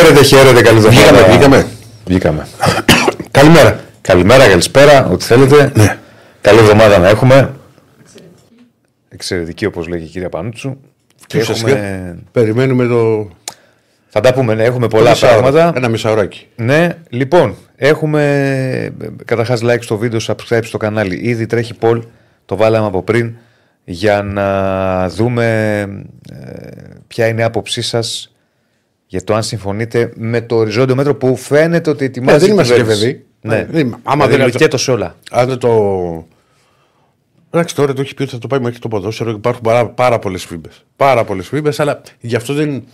Χαίρετε, χαίρετε, καλή εβδομάδα. Βγήκαμε, βγήκαμε. Βγήκαμε. Καλημέρα. Καλημέρα, καλησπέρα, ό,τι θέλετε. Ναι. Καλή εβδομάδα να έχουμε. Εξαιρετική, όπως λέει και η κυρία Πανούτσου. Και Και έχουμε... Περιμένουμε το. Θα τα πούμε, ναι, έχουμε πολλά το μισάωρο. πράγματα. Ένα μισάωράκι. Ναι, λοιπόν, έχουμε καταρχάς like στο βίντεο, subscribe στο κανάλι. Ήδη τρέχει poll, το βάλαμε από πριν, για να δούμε ε, ποια είναι η άποψή σας για το αν συμφωνείτε με το οριζόντιο μέτρο που φαίνεται ότι ετοιμάζει. Ε, δεν η είμαστε και κυβέρνηση. παιδί. Ναι, Ε, δεν είμαι. Άμα δηλαδή δεν- λουκέτο σε όλα. Αν δεν το. Εντάξει, τώρα το έχει πει ότι θα το πάει μέχρι το ποδόσφαιρο. Υπάρχουν πάρα, πάρα πολλές φήμπε. Πάρα πολλές φήμπε, αλλά γι' αυτό δεν.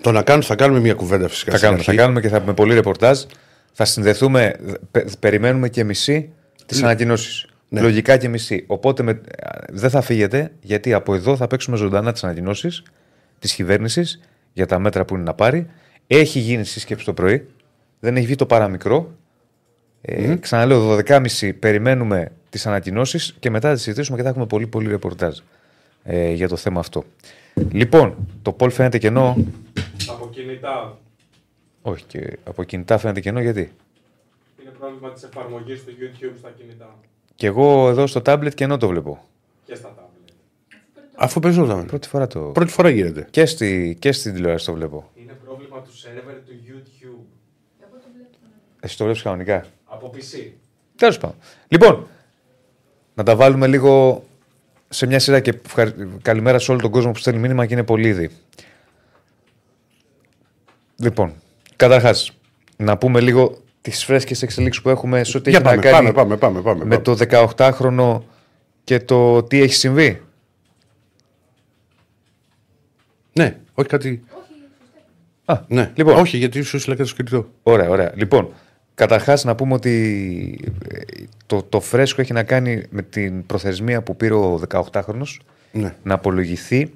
Το να κάνουμε, θα κάνουμε μια κουβέντα φυσικά. Θα στην κάνουμε, θα αρχή. κάνουμε και θα πούμε πολύ ρεπορτάζ. Θα συνδεθούμε, πε- περιμένουμε και μισή τις ανακοινώσεις. Ναι. Λογικά και μισή. Οπότε με- δεν θα φύγετε, γιατί από εδώ θα παίξουμε ζωντανά τις ανακοινώσεις της κυβέρνησης για τα μέτρα που είναι να πάρει. Έχει γίνει σύσκεψη το πρωί. Δεν έχει βγει το παραμικρό. Ε, Ξαναλέω, 12.30 περιμένουμε τις ανακοινώσεις και μετά θα τις συζητήσουμε και θα έχουμε πολύ πολύ ρεπορτάζ ε, για το θέμα αυτό. Λοιπόν, το Πολ φαίνεται κενό. Από κινητά. Όχι, και από κινητά φαίνεται κενό γιατί; Είναι πρόβλημα της εφαρμογής του YouTube στα κινητά Και εγώ εδώ στο tablet κενό το βλέπω. και στα tablet. Αφού παίζονταν. Πρώτη φορά το. Πρώτη φορά γίνεται. Και, στη, και στην τηλεόραση το βλέπω. Είναι πρόβλημα του σερβερ του YouTube. Εσύ το βλέπεις κανονικά; Από PC. Τέλος πάντων. Λοιπόν, να τα βάλουμε λίγο σε μια σειρά και ευχαρι- καλημέρα σε όλο τον κόσμο που στέλνει μήνυμα και είναι πολύ ήδη. Λοιπόν, καταρχάς, να πούμε λίγο τις φρέσκες εξελίξεις που έχουμε σε ό,τι Για έχει να πάμε, κάνει πάμε, πάμε, πάμε, πάμε, με πάμε. το 18χρονο και το τι έχει συμβεί. Ναι, όχι κάτι. Α, Ναι, λοιπόν. όχι γιατί ίσω λέτε το σκεπτικό. Ωραία, ωραία. Λοιπόν, καταρχάς να πούμε ότι ε, το, το φρέσκο έχει να κάνει με την προθεσμία που πήρε ο 18χρονο Ναι. να απολογηθεί.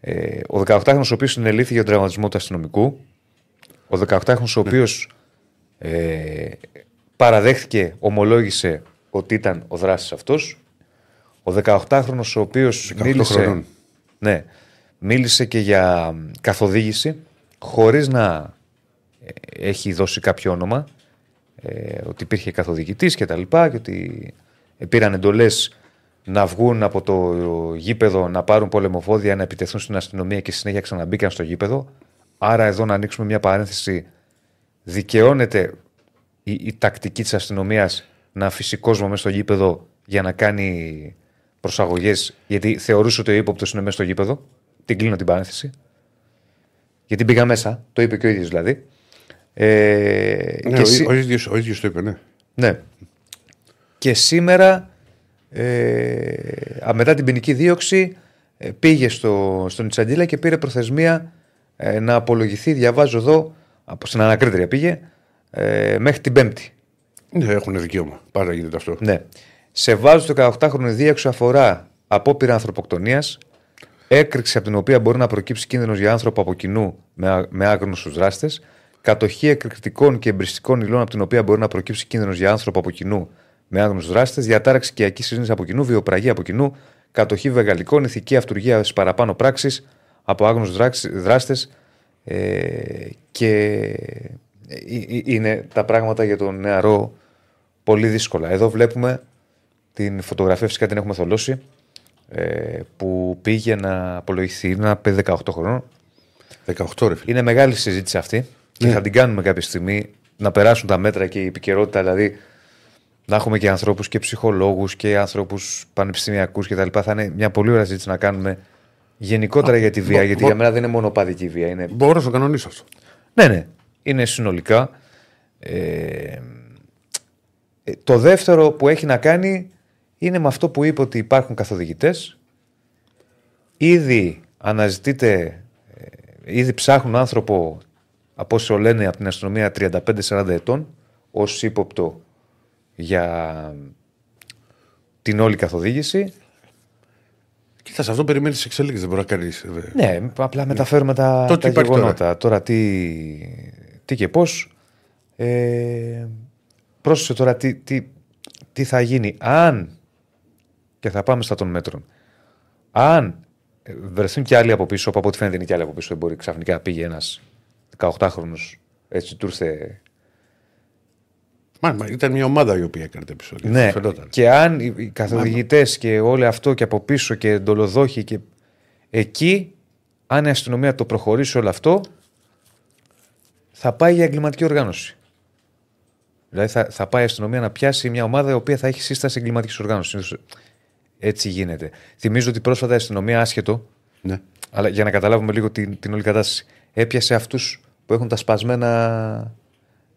Ε, ο 18χρονο, ο οποίος συνελήφθη για τον τραυματισμό του αστυνομικού. Ο 18χρονο, ο οποίος ε, παραδέχθηκε, ομολόγησε ότι ήταν ο δράστη αυτός. Ο 18χρονο, ο οποίος 18 μίλησε. χρονών. Ναι, μίλησε και για καθοδήγηση χωρίς να ε, έχει δώσει κάποιο όνομα ε, ότι υπήρχε καθοδηγητής και τα λοιπά και ότι πήραν εντολές να βγουν από το γήπεδο, να πάρουν πολεμοφόδια, να επιτεθούν στην αστυνομία και στη συνέχεια ξαναμπήκαν στο γήπεδο. Άρα εδώ να ανοίξουμε μια παρένθεση δικαιώνεται η, η τακτική της αστυνομίας να αφήσει κόσμο μέσα στο γήπεδο για να κάνει προσαγωγές γιατί θεωρούσε ότι ο ύποπτος είναι μέσα στο γήπεδο; Την κλείνω την παρένθεση. Γιατί μπήκα μέσα, το είπε και ο ίδιος δηλαδή. Ε, Ναι, και ο, σή- ο, ίδιος, ο ίδιος το είπε, ναι. ναι. Και σήμερα, ε, α, μετά την ποινική δίωξη, ε, πήγε στο, στον Ιτσαντήλα και πήρε προθεσμία ε, να απολογηθεί. Διαβάζω εδώ, από, στην ανακρίτρια πήγε, ε, μέχρι την Πέμπτη. Ναι, έχουν δικαίωμα. Πάρα γίνεται αυτό. Ναι. Σε βάζω το 18χρονο δίωξη αφορά απόπειρα ανθρωποκτονίας, έκρηξη από την οποία μπορεί να προκύψει κίνδυνος για άνθρωπο από κοινού με, α- με άγνωστους δράστες, κατοχή εκρηκτικών και εμπριστικών υλών από την οποία μπορεί να προκύψει κίνδυνος για άνθρωπο από κοινού με άγνωστους δράστες, διατάραξη οικιακή σύζυγη από κοινού, βιοπραγία από κοινού, κατοχή βεγαλικών, ηθική αυτουργία στι παραπάνω πράξεις από άγνωστους δράστες ε, και ε, ε, είναι τα πράγματα για τον νεαρό πολύ δύσκολα. Εδώ βλέπουμε την φωτογραφία, φυσικά την έχουμε θολώσει, ε, που πήγε να απολογηθεί. Είναι ένα παιδί 18 χρονών. 18 ρε φίλε. Είναι μεγάλη συζήτηση αυτή και Ναι. θα την κάνουμε κάποια στιγμή να περάσουν τα μέτρα και η επικαιρότητα, δηλαδή να έχουμε και ανθρώπους και ψυχολόγους και ανθρώπους πανεπιστημιακούς κτλ. Θα είναι μια πολύ ωραία συζήτηση να κάνουμε γενικότερα για τη βία, μπο- γιατί μπο- για μένα δεν είναι μόνο παδική βία. Είναι... Μπορώ να το κανονίσω αυτό. Ναι, ναι. Είναι συνολικά. Ε, ε, το δεύτερο που έχει να κάνει είναι με αυτό που είπε ότι υπάρχουν καθοδηγητές. Ήδη αναζητείται, ε, ήδη ψάχνουν άνθρωπο από όσο λένε από την αστυνομία 35-40 ετών ως ύποπτο για την όλη καθοδήγηση. Κοίτα, σε αυτό περιμένεις τις εξελίξεις. Δεν μπορεί να κάνεις. Ναι, απλά μεταφέρουμε τα, Το τα τι υπάρχει γεγονότα. Τώρα, τι, τι και πώς. Ε, πρόσεχε τώρα τι, τι, τι θα γίνει. Αν. Και θα πάμε στα των μέτρων. Αν ε, βρεθούν και άλλοι από πίσω, που από ό,τι φαίνεται είναι και άλλοι από πίσω, δεν μπορεί ξαφνικά να πήγε ένας 18χρονου. Έτσι του ήρθε. Μα, μα, ήταν μια ομάδα η οποία έκανε το επεισόδιο. Ναι, Φαινόταν. και αν οι- οι καθοδηγητές και όλο αυτό και από πίσω και εντολοδόχοι και. Εκεί, αν η αστυνομία το προχωρήσει όλο αυτό, θα πάει για εγκληματική οργάνωση. Δηλαδή θα, θα πάει η αστυνομία να πιάσει μια ομάδα η οποία θα έχει σύσταση εγκληματικής οργάνωσης. Συνήθως Έτσι γίνεται. Θυμίζω ότι πρόσφατα η αστυνομία, άσχετο, Ναι. αλλά για να καταλάβουμε λίγο την, την όλη κατάσταση, έπιασε αυτούς που έχουν τα σπασμένα.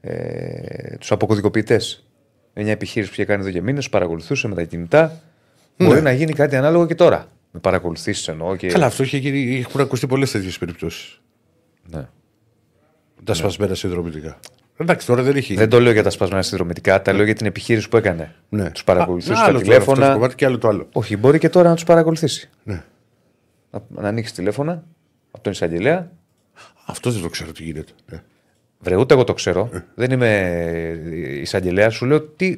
Ε, τους αποκωδικοποιητές. Μια επιχείρηση που είχε κάνει εδώ και μήνες, παρακολουθούσε με τα κινητά. Μπορεί να γίνει κάτι ανάλογο και τώρα. Με παρακολουθήσεις εννοώ και. Καλά, αυτό είχε γίνει, έχουν ακουστεί πολλές τέτοιες περιπτώσεις. Ναι. Τα σπασμένα συνδρομητικά. Εντάξει, τώρα δεν έχει. Δεν το λέω για τα σπασμένα συνδρομητικά, τα λέω για την επιχείρηση που έκανε. Ναι. Τους παρακολουθούσε Α, στα άλλο τώρα αυτό το τηλέφωνα. κομμάτι και άλλο το άλλο. Όχι, μπορεί και τώρα να τους παρακολουθήσει. Ναι. Να, να ανοίξει τηλέφωνα από τον εισαγγελέα. Αυτός δεν το ξέρω τι γίνεται. Ναι. Βρε, ούτε εγώ το ξέρω. Ε. Δεν είμαι εισαγγελέα. Σου λέω τι.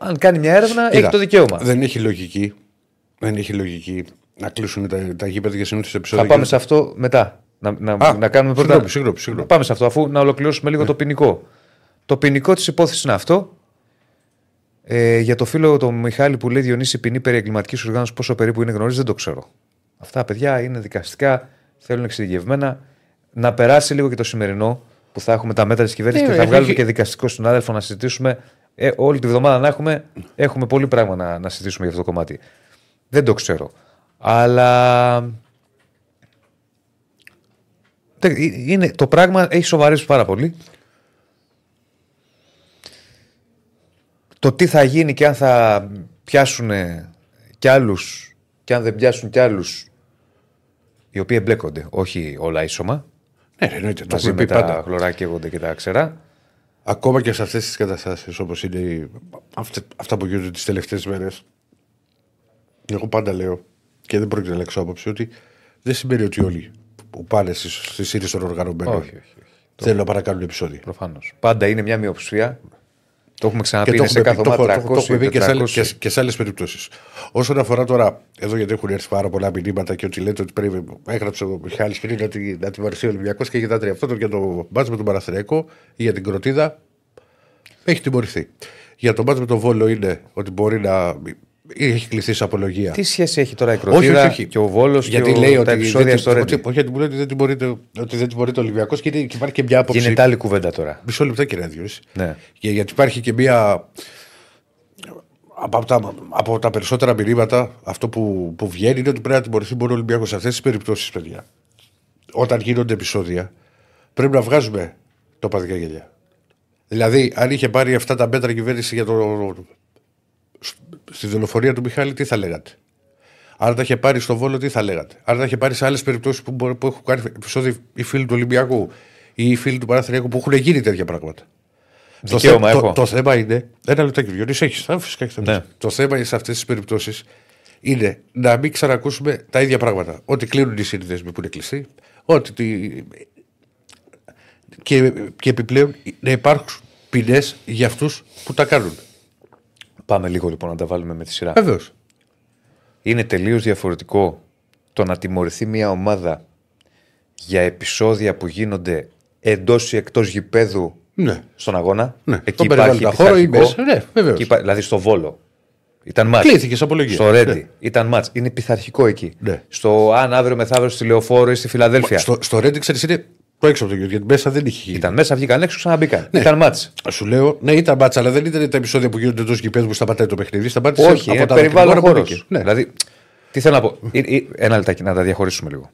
Αν κάνει μια έρευνα, Κοίτα, έχει το δικαίωμα. Δεν έχει λογική. Δεν έχει λογική να κλείσουν τα, τα γήπεδα για συνήθως επεισόδια. Θα πάμε σε αυτό μετά. Να, να, Α, να κάνουμε πρώτα. συγγνώμη, συγγνώμη, συγγνώμη. Να πάμε σε αυτό, αφού να ολοκληρώσουμε λίγο το ποινικό. Το ποινικό της υπόθεσης είναι αυτό. Ε, για το φίλο του Μιχάλη που λέει Διονύση ποινή περί εγκληματικής οργάνωσης, πόσο περίπου είναι γνωρίζεις, δεν το ξέρω. Αυτά παιδιά είναι δικαστικά, θέλουν εξειδικευμένα. Να περάσει λίγο και το σημερινό που θα έχουμε τα μέτρα της κυβέρνησης Ναι, και θα έχει- βγάλουμε και δικαστικό συνάδελφο να συζητήσουμε. Ε, όλη τη βδομάδα να έχουμε, έχουμε πολύ πράγμα να, να συζητήσουμε για αυτό το κομμάτι. Δεν το ξέρω. Αλλά Τε- ε, είναι, το πράγμα έχει σοβαρέσει πάρα πολύ. Το τι θα γίνει και αν θα πιάσουν κι άλλους και αν δεν πιάσουν κι άλλους οι οποίοι εμπλέκονται, όχι όλα ίσωμα. Ναι, ρε, εννοείται. Το Μαζί έχουμε με πει τα πάντα. χλωρά καίγονται και τα ξερά. Ακόμα και σε αυτές τις καταστάσεις όπως είναι οι- αυτε- αυτά που γίνονται τις τελευταίες μέρες. Εγώ πάντα λέω και δεν πρόκειται να αλλάξω άποψη ότι δεν σημαίνει ότι όλοι που πάνε στη σύρρηση των οργανωμένων Όχι, όχι, όχι. θέλουν να παρακάνουν επεισόδια. Προφανώς. Πάντα είναι μια μειοψηφία. Το έχουμε ξαναπεί, Και είναι το σε έχουμε κάθε πει- το ομάδα έχω- το- το 300, έχουμε πει και σε άλλες- 400. και- και σε άλλες περιπτώσεις. Όσον αφορά τώρα, εδώ γιατί έχουν έρθει πάρα πολλά μηνύματα και ότι λέτε ότι πρέπει. Έγραψε ο Μιχάλης πριν να τη, να τη βαρεθεί ο Ολυμπιακός και κοιτάτε αυτό το για το μπάτζ με τον Παραθυριακό ή για την Κροτίδα. Έχει τιμωρηθεί. Για το μπάτζ με τον Βόλο είναι ότι μπορεί να. Έχει κληθεί σε απολογία. Τι σχέση έχει τώρα η όχι, Κροτίδα όχι, όχι. και ο Βόλος Γιατί και ο, λέει τα ότι. επεισόδια δεν- στο ότι- Ρέντι. Όχι, γιατί μου λέει ότι δεν τιμωρείται, ότι δεν τιμωρείται ο Ολυμπιακός και, είναι- και υπάρχει και μια άποψη. Γίνεται άλλη κουβέντα τώρα. Μισό λεπτό κύριε Διόση. Ναι. Και γιατί υπάρχει και μία. Από τα, από τα περισσότερα μηνύματα, αυτό που, που βγαίνει είναι ότι πρέπει να τιμωρηθεί μόνο ο Ολυμπιακός. Σε αυτές τις περιπτώσεις, παιδιά, όταν γίνονται επεισόδια, πρέπει να βγάζουμε το παδικά γελιά. Δηλαδή, αν είχε πάρει αυτά τα μέτρα η κυβέρνηση για το. Στη δολοφονία του Μιχάλη, τι θα λέγατε; Αν τα είχε πάρει στο Βόλο, τι θα λέγατε; Αν τα είχε πάρει σε άλλες περιπτώσεις που, μπορεί- που έχουν κάνει επεισόδια οι φίλοι του Ολυμπιακού ή οι φίλοι του Παναθηναϊκού που έχουν γίνει τέτοια πράγματα. Το, Δικαίωμα θε- έχω. το, το θέμα είναι. Ένα λεπτάκι, Διονύση, έχει. Φυσικά έχεις Ναι. Το θέμα είναι σε αυτές τις περιπτώσεις είναι να μην ξανακούσουμε τα ίδια πράγματα. Ότι κλείνουν οι συνδέσμοι που είναι κλειστοί, ότι. τη- Και, και επιπλέον να υπάρχουν ποινές για αυτούς που τα κάνουν. Πάμε λίγο λοιπόν να τα βάλουμε με τη σειρά. Βεβαίως. Είναι τελείως διαφορετικό το να τιμωρηθεί μια ομάδα για επεισόδια που γίνονται εντός ή εκτός γηπέδου Ναι. στον αγώνα. Ναι. Εκεί Τον υπάρχει περιβάλλοντα χώρο ή πειθαρχικό. μέσα. Ναι, βεβαίως. Εκεί υπά- δηλαδή στο Βόλο. Ήταν μάτς. Κλείθηκε σε απολογία. Στο Ρέντι. Ναι. Ήταν μάτς. Είναι πειθαρχικό εκεί. Ναι. Στο αν αύριο μεθαύριο στη Λεωφόρο ή στη Φιλαδέλφια. Στο, στο Ρέντι, ξέρεις, είναι το έξω από το γιο, γιατί μέσα δεν είχε γίνει. Ήταν μέσα, βγήκαν έξω, ξαναμπήκαν. Ναι. Ήταν μάτς. Σου λέω, ναι, ήταν μπάτσα, αλλά δεν ήταν τα επεισόδια που γίνονται εντός γηπέδου που σταματάει το παιχνίδι. Σταμάτησε Όχι, από είναι τα περιβάλλον δοκιμάρα που χώρος. μπήκε. Ναι. Δηλαδή, τι θέλω να πω. Ε, ε, Ένα λεπτάκι να τα διαχωρίσουμε λίγο.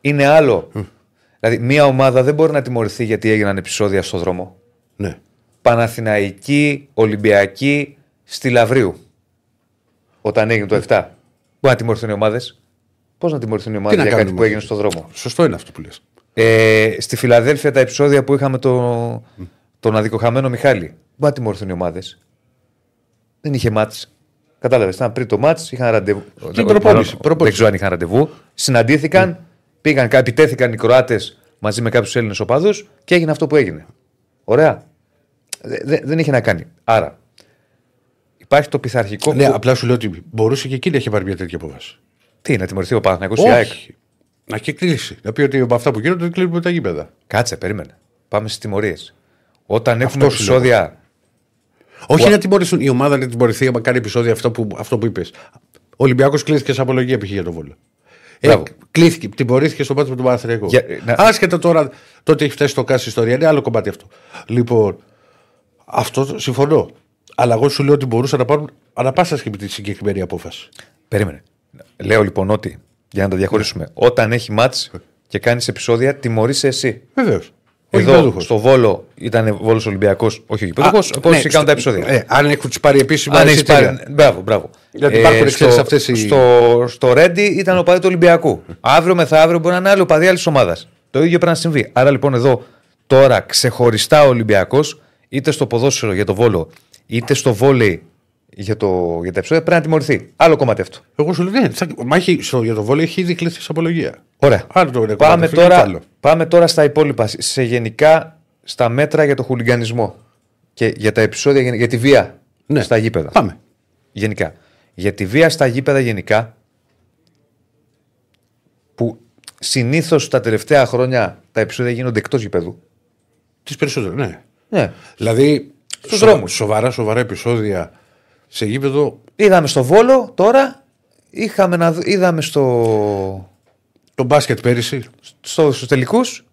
Είναι άλλο. Δηλαδή, μια ομάδα δεν μπορεί να τιμωρηθεί γιατί έγιναν επεισόδια στο δρόμο. ναι. Παναθηναϊκή, Ολυμπιακή, στη Λαβρίου. Όταν έγινε το 7. Μπορεί να τιμωρηθούν οι ομάδες. Πώς να τιμωρηθούν οι ομάδες να για κάνουν κάτι οι που έγινε ομάδες; στο δρόμο; Σωστό είναι αυτό που λες. Ε, στη Φιλαδέλφια τα επεισόδια που είχαμε το, τον αδικοχαμένο Μιχάλη. Μπορεί να τιμωρηθούν οι ομάδες. Δεν είχε μάτς. Κατάλαβες. Ήταν πριν το μάτς, είχαν ραντεβού. Στην προπόνηση, Μάλλον, προπόνηση. Δεν ξέρω αν είχαν ραντεβού. Συναντήθηκαν, πήγαν, κα- επιτέθηκαν οι Κροάτες μαζί με κάποιους Έλληνες οπαδούς και έγινε αυτό που έγινε. Ωραία. Δε- δε- δεν είχε να κάνει. Άρα, υπάρχει το πειθαρχικό. Ναι, που- απλά σου λέω ότι μπορούσε και εκεί να είχε πάρει μια τέτοια απόφαση. Τι, να τιμωρηθεί ο Παναθηναϊκός ή η ΑΕΚ; Όχι. Να έχει κλείσει. Να πει ότι από αυτά που γίνονται δεν κλείνουμε τα γήπεδα. Κάτσε, περίμενε. Πάμε στις τιμωρίες. Όταν έχουμε Αυτό σου λέω. επεισόδια. Όχι Που- να τιμωρήσουν η ομάδα να τιμωρηθεί άμα κάνει επεισόδια αυτό που, αυτό που είπες. Ο Ολυμπιακός κλείθηκε σε απολογία π.χ. για τον Βόλο. Ε, Μπράβο. κλείθηκε, τιμωρήθηκε στο μάτι με τον Παναθριακό. Για- να- Άσχετα τώρα, τότε έχει φτάσει στο κάση ιστορία. Είναι άλλο κομμάτι αυτό. Λοιπόν, αυτό συμφωνώ. Αλλά εγώ σου λέω ότι μπορούσαν να πάρουν ανα πάσα στιγμή τη συγκεκριμένη απόφαση. Περίμενε. Λέω λοιπόν ότι, για να τα διαχωρίσουμε, όταν έχει μάτς και κάνεις επεισόδια, τιμωρείσαι εσύ. Βεβαίως. Εδώ στο Βόλο ήταν Βόλος Ολυμπιακός, όχι ο γηπέδοχο, πώ ναι, κάνουν τα επεισόδια. Ε, αν έχουν του πάρει επίσημα. Αν έχει εισιτήρια. πάρει. Μπράβο, μπράβο. Ε, Γιατί υπάρχουν, ξέρεις, στο, αυτές οι- στο, στο Ρέντι ήταν ο παδί του Ολυμπιακού. Αύριο μεθαύριο μπορεί να είναι άλλο παδί άλλης ομάδας. Το ίδιο πρέπει να συμβεί. Άρα λοιπόν εδώ τώρα ξεχωριστά ο Ολυμπιακός, είτε στο ποδόσφαιρο για το Βόλο, είτε στο βόλεϊ για, το, για τα επεισόδια, πρέπει να τιμωρηθεί. Άλλο κομμάτι αυτό. Εγώ σου λέω, ναι, θα- μα έχει, στο, για το βόλιο έχει ήδη κλείσει σε απολογία. Ωραία. Άλλο το είναι Πάμε κομμάτι, αυτό είναι τώρα, άλλο. πάμε τώρα στα υπόλοιπα. Σε γενικά στα μέτρα για το χουλιγκανισμό και για τα επεισόδια για, για τη βία Ναι. στα γήπεδα. Πάμε. Γενικά. Για τη βία στα γήπεδα γενικά, που συνήθως τα τελευταία χρόνια τα επεισόδια γίνονται εκτός γηπέδου. Τις περισσότερε, ναι. Ναι. Δηλαδή, Στους σο- δρόμους. σοβαρά, σοβαρά επεισόδια σε γήπεδο. Είδαμε στο Βόλο τώρα, είχαμε να, δ- είδαμε στο, Το μπάσκετ πέρυσι, στο, στους τελικούς,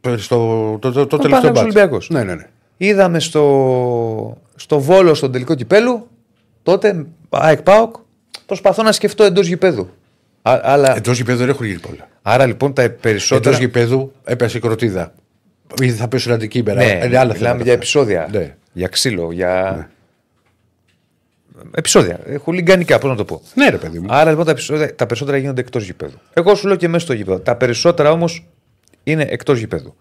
πέρυσι το, το, το, το Ο τελευταίο Παναθηναϊκός μπάτς. Ολυμπιακός. Ναι, ναι, ναι. είδαμε στο, στο Βόλο στον τελικό κυπέλου, τότε ΑΕΚ ΠΑΟΚ, προσπαθώ να σκεφτώ εντός γηπέδου. Α, αλλά, Εντός γηπέδου δεν έχουν γίνει πολλά. άρα λοιπόν τα Εντός περισσότερα. γηπέδου έπεσε η κροτίδα. Ή θα πέσουν αντικείμενα. Ναι, είναι άλλα μιλάμε θέματα. για επεισόδια. Ναι. Για ξύλο, για. Επεισόδια. ε, Χουλιγκανικά, πώς να το πω. Ναι, ρε παιδί μου. Άρα λοιπόν τα, επεισόδια, τα περισσότερα γίνονται εκτός γηπέδου. Εγώ σου λέω και μέσα στο γήπεδο. Τα περισσότερα όμως είναι εκτός γηπέδου.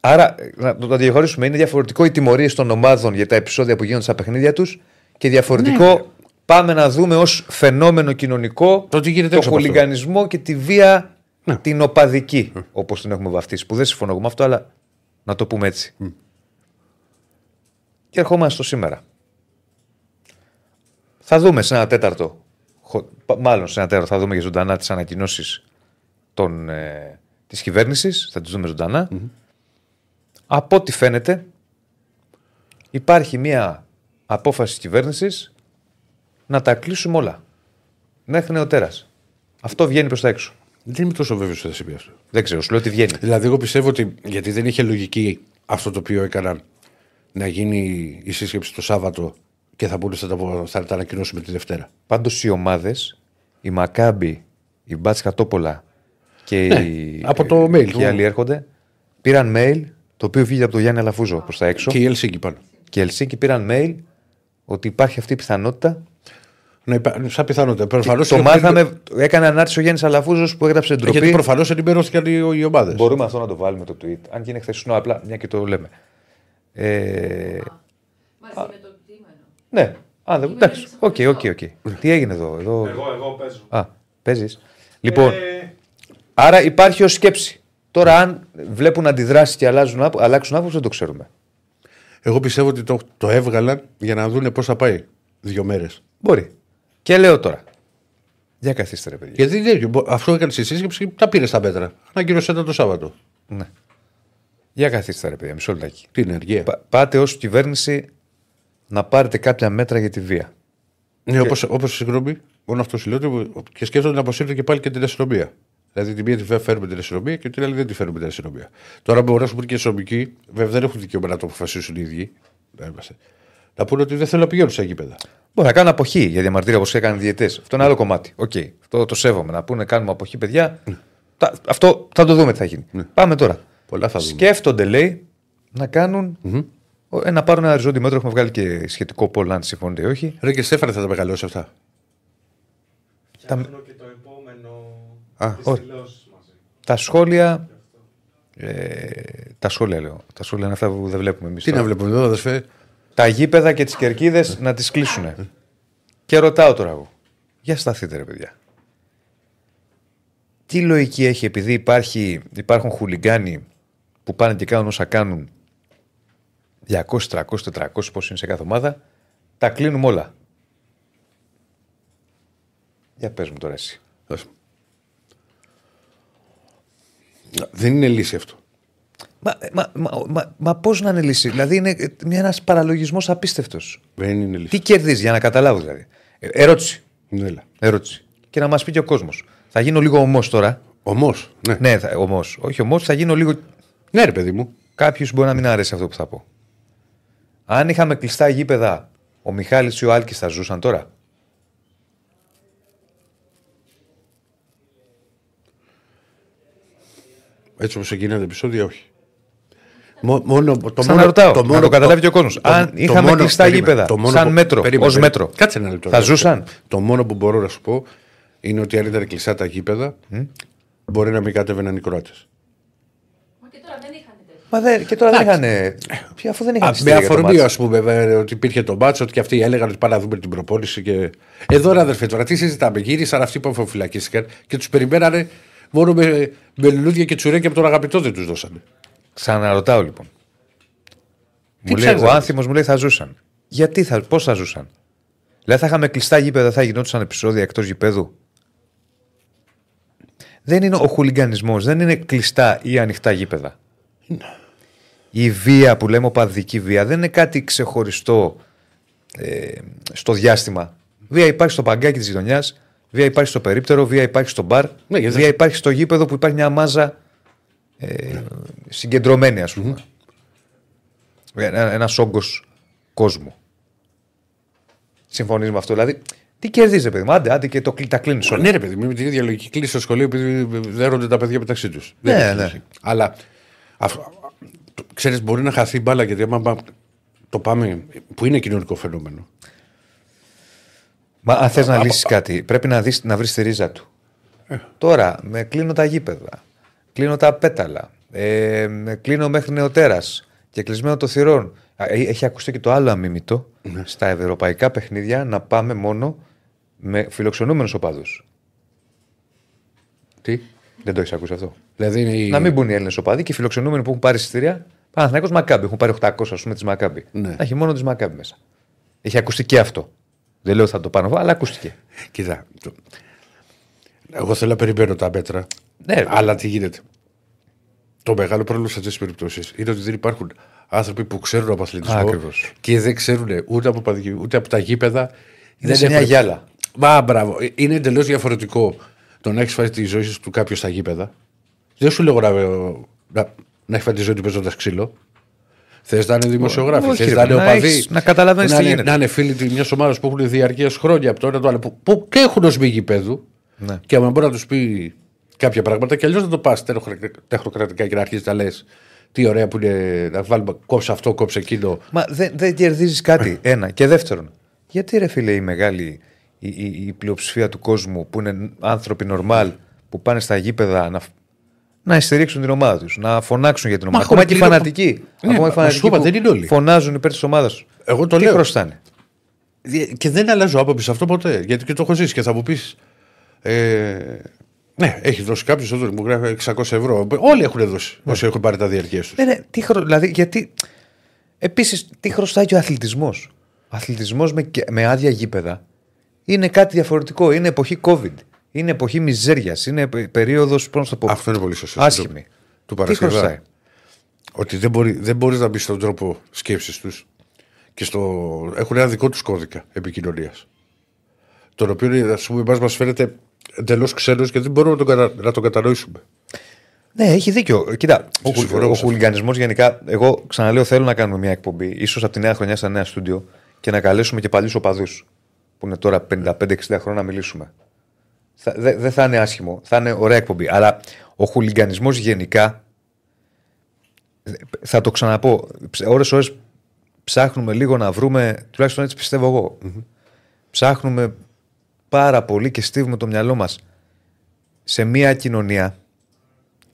Άρα, να το, το διαχωρίσουμε, είναι διαφορετικό οι τιμωρίες των ομάδων για τα επεισόδια που γίνονται στα παιχνίδια τους και διαφορετικό Ναι. πάμε να δούμε ως φαινόμενο κοινωνικό Το τι γίνεται το έξω από αυτό. χουλιγανισμό και τη βία Ναι. την οπαδική, όπως την έχουμε βαφτίσει. Που δεν συμφωνώ εγώ με αυτό, αλλά να το πούμε έτσι. Και ερχόμαστε στο σήμερα. Θα δούμε σε ένα τέταρτο, χο- πα- μάλλον σε ένα τέταρτο θα δούμε για ζωντανά τις ανακοινώσεις των, ε, της κυβέρνησης, θα τις δούμε ζωντανα Από ό,τι φαίνεται υπάρχει μια απόφαση της κυβέρνησης να τα κλείσουμε όλα. Μέχρι νεοτέρας. Αυτό βγαίνει προς τα έξω. Δεν είμαι τόσο βέβαιος ότι θα συμβεί αυτό. Δεν ξέρω, σου λέω ότι βγαίνει. Δηλαδή, εγώ πιστεύω ότι γιατί δεν είχε λογική αυτό το οποίο έκαναν να γίνει η σύσκεψη το Σάββατο και θα μπορούσε να τα, θα τα ανακοινώσουμε τη Δευτέρα. Πάντως οι ομάδες, η Μακάμπη, η Μπάτσκα Τόπολα και Ναι, οι, από το mail και του. οι άλλοι έρχονται, πήραν mail το οποίο βγήκε από το Γιάννη Αλαφούζο προς τα έξω. Και η Ελσίνκη πάνω. Και οι Ελσίνκοι πήραν mail ότι υπάρχει αυτή η πιθανότητα. Να υπά... Σαν πιθανότητα. Προφανώς το είναι- μάθαμε, έκανε ανάρτηση ο Γιάννης Αλαφούζος που έγραψε ντροπή. Γιατί προφανώς ενημερώθηκαν οι, οι ομάδες. Μπορούμε αυτό να το βάλουμε το tweet. Αν και είναι χθεσινό, απλά μια και το λέμε. Ε, Μαζί με το κείμενο. Ναι, Α, δεν, εντάξει. OK, OK, OK. Τι έγινε εδώ. εδώ... Εγώ, εγώ παίζω. Α, παίζεις. Λοιπόν, Ε, άρα υπάρχει ως σκέψη. Τώρα, αν βλέπουν αντιδράσεις και αλλάζουν, άπο- αλλάξουν άποψη, δεν το ξέρουμε. Εγώ πιστεύω ότι το, το έβγαλαν για να δούνε πώς θα πάει. Δύο μέρες. Μπορεί. Και λέω τώρα. Για καθίστε, ρε παιδιά. Γιατί δεν, μπο- αυτό έκανε στη σύσκεψη και τα πήρε στα μέτρα. Ανακοίνωσε τα το Σάββατο. Ναι. Για καθίστε, ρε παιδιά, μισό λεπτάκι. Τι είναι, αργία. Πα- πάτε ως κυβέρνηση να πάρετε κάποια μέτρα για τη βία. Ναι, όπως, όπως συγγνώμη, μόνο αυτό σου λέω ότι- και σκέφτονται να αποσύρουν και πάλι και την αστυνομία. Δηλαδή την μία τη φέρουμε την αστυνομία και την άλλη δεν τη φέρουμε την αστυνομία. Τώρα μπορεί να σου πούνε και οι αστυνομικοί, βέβαια δεν έχουν δικαίωμα να το αποφασίσουν οι ίδιοι. Να, είμαστε. να πούνε ότι δεν θέλουν να πηγαίνουν σε γήπεδα. Μπορεί να κάνουν αποχή για διαμαρτύρια όπως έκανε οι διαιτητές. Αυτό είναι άλλο κομμάτι. Οκ. Αυτό το σέβομαι. Να πούνε κάνουμε αποχή, παιδιά. Τα- αυτό θα το δούμε τι θα γίνει. Πάμε τώρα. Πολλά θα δούμε. Σκέφτονται, λέει, να κάνουν. ο- ε, να πάρουν ένα οριζόντιο μέτρο. Έχουμε βγάλει και σχετικό πόλ, αν συμφωνείτε ή όχι. Ρε και Στέφανε θα τα μεγαλώσει αυτά. φτιάχνω και το επόμενο. Α, τις ωραία. δηλώσεις μαζί. Τα σχόλια. Ε, τα σχόλια λέω. Τα σχόλια είναι αυτά που δεν βλέπουμε εμείς. Τι να βλέπουμε εδώ, αδερφέ; Τα γήπεδα και τις κερκίδες να τις κλείσουν. και ρωτάω τώρα εγώ. Για σταθείτε, ρε παιδιά. Τι λογική έχει επειδή υπάρχει, υπάρχουν χουλιγκάνοι που πάνε και κάνουν όσα κάνουν 200, 300, 400 πώς είναι σε κάθε ομάδα, τα κλείνουμε όλα. Για πες μου τώρα εσύ. Δώσε μου. Δεν είναι λύση αυτό. Μα, μα, μα, μα, μα πώς να είναι λύση; Δηλαδή είναι ένας παραλογισμός απίστευτος. Δεν είναι λύση. Τι κερδίζει για να καταλάβω δηλαδή. Ε, ερώτηση. Ναι, έλα. ερώτηση. Και να μας πει και ο κόσμος. Θα γίνω λίγο ομός τώρα. Ομός. Ναι. Ναι, θα, ομός. Όχι ομός, θα γίνω λίγο. ναι, ρε παιδί μου. Κάποιου μπορεί να μην αρέσει αυτό που θα πω. Αν είχαμε κλειστά γήπεδα, ο Μιχάλης ή ο Άλκης θα ζούσαν τώρα; Έτσι όπως εκείνα τα επεισόδια, όχι. Μο- μόνο, το Ξαναρωτάω, να το καταλάβει και ο κόσμος. Αν είχαμε κλειστά περίμενε, γήπεδα, το μόνο σαν που- μέτρο, περίμενε, ως περίμενε. μέτρο. Κάτσε ένα λεπτό. Θα ρε, ζούσαν; Το μόνο που μπορώ να σου πω είναι ότι αν ήταν κλειστά τα γήπεδα, μπορεί να μην κατέβαιναν οι Κροάτες. Μα και τώρα δεν είχαν τέτοιο. Μα δεν, και τώρα δεν είχαν. Ποια, αφού δεν είχαν Με εισιτήρια για το αφορμή, μάτς. ας πούμε, βέβαια, ότι υπήρχε το μπάτσο, ότι και αυτοί έλεγαν ότι πάμε να δούμε την προπόνηση. Και... Εδώ, ρε αδερφέ, τώρα τι συζητάμε; Γύρισαν αυτοί που αφοφυλακίστηκαν και τους περιμένανε μόνο με, με λουλούδια και τσουρέκια από τον αγαπητό δεν τους δώσανε. Ξαναρωτάω λοιπόν. Τι Μου λέει, ψάχνεις ο να άνθρωπο μου λέει θα ζούσαν. Γιατί θα, πώς θα ζούσαν; Δηλαδή θα είχαμε κλειστά γήπεδα, θα γινόντουσαν επεισόδια εκτός γηπέδου; Δεν είναι ο χουλιγκανισμός, δεν είναι κλειστά ή ανοιχτά γήπεδα; Η βία που λέμε οπαδική βία δεν είναι κάτι ξεχωριστό ε, στο διάστημα. Βία υπάρχει στο παγκάκι της γειτονιάς, βία υπάρχει στο περίπτερο, βία υπάρχει στο μπαρ, Ναι, γιατί βία υπάρχει στο γήπεδο που υπάρχει μια μάζα ε, συγκεντρωμένη, ας πούμε. Ένα ένας όγκος κόσμου. Συμφωνείς με αυτό. Δηλαδή, τι κερδίζεις, παιδί μου. Άντε, άντε και το, κλει- τα κλείνεις όλα. Ναι, ρε παιδί, μου, με την ίδια λογική κλείσει στο σχολείο επειδή δέρονται τα παιδιά μεταξύ τους. Ναι, ναι. Αλλά ξέρεις, μπορεί να χαθεί η μπάλα γιατί άμα πά- το πάμε. που είναι κοινωνικό φαινόμενο. Μα αν θες να λύσεις κάτι, πρέπει να, δεις, να βρεις τη ρίζα του. Τώρα, με κλείνω τα γήπεδα, κλείνω τα πέταλα, ε, με κλείνω μέχρι νεοτέρας και κλεισμένο το θυρών. Α, ε, Έχει ακουστεί και το άλλο αμίμητο στα ευρωπαϊκά παιχνίδια να πάμε μόνο με φιλοξενούμενους οπαδούς. Τι; Δεν το έχεις ακούσει αυτό. Δηλαδή είναι η... Να μην μπουν οι Έλληνες οπαδοί και οι φιλοξενούμενοι που έχουν πάρει εισιτήρια. Παναθυνακό Μακάμπι. Έχουν πάρει 800 ας πούμε της Μακάμπι. Ναι. Να έχει μόνο της Μακάμπι μέσα. Έχει ακουστεί και αυτό. Δεν λέω ότι θα το πάνω, αλλά ακούστηκε. Κοίτα. το- Εγώ θέλω να περιμένω τα μέτρα. Ναι, αλλά τι γίνεται. Το μεγάλο πρόβλημα σε αυτές τις περιπτώσεις είναι ότι δεν υπάρχουν άνθρωποι που ξέρουν από αθλητισμό Ακριβώς. και δεν ξέρουν ούτε από, παδι- ούτε από τα γήπεδα. Είναι σε μια έχουν- γυάλα. Μα μπράβο. Ε, Είναι εντελώς διαφορετικό το να έχεις φάει τη ζωή του κάποιος στα γήπεδα. Δεν σου λέω να, να, να έχεις φάει τη ζωή του παίζοντας ξύλο. Θες να είναι δημοσιογράφοι, Όχι, θες ρε, να είναι να οπαδοί. έχεις- να καταλαβαίνεις να τι είναι- γίνεται. Να είναι φίλοι μιας ομάδας που έχουν διαρκεία χρόνια από το ένα το άλλο. Που, που και έχουν ως μη γηπέδου. Ναι. Και άμα μπορεί να τους πει κάποια πράγματα και αλλιώς να το πας τεχνοκρατικά και να αρχίσει να λες τι ωραία που είναι να βάλουμε κόψε αυτό, κόψε εκείνο. Μα δεν, δεν κερδίζεις κάτι. Ένα. Και δεύτερον, γιατί ρε φίλε η μεγάλη η, η, η πλειοψηφία του κόσμου που είναι άνθρωποι νορμάλ που πάνε στα γήπεδα να, να στηρίξουν την ομάδα τους, να φωνάξουν για την ομάδα. έχουμε Ακόμα και οι πλήρω- φανατικοί. Ναι, ακόμα οι μα φανατικοί σου είπα, που δεν είναι όλοι. φωνάζουν υπέρ της ομάδας του. Εγώ το Τι λέω. χρωστάνε; Και δεν αλλάζω άποψη σε αυτό ποτέ. Γιατί και το έχω ζήσει και θα μου πεις. Ε, ναι, έχει δώσει κάποιος εδώ μου γράφει 600 ευρώ. Όλοι έχουν δώσει όσοι έχουν πάρει τα διαρκείας τους. Ναι, ναι, τι χρω... δηλαδή, γιατί. Επίσης, τι χρωστάει και ο αθλητισμός; Ο αθλητισμός με, και- με άδεια γήπεδα είναι κάτι διαφορετικό. Είναι εποχή COVID. Είναι εποχή μιζέριας. Είναι περίοδος. Πώς να το πω. Αυτό είναι πολύ σωστό. Άσχημη. Του τι Παρασκευά. χρωστάει; Ότι δεν μπορεί, δεν μπορείς να μπεις στον τρόπο σκέψης τους και στο, έχουν ένα δικό τους κώδικα επικοινωνίας. Τον οποίο ας πούμε εμάς μας φαίνεται εντελώς ξένος και δεν μπορούμε να τον, κατα... να τον κατανοήσουμε. Ναι, έχει δίκιο. Κοίτα, ο, χου- συμφωνώ ο με αυτό. χουλιγανισμός γενικά. Εγώ ξαναλέω, θέλω να κάνουμε μια εκπομπή, ίσως από τη νέα χρονιά στα νέα στούντιο και να καλέσουμε και παλιού οπαδούς που είναι τώρα 55-60 χρόνια να μιλήσουμε. Θα- δε- Δεν θα είναι άσχημο, θα είναι ωραία εκπομπή. Αλλά ο χουλιγανισμό γενικά. Θα το ξαναπώ. Ώρε-ώρε ψάχνουμε λίγο να βρούμε, τουλάχιστον έτσι πιστεύω εγώ. Ψάχνουμε πάρα πολύ και στίβουμε το μυαλό μας σε μια κοινωνία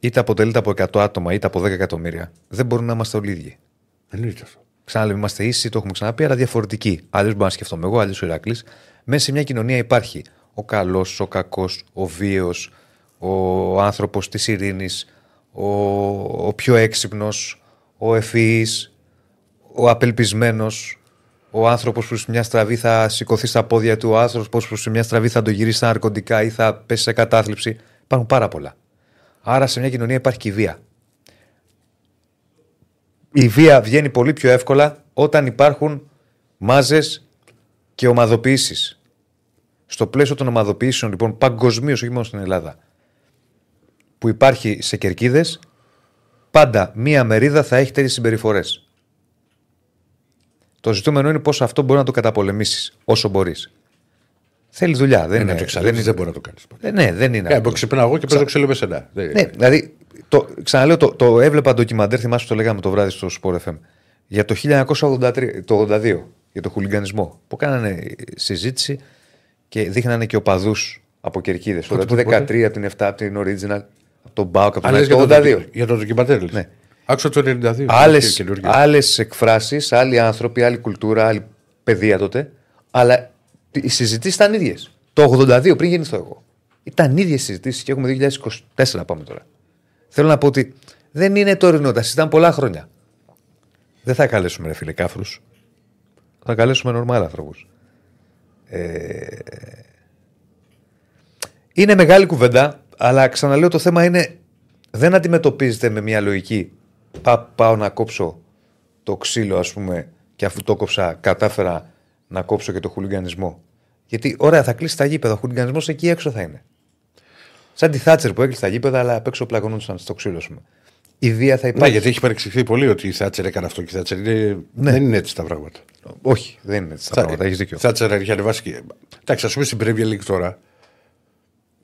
είτε αποτελείται από 100 άτομα είτε από 10 εκατομμύρια, δεν μπορούμε να είμαστε όλοι ίδιοι. Εννοείται αυτό. Ξαναλέμε, είμαστε ίσοι, το έχουμε ξαναπεί, αλλά διαφορετικοί. Αλλιώ μπορώ να σκεφτόμαι εγώ, αλλιώ ο Ηρακλή. Μέσα σε μια κοινωνία υπάρχει ο καλός, ο κακός, ο βίαιος, ο άνθρωπος της ειρήνης, ο, ο πιο έξυπνος, ο ευφυής, ο απελπισμένος, ο άνθρωπος που σε μια στραβή θα σηκωθεί στα πόδια του, ο άνθρωπος που σε μια στραβή θα το γυρίσει στα ναρκωτικά ή θα πέσει σε κατάθλιψη. Υπάρχουν πάρα πολλά. Άρα σε μια κοινωνία υπάρχει και η βία. Η βία βγαίνει πολύ πιο εύκολα όταν υπάρχουν μάζε και ομαδοποιήσει. Στο πλαίσιο των ομαδοποιήσεων, λοιπόν, παγκοσμίω, όχι μόνο στην Ελλάδα, που υπάρχει σε κερκίδε, πάντα μία μερίδα θα έχει τέτοιε συμπεριφορέ. Το ζητούμενο είναι πώ αυτό μπορεί να το καταπολεμήσει όσο μπορεί. Θέλει δουλειά. Δεν Δεν είναι, είναι εξαλείψει, δεν μπορεί να το κάνει. δεν, ναι, δεν είναι. Ε, αυτό. από ξυπνάω εγώ και παίζω ξύλο με σένα. Δεν- Ναι, δηλαδή, το, ξαναλέω, το, το έβλεπα ντοκιμαντέρ, θυμάσαι που το λέγαμε το βράδυ στο Sport FM, για το 1983, το 82, για το χουλιγκανισμό, που κάνανε συζήτηση και δείχνανε και οπαδούς από κερκίδες. Πότε, Το πότε, 13, από την 7, από την Original, από τον Μπάουκ, από Α, τον λες Άκη, το για, 82. το, για το ντοκιμαντέρ. λες. Ναι. Άκουσα το 92. Άλλες και καινούργιο. άλλες εκφράσεις, άλλοι άνθρωποι, άλλη κουλτούρα, άλλη παιδεία τότε. Αλλά οι συζητήσεις ήταν ίδιες. Το 82 πριν γεννηθώ εγώ. Ήταν ίδιες συζητήσεις και έχουμε 2024 να πάμε τώρα. Θέλω να πω ότι δεν είναι τωρινό, τα συζητάμε πολλά χρόνια. Δεν θα καλέσουμε ρε φίλε κάφρους. Θα καλέσουμε νορμάλ ανθρώπου. Ε... Είναι μεγάλη κουβέντα, αλλά ξαναλέω το θέμα είναι δεν αντιμετωπίζεται με μια λογική. Πά, πάω να κόψω το ξύλο, ας πούμε, και αφού το κόψα, κατάφερα να κόψω και το χουλιγκανισμό. Γιατί, ωραία, θα κλείσει τα γήπεδα. Ο χουλιγκανισμός εκεί έξω θα είναι. Σαν τη Θάτσερ που έκλεισε τα γήπεδα, αλλά απ' έξω πλακωνόντουσαν στο ξύλο, ας πούμε. Η βία θα Ναι, υπάρχει. γιατί έχει παρεξηγηθεί πολύ ότι η Θάτσερ έκανε αυτό και η Θάτσερ είναι... Ναι. δεν είναι έτσι τα πράγματα. Όχι, δεν είναι έτσι τα πράγματα. Έχεις δίκιο. Η Θάτσερ έχει ανεβάσει και. Εντάξει, ας πούμε στην Premier League τώρα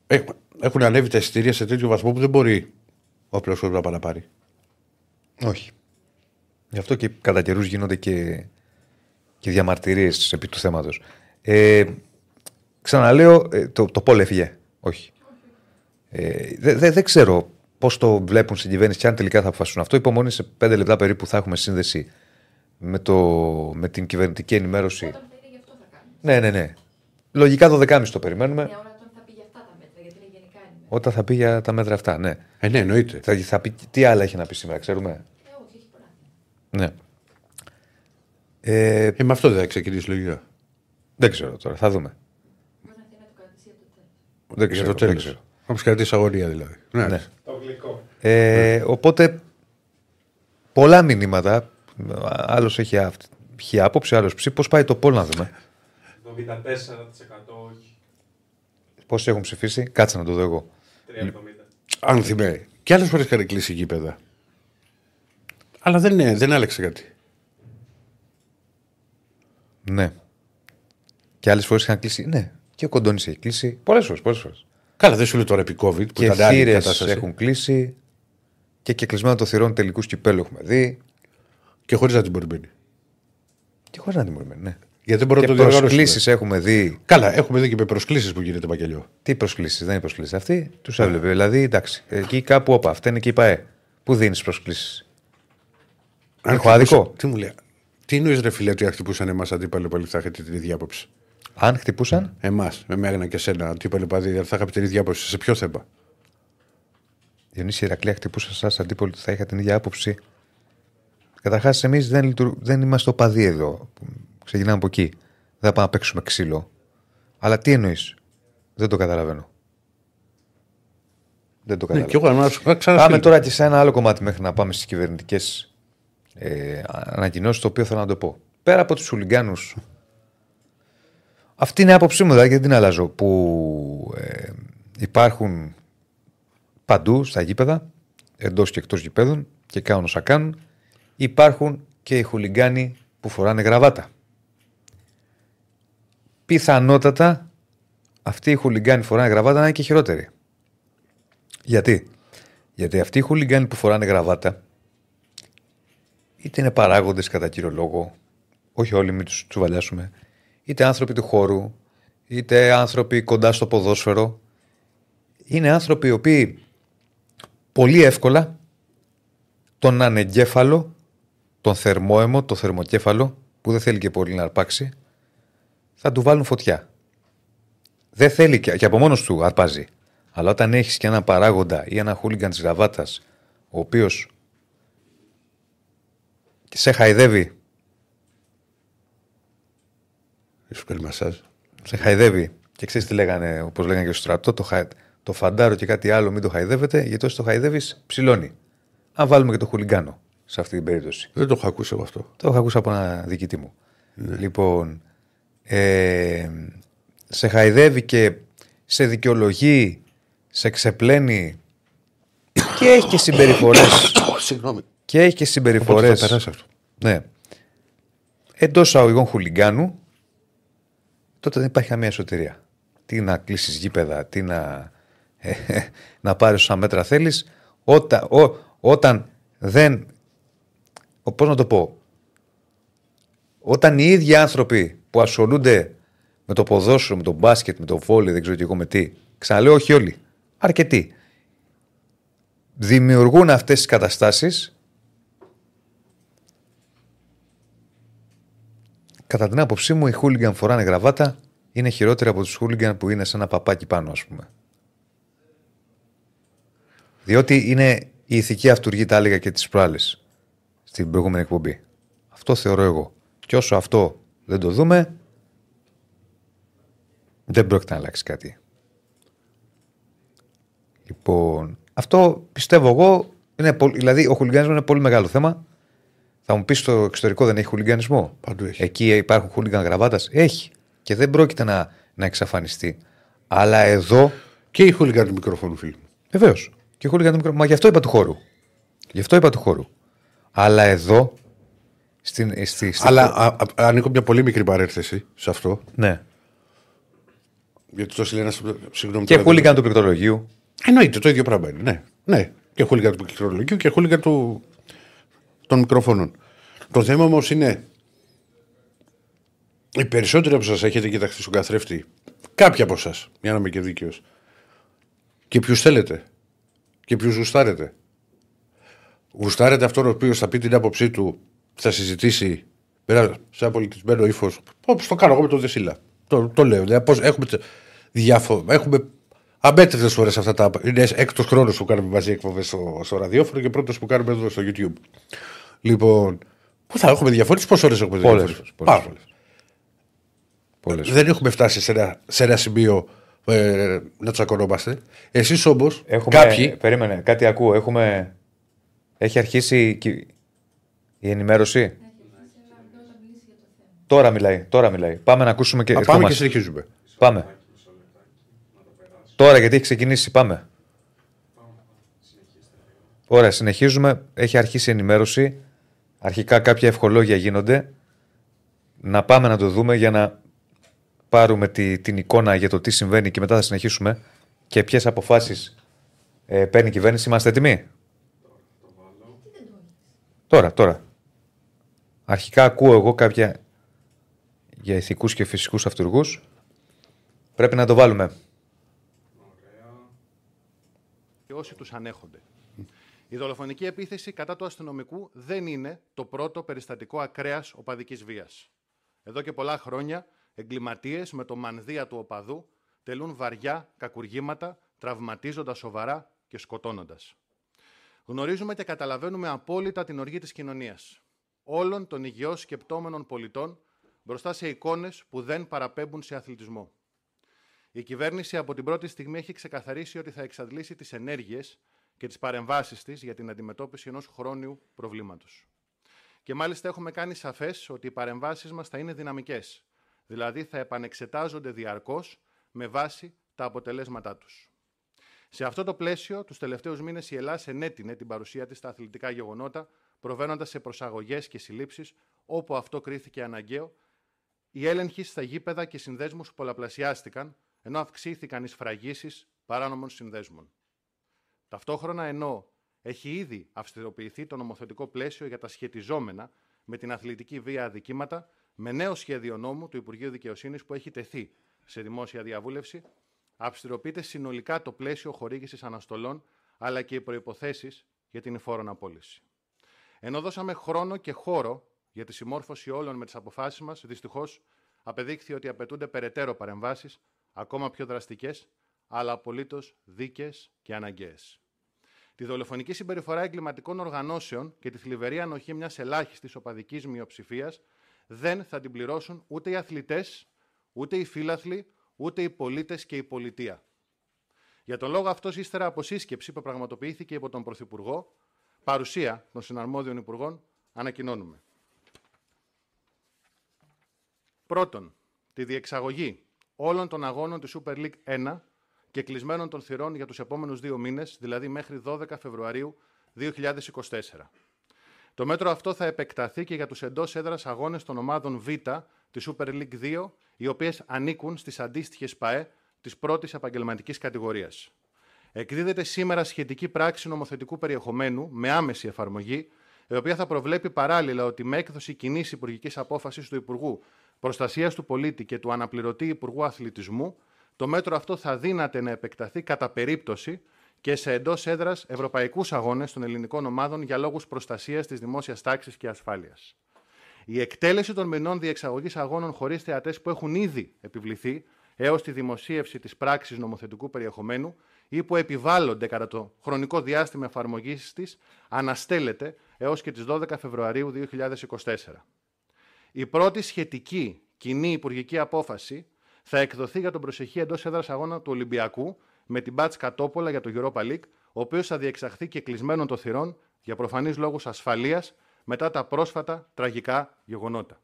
έχουν, έχουν ανέβει τα εισιτήρια σε τέτοιο βαθμό που δεν μπορεί ο απλός κόσμος να πάει να πάρει. Όχι. Γι' αυτό και κατά καιρούς γίνονται και, και διαμαρτυρίες επί του θέματος. Ε, ξαναλέω, ε, το, το Πολ έφυγε. Όχι. Ε, δεν δε, δεν ξέρω πώς το βλέπουν στην κυβέρνηση και αν τελικά θα αποφασίσουν αυτό. Υπομονή σε πέντε λεπτά περίπου θα έχουμε σύνδεση με, το, με την κυβερνητική ενημέρωση. Όταν θα είναι γι' αυτό θα κάνουμε. Ναι, ναι, ναι. Λογικά το 12.30 το περιμένουμε. Μια ώρα όταν θα πει για αυτά τα μέτρα, γιατί είναι γενικά είναι. Όταν θα πει για τα μέτρα αυτά, ναι. Ε, ναι, εννοείται. Θα, θα πει, τι άλλα έχει να πει σήμερα, ξέρουμε; Ε, όχι, έχει πολλά. Ναι. Ε, Ε, με αυτό δεν θα ξεκινήσει λογικά. δεν ξέρω τώρα, θα δούμε. Μπορεί να θέλει να το κρατήσει για το τέλος. Δεν Για ξέρω. Το δεν τέλο. ξέρω. Όπω κρατήσει αγωνία δηλαδή. Ναι. Ναι. Το γλυκό. Ε, οπότε πολλά μηνύματα. Άλλος έχει, αυτή- έχει άποψη, άλλος ψήφι. Πώς πάει το πόλ να δούμε. 74% όχι. Πόσοι έχουν ψηφίσει, κάτσε να το δω εγώ. 370. Αν θυμάμαι. Και άλλες φορές είχαν κλείσει γήπεδα. Αλλά δεν, είναι, δεν άλλαξε κάτι. Ναι. Και άλλες φορές είχαν κλείσει. Ναι, και ο Κοντόνη έχει κλείσει. Πολλές φορές. Πολλές φορές. Καλά, δεν σου λέω τώρα επί COVID που Και ήταν άλλη η θύρες κατάσταση. έχουν κλείσει. Και κεκλεισμένο το θυρών τελικούς κυπέλου έχουμε δει. Και χωρίς να την περιμένει. Και χωρίς να τιμωρημένοι, ναι. Γιατί δεν μπορούμε Και να το διοργανώσουμε. προσκλήσεις έχουμε δει. Καλά, έχουμε δει και με προσκλήσεις που γίνεται μακελιό. Τι προσκλήσεις, δεν είναι προσκλήσεις αυτή. Τους έβλεπε. Δηλαδή, εντάξει, εκεί κάπου όπα. Αυτά είναι και η ΠαΕ. Πού δίνεις προσκλήσεις; Αν Έχω άδικο; χτυπούσα- Τι μου λέει; Τι εννοείς, ρε φίλε, ότι αν χτυπούσαν εμάς αντίπαλοι πάλι θα έχετε την ίδια άποψη; Αν χτυπούσαν, Εμάς, με μένα και σένα, αντίπαλοι πάλι θα είχατε την ίδια άποψη. Σε ποιο θέμα; Διονύση Ηρακλία χτυπούσα εσά αντίπολοι ότι θα είχα την ίδια άποψη. Καταρχάς, εμείς δεν, λειτουργ- δεν είμαστε οπαδοί εδώ. Ξεκινάμε από εκεί. Δεν θα πάμε να παίξουμε ξύλο. Αλλά τι εννοείς; Δεν το καταλαβαίνω. Δεν το Ναι, καταλαβαίνω. και εγώ να σου Πάμε ξαναφύγω. τώρα και σε ένα άλλο κομμάτι μέχρι να πάμε στις κυβερνητικές ε, ανακοινώσεις, το οποίο θέλω να το πω. Πέρα από τους Ουλιγκάνου. Αυτή είναι η άποψή μου, δηλαδή, και δεν την αλλάζω. Που ε, υπάρχουν παντού στα γήπεδα, εντός και εκτός γηπέδων και κάνουν όσα κάνουν. Υπάρχουν και οι χουλιγκάνοι που φοράνε γραβάτα. Πιθανότατα αυτοί οι χουλιγκάνοι που φοράνε γραβάτα να είναι και χειρότεροι. Γιατί; Γιατί αυτοί οι χουλιγκάνοι που φοράνε γραβάτα είτε είναι παράγοντες κατά κύριο λόγο, όχι όλοι, μην τους τσουβαλιάσουμε, είτε άνθρωποι του χώρου, είτε άνθρωποι κοντά στο ποδόσφαιρο. Είναι άνθρωποι οι οποίοι πολύ εύκολα τον ανεγκέφαλο, τον θερμόαιμο, το θερμοκέφαλο, που δεν θέλει και πολύ να αρπάξει, θα του βάλουν φωτιά. Δεν θέλει και, και από μόνος του αρπάζει. Αλλά όταν έχεις και ένα παράγοντα ή ένα χούλιγκαν της γραβάτα, ο οποίος σε χαϊδεύει, Σου κάνει μασάζ. σε χαϊδεύει και ξέρεις τι λέγανε, όπως λέγανε και στο στρατό, το, χα... το φαντάρο και κάτι άλλο μην το χαϊδεύετε, γιατί όσο το χαϊδεύεις, ψηλώνει. Αν βάλουμε και το χουλιγκάνο σε αυτή την περίπτωση. Δεν το έχω ακούσει εγώ αυτό. Το έχω ακούσει από ένα διοικητή μου. Λοιπόν, ε, σε χαϊδεύει και σε δικαιολογεί, σε ξεπλένει και έχει και συμπεριφορές. Συγγνώμη. και έχει και Οπότε συμπεριφορές. θα περάσει αυτό. Ναι. Εντός αγωγικών χουλιγκάνου, τότε δεν υπάρχει καμία εσωτερία. Τι να κλείσεις γήπεδα, τι να, ε, να πάρεις όσα μέτρα θέλεις, όταν, ο- όταν δεν. Πώς να το πω. Όταν οι ίδιοι άνθρωποι που ασχολούνται με το ποδόσφαιρο, με το μπάσκετ, με το βόλι, δεν ξέρω και εγώ με τι. Ξαναλέω, όχι όλοι. Αρκετοί. Δημιουργούν αυτές τις καταστάσεις Κατά την άποψή μου, οι χούλιγκαν φοράνε γραβάτα είναι χειρότεροι από τους χούλιγκαν που είναι σε ένα παπάκι πάνω, ας πούμε. Διότι είναι η ηθική αυτούργη, τα έλεγα και τι προάλλε στην προηγούμενη εκπομπή. Αυτό θεωρώ εγώ. Και όσο αυτό δεν το δούμε, δεν πρόκειται να αλλάξει κάτι. Λοιπόν, αυτό πιστεύω εγώ. Είναι πολύ, δηλαδή, ο χουλιγανισμό είναι πολύ μεγάλο θέμα. Θα μου πεις στο εξωτερικό δεν έχει χουλιγανισμό; Παντού έχει. Εκεί υπάρχουν χούλιγκαν γραβάτας; Έχει. Και δεν πρόκειται να, να εξαφανιστεί. Αλλά εδώ. Και η χούλιγκα του μικροφόνου, φίλοι μου. Βεβαίως. Και χούλιγκαν μικρό. Μα γι' αυτό είπα του χώρου. Γι' αυτό είπα του χώρου. Αλλά εδώ. Στην, ε, στη, στη, Αλλά α, α, ανήκω μια πολύ μικρή παρένθεση σε αυτό. Ναι. Γιατί το ένας. Συγγνώμη. Και τώρα, χούλιγκαν του πληκτρολογίου. Εννοείται, το ίδιο πράγμα είναι. Ναι. ναι. Και χούλιγκα του πληκτρολογίου και χούλιγκα του... των μικροφώνων. Το θέμα όμως είναι. Οι περισσότεροι από εσά έχετε κοιταχτεί στον καθρέφτη. Κάποιοι από εσά, για να είμαι και δίκαιος. Και ποιους θέλετε. Και ποιους γουστάρετε. Γουστάρετε αυτόν ο οποίος θα πει την άποψή του, θα συζητήσει πέρα σε ένα πολιτισμένο ύφος. Όπως το κάνω εγώ με τον Δεσίλα. Το, το λέω. Δηλαδή, πώς έχουμε, τε- διάφο- έχουμε αμέτρητε φορές αυτά τα. Είναι έκτος χρόνος που κάνουμε μαζί εκπομπές στο, στο ραδιόφωνο και πρώτος που κάνουμε εδώ στο YouTube. Λοιπόν. Πού θα έχουμε διαφορέ, πόσες ώρες έχουμε Πολλές διαφορές; φορές, πολλές Πάρα φορές. πολλές. Πολλές. Δεν έχουμε φτάσει σε ένα, σε ένα σημείο ε, να τσακωνόμαστε. Εσείς όμως, Έχουμε, κάποιοι. Περίμενε, κάτι ακούω. Έχουμε, έχει αρχίσει και η ενημέρωση; Τώρα μιλάει, τώρα μιλάει. Πάμε να ακούσουμε και. Α, πάμε και ερχόμαστε. συνεχίζουμε. Πάμε. Τώρα γιατί έχει ξεκινήσει, πάμε. Ωραία, συνεχίζουμε. Έχει αρχίσει η ενημέρωση. Αρχικά κάποια ευχολόγια γίνονται. Να πάμε να το δούμε για να πάρουμε τη, την εικόνα για το τι συμβαίνει και μετά θα συνεχίσουμε και ποιες αποφάσεις ε, παίρνει η κυβέρνηση. Είμαστε έτοιμοι; Τώρα, τώρα. Αρχικά ακούω εγώ κάποια για ηθικούς και φυσικούς αυτούργους. Πρέπει να το βάλουμε. Και όσοι τους ανέχονται. Η δολοφονική επίθεση κατά του αστυνομικού δεν είναι το πρώτο περιστατικό ακραίας οπαδικής βίας. Εδώ και πολλά χρόνια εγκληματίες με το μανδύα του οπαδού τελούν βαριά κακουργήματα, τραυματίζοντας σοβαρά και σκοτώνοντας. Γνωρίζουμε και καταλαβαίνουμε απόλυτα την οργή της κοινωνίας. Όλων των υγιώς σκεπτόμενων πολιτών μπροστά σε εικόνες που δεν παραπέμπουν σε αθλητισμό. Η κυβέρνηση από την πρώτη στιγμή έχει ξεκαθαρίσει ότι θα εξαντλήσει τις ενέργειες και τις παρεμβάσεις της για την αντιμετώπιση ενός χρόνιου προβλήματος. Και μάλιστα έχουμε κάνει σαφές ότι οι παρεμβάσεις μας θα είναι δυναμικές, δηλαδή θα επανεξετάζονται διαρκώς με βάση τα αποτελέσματά τους. Σε αυτό το πλαίσιο, τους τελευταίους μήνες η Ελλάδα ενέτεινε την παρουσία της στα αθλητικά γεγονότα, προβαίνοντας σε προσαγωγές και συλλήψεις όπου αυτό κρίθηκε αναγκαίο οι έλεγχοι στα γήπεδα και συνδέσμους πολλαπλασιάστηκαν, ενώ αυξήθηκαν οι σφραγίσεις παράνομων συνδέσμων. Ταυτόχρονα, ενώ έχει ήδη αυστηροποιηθεί το νομοθετικό πλαίσιο για τα σχετιζόμενα με την αθλητική βία αδικήματα, με νέο σχέδιο νόμου του Υπουργείου Δικαιοσύνης που έχει τεθεί σε δημόσια διαβούλευση, αυστηροποιείται συνολικά το πλαίσιο χορήγησης αναστολών, αλλά και οι προϋποθέσεις για την υφόρον απόλυση. Ενώ δώσαμε χρόνο και χώρο για τη συμμόρφωση όλων με τις αποφάσεις μας, δυστυχώς απεδείχθη ότι απαιτούνται περαιτέρω παρεμβάσεις, ακόμα πιο δραστικές, αλλά απολύτως δίκαιες και αναγκαίες. Τη δολοφονική συμπεριφορά εγκληματικών οργανώσεων και τη θλιβερή ανοχή μιας ελάχιστης οπαδικής μειοψηφίας δεν θα την πληρώσουν ούτε οι αθλητές, ούτε οι φίλαθλοι, ούτε οι πολίτες και η πολιτεία. Για τον λόγο αυτός, ύστερα από σύσκεψη που πραγματοποιήθηκε υπό τον Πρωθυπουργό, παρουσία των συναρμόδιων Υπουργών, ανακοινώνουμε. Πρώτον, τη διεξαγωγή όλων των αγώνων της Super League 1 και κλεισμένων των θυρών για τους επόμενους δύο μήνες, δηλαδή μέχρι 12 Φεβρουαρίου 2024. Το μέτρο αυτό θα επεκταθεί και για τους εντός έδρας αγώνες των ομάδων Β της Super League 2, οι οποίες ανήκουν στις αντίστοιχες ΠαΕ της πρώτης επαγγελματικής κατηγορίας. Εκδίδεται σήμερα σχετική πράξη νομοθετικού περιεχομένου με άμεση εφαρμογή, η οποία θα προβλέπει παράλληλα ότι με έκδοση κοινής υπουργικής απόφασης του Υπουργού Προστασίας του Πολίτη και του Αναπληρωτή Υπουργού Αθλητισμού, το μέτρο αυτό θα δύναται να επεκταθεί κατά περίπτωση και σε εντός έδρας ευρωπαϊκούς αγώνες των ελληνικών ομάδων για λόγους προστασίας της δημόσιας τάξης και ασφάλειας. Η εκτέλεση των μηνών διεξαγωγής αγώνων χωρίς θεατές που έχουν ήδη επιβληθεί έως τη δημοσίευση της πράξης νομοθετικού περιεχομένου ή που επιβάλλονται κατά το χρονικό διάστημα εφαρμογής της, αναστέλλεται έως και τις 12 Φεβρουαρίου 2024. Η πρώτη σχετική κοινή υπουργική απόφαση θα εκδοθεί για τον προσεχή εντός έδρας αγώνα του Ολυμπιακού με την Μπάτς Κατόπολα για το Europa League, ο οποίος θα διεξαχθεί και κλεισμένων των θυρών για προφανείς λόγους ασφαλείας μετά τα πρόσφατα τραγικά γεγονότα.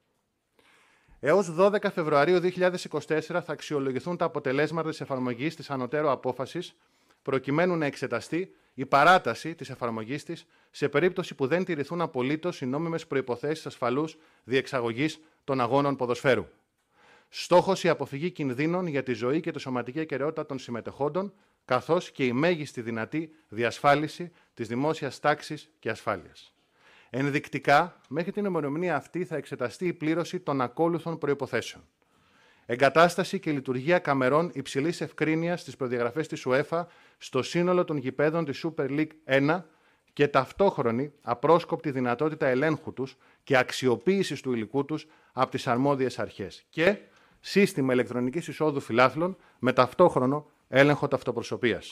Έως 12 Φεβρουαρίου 2024 θα αξιολογηθούν τα αποτελέσματα της εφαρμογής της ανωτέρω απόφασης προκειμένου να εξεταστεί η παράταση της εφαρμογής της σε περίπτωση που δεν τηρηθούν απολύτως οι νόμιμες προϋποθέσεις ασφαλούς διεξαγωγής των αγώνων ποδοσφαίρου. Στόχος η αποφυγή κινδύνων για τη ζωή και τη σωματική ακαιρεότητα των συμμετεχόντων, καθώς και η μέγιστη δυνατή διασφάλιση της δημόσιας τάξης και ασφάλειας. Ενδεικτικά, μέχρι την ημερομηνία αυτή θα εξεταστεί η πλήρωση των ακόλουθων προϋποθέσεων. Εγκατάσταση και λειτουργία καμερών υψηλής ευκρίνειας στις προδιαγραφές της UEFA στο σύνολο των γηπέδων της Super League 1 και ταυτόχρονη απρόσκοπτη δυνατότητα ελέγχου τους και αξιοποίησης του υλικού τους από τις αρμόδιες αρχές. Και σύστημα ηλεκτρονικής εισόδου φιλάθλων με ταυτόχρονο έλεγχο ταυτοπροσωπία.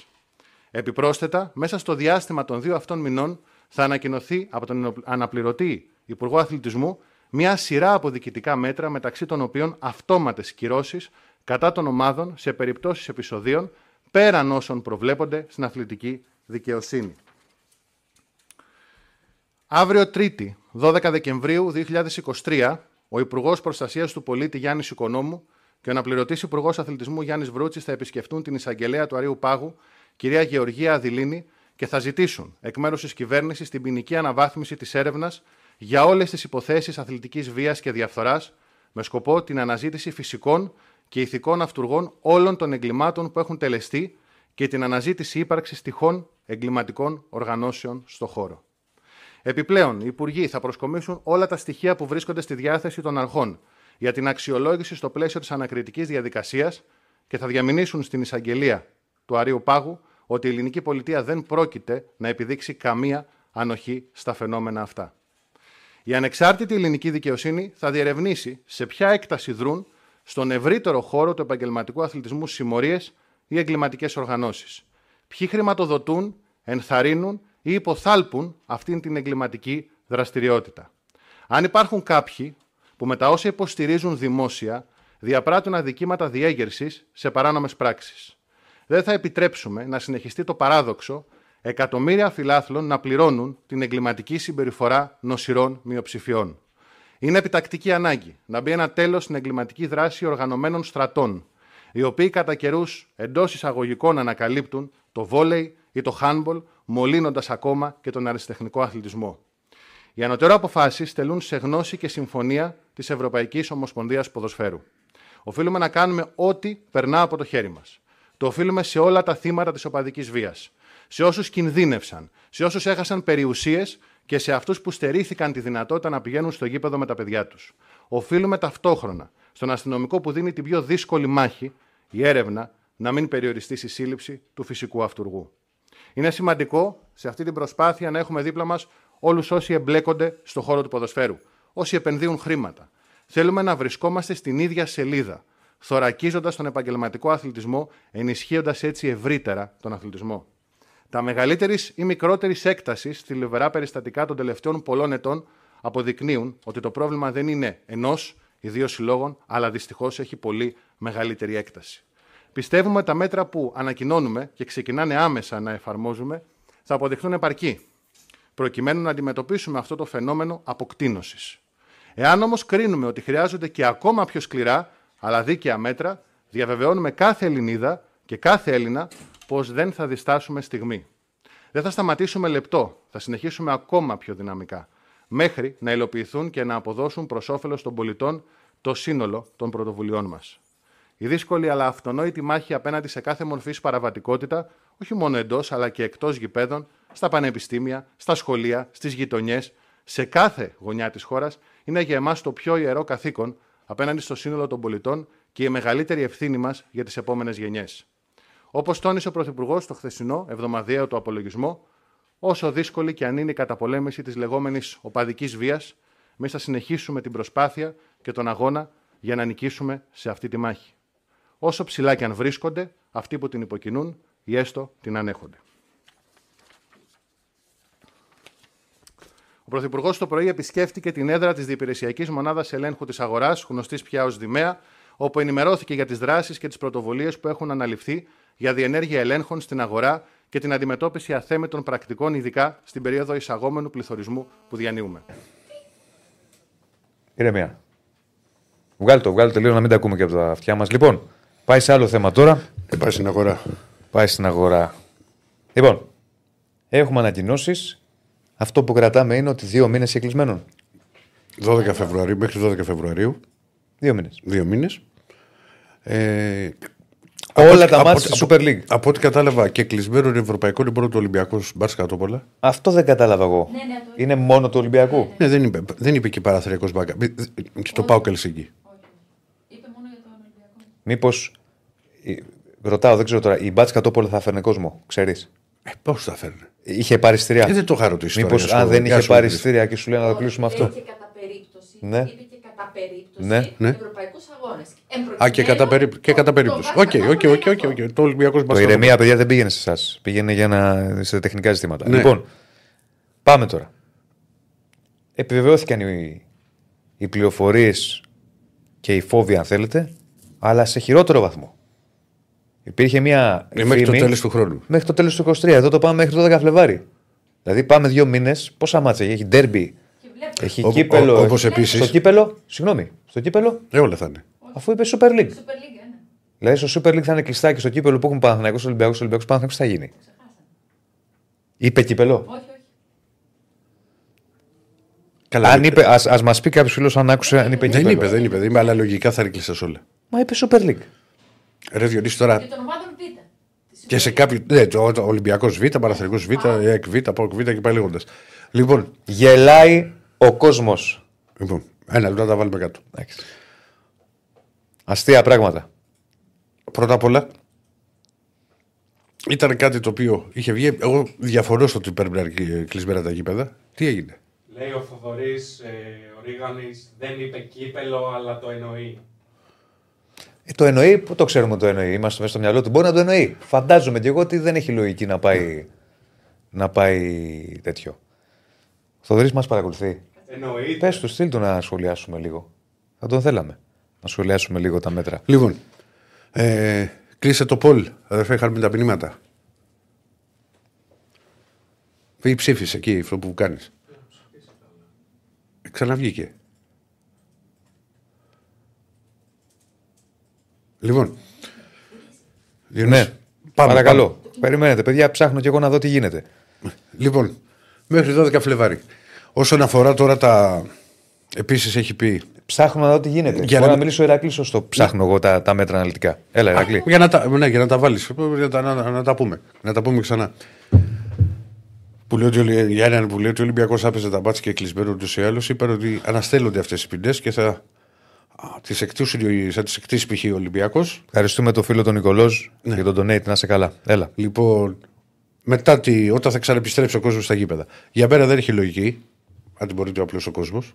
Επιπρόσθετα, μέσα στο διάστημα των δύο αυτών μηνών θα ανακοινωθεί από τον αναπληρωτή Υπουργό Αθλητισμού μια σειρά από διοικητικά μέτρα μεταξύ των οποίων αυτόματες κυρώσεις κατά των ομάδων σε περιπτώσεις επεισοδίων πέραν όσων προβλέπονται στην αθλητική δικαιοσύνη. Αύριο Τρίτη, 12 Δεκεμβρίου 2023, ο Υπουργός Προστασίας του Πολίτη Γιάννης Οικονόμου και ο αναπληρωτής Υπουργός Αθλητισμού Γιάννης Βρούτση θα επισκεφτούν την εισαγγελέα του Αρίου Πάγου, κυρία Γεωργία Αδηλίνη, και θα ζητήσουν εκ μέρους της κυβέρνησης την ποινική αναβάθμιση της έρευνας για όλες τις υποθέσεις αθλητικής βίας και διαφθοράς, με σκοπό την αναζήτηση φυσικών και ηθικών αυτούργων όλων των εγκλημάτων που έχουν τελεστεί και την αναζήτηση ύπαρξης τυχών εγκληματικών οργανώσεων στο χώρο. Επιπλέον, οι Υπουργοί θα προσκομίσουν όλα τα στοιχεία που βρίσκονται στη διάθεση των αρχών για την αξιολόγηση στο πλαίσιο της ανακριτικής διαδικασίας και θα διαμηνήσουν στην εισαγγελία του Αρίου Πάγου ότι η ελληνική πολιτεία δεν πρόκειται να επιδείξει καμία ανοχή στα φαινόμενα αυτά. Η ανεξάρτητη ελληνική δικαιοσύνη θα διερευνήσει σε ποια έκταση δρούν στον ευρύτερο χώρο του επαγγελματικού αθλητισμού συμμορίες ή εγκληματικές οργανώσεις. Ποιοι χρηματοδοτούν, ενθαρρύνουν ή υποθάλπουν αυτήν την εγκληματική δραστηριότητα. Αν υπάρχουν κάποιοι που με τα όσα υποστηρίζουν δημόσια διαπράττουν αδικήματα διέγερσης σε παράνομες πράξεις. Δεν θα επιτρέψουμε να συνεχιστεί το παράδοξο εκατομμύρια φιλάθλων να πληρώνουν την εγκληματική συμπεριφορά νοσηρών μειοψηφιών. Είναι επιτακτική ανάγκη να μπει ένα τέλος στην εγκληματική δράση οργανωμένων στρατών, οι οποίοι κατά καιρούς εντός εισαγωγικών ανακαλύπτουν το βόλεϊ ή το handball, μολύνοντας ακόμα και τον αριστεχνικό αθλητισμό. Οι ανωτέρω αποφάσει στελούν σε γνώση και συμφωνία της Ευρωπαϊκής Ομοσπονδίας Ποδοσφαίρου. Οφείλουμε να κάνουμε ό,τι περνά από το χέρι μας. Το οφείλουμε σε όλα τα θύματα της οπαδικής βίας σε όσους κινδύνευσαν, σε όσους έχασαν περιουσίες και σε αυτούς που στερήθηκαν τη δυνατότητα να πηγαίνουν στο γήπεδο με τα παιδιά τους. Οφείλουμε ταυτόχρονα στον αστυνομικό που δίνει την πιο δύσκολη μάχη, η έρευνα, να μην περιοριστεί στη σύλληψη του φυσικού αυτούργου. Είναι σημαντικό σε αυτή την προσπάθεια να έχουμε δίπλα μας όλους όσοι εμπλέκονται στον χώρο του ποδοσφαίρου, όσοι επενδύουν χρήματα. Θέλουμε να βρισκόμαστε στην ίδια σελίδα, θωρακίζοντας τον επαγγελματικό αθλητισμό, ενισχύοντας έτσι ευρύτερα τον αθλητισμό. Τα μεγαλύτερης ή μικρότερης έκτασης θλιβερά περιστατικά των τελευταίων πολλών ετών αποδεικνύουν ότι το πρόβλημα δεν είναι ενός ή δύο συλλόγων, αλλά δυστυχώς έχει πολύ μεγαλύτερη έκταση. Πιστεύουμε ότι τα μέτρα που ανακοινώνουμε και ξεκινάνε άμεσα να εφαρμόζουμε θα αποδειχθούν επαρκή, προκειμένου να αντιμετωπίσουμε αυτό το φαινόμενο αποκτήνωσης. Εάν όμως κρίνουμε ότι χρειάζονται και ακόμα πιο σκληρά αλλά δίκαια μέτρα, διαβεβαιώνουμε κάθε Ελληνίδα και κάθε Έλληνα πως δεν θα διστάσουμε στιγμή. Δεν θα σταματήσουμε λεπτό, θα συνεχίσουμε ακόμα πιο δυναμικά, μέχρι να υλοποιηθούν και να αποδώσουν προς όφελος των πολιτών το σύνολο των πρωτοβουλειών μας. Η δύσκολη αλλά αυτονόητη μάχη απέναντι σε κάθε μορφή παραβατικότητα, όχι μόνο εντός αλλά και εκτός γηπέδων, στα πανεπιστήμια, στα σχολεία, στις γειτονιές, σε κάθε γωνιά της χώρας, είναι για εμάς το πιο ιερό καθήκον απέναντι στο σύνολο των πολιτών και η μεγαλύτερη ευθύνη μας για τις επόμενες γενιές. Όπως τόνισε ο Πρωθυπουργός στο χθεσινό εβδομαδιαίο του απολογισμό, όσο δύσκολη και αν είναι η καταπολέμηση της λεγόμενης οπαδικής βίας, εμείς θα συνεχίσουμε την προσπάθεια και τον αγώνα για να νικήσουμε σε αυτή τη μάχη. Όσο ψηλά και αν βρίσκονται αυτοί που την υποκινούν ή έστω την ανέχονται. Ο Πρωθυπουργός το πρωί επισκέφτηκε την έδρα της Διεπηρεσιακή Μονάδας Ελέγχου της Αγοράς, γνωστής πια ως Δημαία, όπου ενημερώθηκε για τις δράσεις και τις πρωτοβουλίες που έχουν αναλυφθεί για διενέργεια ελέγχων στην αγορά και την αντιμετώπιση αθέμετων πρακτικών, ειδικά στην περίοδο εισαγόμενου πληθωρισμού που διανύουμε. Ηρεμία. Βγάλει το, βγάλει το λίγο να μην τα ακούμε και από τα αυτιά μας. Λοιπόν, πάει σε άλλο θέμα τώρα. Δεν πάει στην αγορά. Πάει στην αγορά. Λοιπόν, έχουμε ανακοινώσεις. Αυτό που κρατάμε είναι ότι δύο μήνες κλεισμένων. 12 Φεβρουαρίου, μέχρι 12 Φεβρουαρίου, Δύο μήνες. δύο μήνες. Ε, Όλα από- τα από- μάτια στη από- Super League. Από ό,τι κατάλαβα και κλεισμένο είναι ευρωπαϊκό είναι μόνο το Ολυμπιακό Μπάρ Κατόπολα. Αυτό δεν κατάλαβα εγώ. Ναι, ναι, το είναι μόνο του Ολυμπιακού. Ναι, δεν είπε, δεν είπε και παραθυριακός μπάκα. Και το πάω Κελσίνκι. Όχι. Είπε μόνο για τον Ολυμπιακό. Μήπως. Ρωτάω, δεν ξέρω τώρα. Η Μπάτς Κατόπολα θα φέρνει κόσμο, ξέρεις; Ε, Πώς θα φέρνει. Είχε πάρει Ε, εισιτήρια. δεν το είχα ρωτήσει. Μήπως τώρα, για αν σου- δεν για είχε σου πάρει ρωτήσω. εισιτήρια και σου λέει να το Όχι, κλείσουμε λέει αυτό. και κατά περίπτωση. Ναι. Είπε και κατά περίπτωση. Ναι, ναι. Ευρωπαϊκούς αγώνες. Α, και κατά, περίπ... και κατά περίπτωση. Οκ, οκ, οκ, οκ, οκ. Το Ολυμπιακός Το Μπάρ ηρεμία, παιδιά, δεν πήγαινε σε εσάς. Πήγαινε για να... σε τεχνικά ζητήματα. Ναι. Λοιπόν, πάμε τώρα. Επιβεβαιώθηκαν οι, οι πληροφορίες και οι φόβοι, αν θέλετε, αλλά σε χειρότερο βαθμό. Υπήρχε μια. Ε, Μέχρι το φήμη- τέλος του χρόνου. Μέχρι το τέλος του 23. Εδώ το πάμε μέχρι το 12 Φλεβάρι. Δηλαδή πάμε δύο μήνες. Πόσα μάτσα έχει, έχει ντέρμπι, Και βλέπω. Έχει Όπω- κύπελο. ο- όπως έχει- επίσης- Στο κύπελο, συγγνώμη, στο κύπελο, Ε, όλα θα είναι. αφού είπε Super League. Super League, ένα. Δηλαδή στο Super League θα είναι κλειστά και στο κύπελο που έχουν Παναθηναϊκός Ολυμπιακός Ολυμπιακός Παναθηναϊκός θα γίνει; Ξεχάσαμε. Είπε κύπελο; Όχι, όχι. Καλά, Αν δεν- είπε, ας, ας μας πει κάποιος φίλος αν άκουσε αν είπε Δεν κύπελο. είπε, δεν είπε. Δεν είπε, αλλά λογικά θα είναι κλειστά όλα. Μα είπε Super League. Ρε Διονύση τώρα Και των ομάδων Β. Της και σε Super League. κάποιο. Ναι, το Ολυμπιακός Β, Παναθρικό Β, ΕΚ Β, ΠΑΟΚ Β και πάει λέγοντας. Λοιπόν, Γελάει ο κόσμος. λοιπόν, ένα λεπτό να τα βάλουμε κάτω. Εντάξει. Αστεία πράγματα. Πρώτα απ' όλα, ήταν κάτι το οποίο είχε βγει. Εγώ διαφωνώ στο ότι πρέπει να είναι κλεισμένα τα γήπεδα. Τι έγινε; Λέει ο Θοδωρής ε, ο Ρίγανης, δεν είπε κύπελο, αλλά το εννοεί. Ε, το εννοεί, πού το ξέρουμε το εννοεί; Είμαστε μέσα στο μυαλό του. Μπορεί να το εννοεί. Φαντάζομαι και εγώ ότι δεν έχει λογική να πάει, να πάει τέτοιο. Ο Θοδωρής μας παρακολουθεί. Εννοείται. Πες τους, στείλ του να σχολιάσουμε λίγο; Θα τον θέλαμε. Να σχολιάσουμε λίγο τα μέτρα. Λοιπόν, ε, κλείσε το Πολ, αδερφέ, είχαμε τα μηνύματα. Ή ψήφισε εκεί αυτό που κάνεις. Ξαναβγήκε. Λοιπόν. Διονύση, Ναι, παρακαλώ. Περιμένετε, παιδιά, ψάχνω και εγώ να δω τι γίνεται. Λοιπόν, μέχρι 12 Φλεβάρι. Όσον αφορά τώρα τα. Επίσης έχει πει. Ψάχνω να δω τι γίνεται. Για Για να να, μην- μιλήσω Ηρακλή, σωστό. Ψάχνω εγώ τα, τα μέτρα αναλυτικά. Έλα, Ηρακλή. Για να τα, ναι, για να τα βάλεις. Να, τα- να, να τα πούμε. Να τα πούμε ξανά. Που λέει ότι, ο Ολυ- για έναν που λέει ότι ο Ολυμπιακός άπαιζε τα μπάτια και κλεισμένο ούτως ή άλλως, είπαν ότι αναστέλλονται αυτές οι ποινέ και θα τις εκτίσεις, θα τις εκτίσει π.χ. ο Ολυμπιακός. Ευχαριστούμε τον φίλο τον Νικολό Ναι. για τον donate. Να είσαι καλά. Έλα. Λοιπόν, μετά τη, όταν θα ξαναεπιστρέψει ο κόσμος στα γήπεδα. Για μένα δεν έχει λογική. Αν μπορεί ο απλό ο κόσμος.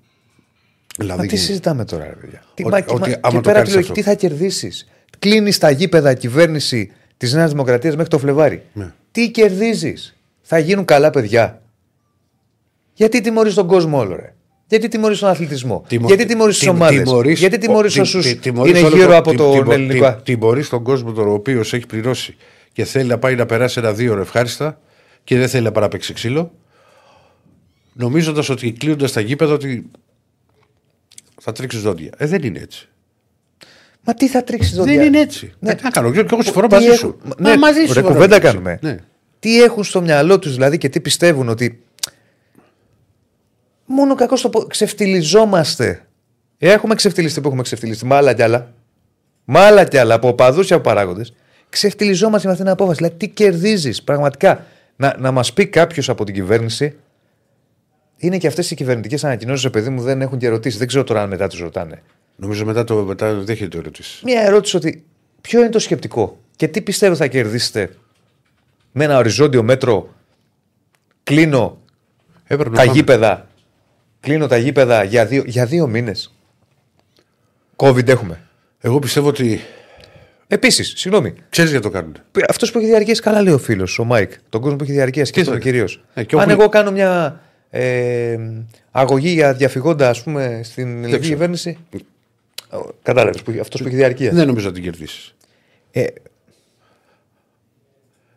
Δηλαδή, Μα τι συζητάμε τώρα, ρε παιδιά; Τι, Ότι- μα, και, ότι μα- άμα και το πέρα κάνεις τη λογική, αυτό. τι θα κερδίσεις; Κλείνεις τα γήπεδα κυβέρνηση της Νέας Δημοκρατίας μέχρι το Φλεβάρι. Ναι. Τι κερδίζεις; Θα γίνουν καλά παιδιά. Γιατί τιμωρείς τον κόσμο όλο, ρε; Γιατί τιμωρείς τον αθλητισμό; Τιμω- Γιατί τιμωρείς τις τιμ- ομάδες; τιμωρείς- Γιατί τιμωρείς ο- τιμ- όσους τιμ- τιμωρείς είναι όλο γύρω το- από τιμ- τον τιμω- ελληνικό; τιμ- Τιμωρείς τον κόσμο τον οποίος έχει πληρώσει και θέλει να πάει να περάσει ένα δύο ώρα ευχάριστα και δεν θέλει να παραπέξει ξύλο. Νομίζοντας ότι κλείνοντα τα γήπεδα ότι θα τρίξεις δόντια. Ε, δεν είναι έτσι. Μα τι θα τρίξεις εδώ Δεν είναι έτσι. Ναι. Τι να κάνω, και εγώ συμφωνώ Τι μαζί έχουν- σου. Ναι, Μα, μαζί σου. ωραία, συμφωνώ κουβέντα μαζί σου. κάνουμε. Ναι. Τι έχουν στο μυαλό τους δηλαδή και τι πιστεύουν ότι. Μόνο κακός το πω. Ξεφτυλιζόμαστε. Έχουμε ξεφτυλιστεί που έχουμε ξεφτυλιστεί. Με άλλα κι άλλα. Με άλλα κι άλλα από οπαδούς και από παράγοντες. Ξεφτυλιζόμαστε με αυτήν την απόφαση. Δηλαδή, τι κερδίζεις πραγματικά. Να, να μας πει κάποιος από την κυβέρνηση. Είναι και αυτές οι κυβερνητικές ανακοινώσεις, παιδί μου, δεν έχουν και ερωτήσεις. Δεν ξέρω τώρα αν μετά του ρωτάνε. Νομίζω μετά το μετά δέχεται ερωτήσεις. Μία ερώτηση ότι ποιο είναι το σκεπτικό και τι πιστεύω θα κερδίσετε με ένα οριζόντιο μέτρο. Κλείνω Έπρεπε να τα πάμε. γήπεδα. Κλείνω τα γήπεδα για δύο, για δύο μήνες. COVID έχουμε. Εγώ πιστεύω ότι Επίσης, συγγνώμη, ξέρεις γιατί το κάνουν. αυτός που έχει διαρκέσει, καλά λέει ο φίλος, ο Μάικ. Τον κόσμο που έχει διαρκέσει και Τι αυτό θα- κυρίως. Ε, και Αν έχουν- εγώ κάνω μια ε, αγωγή για διαφυγόντα, ας πούμε, στην ελληνική ξέρω. κυβέρνηση. Κατάλαβες, αυτός που έχει διαρκεία. Δεν νομίζω να την κερδίσεις. Ε,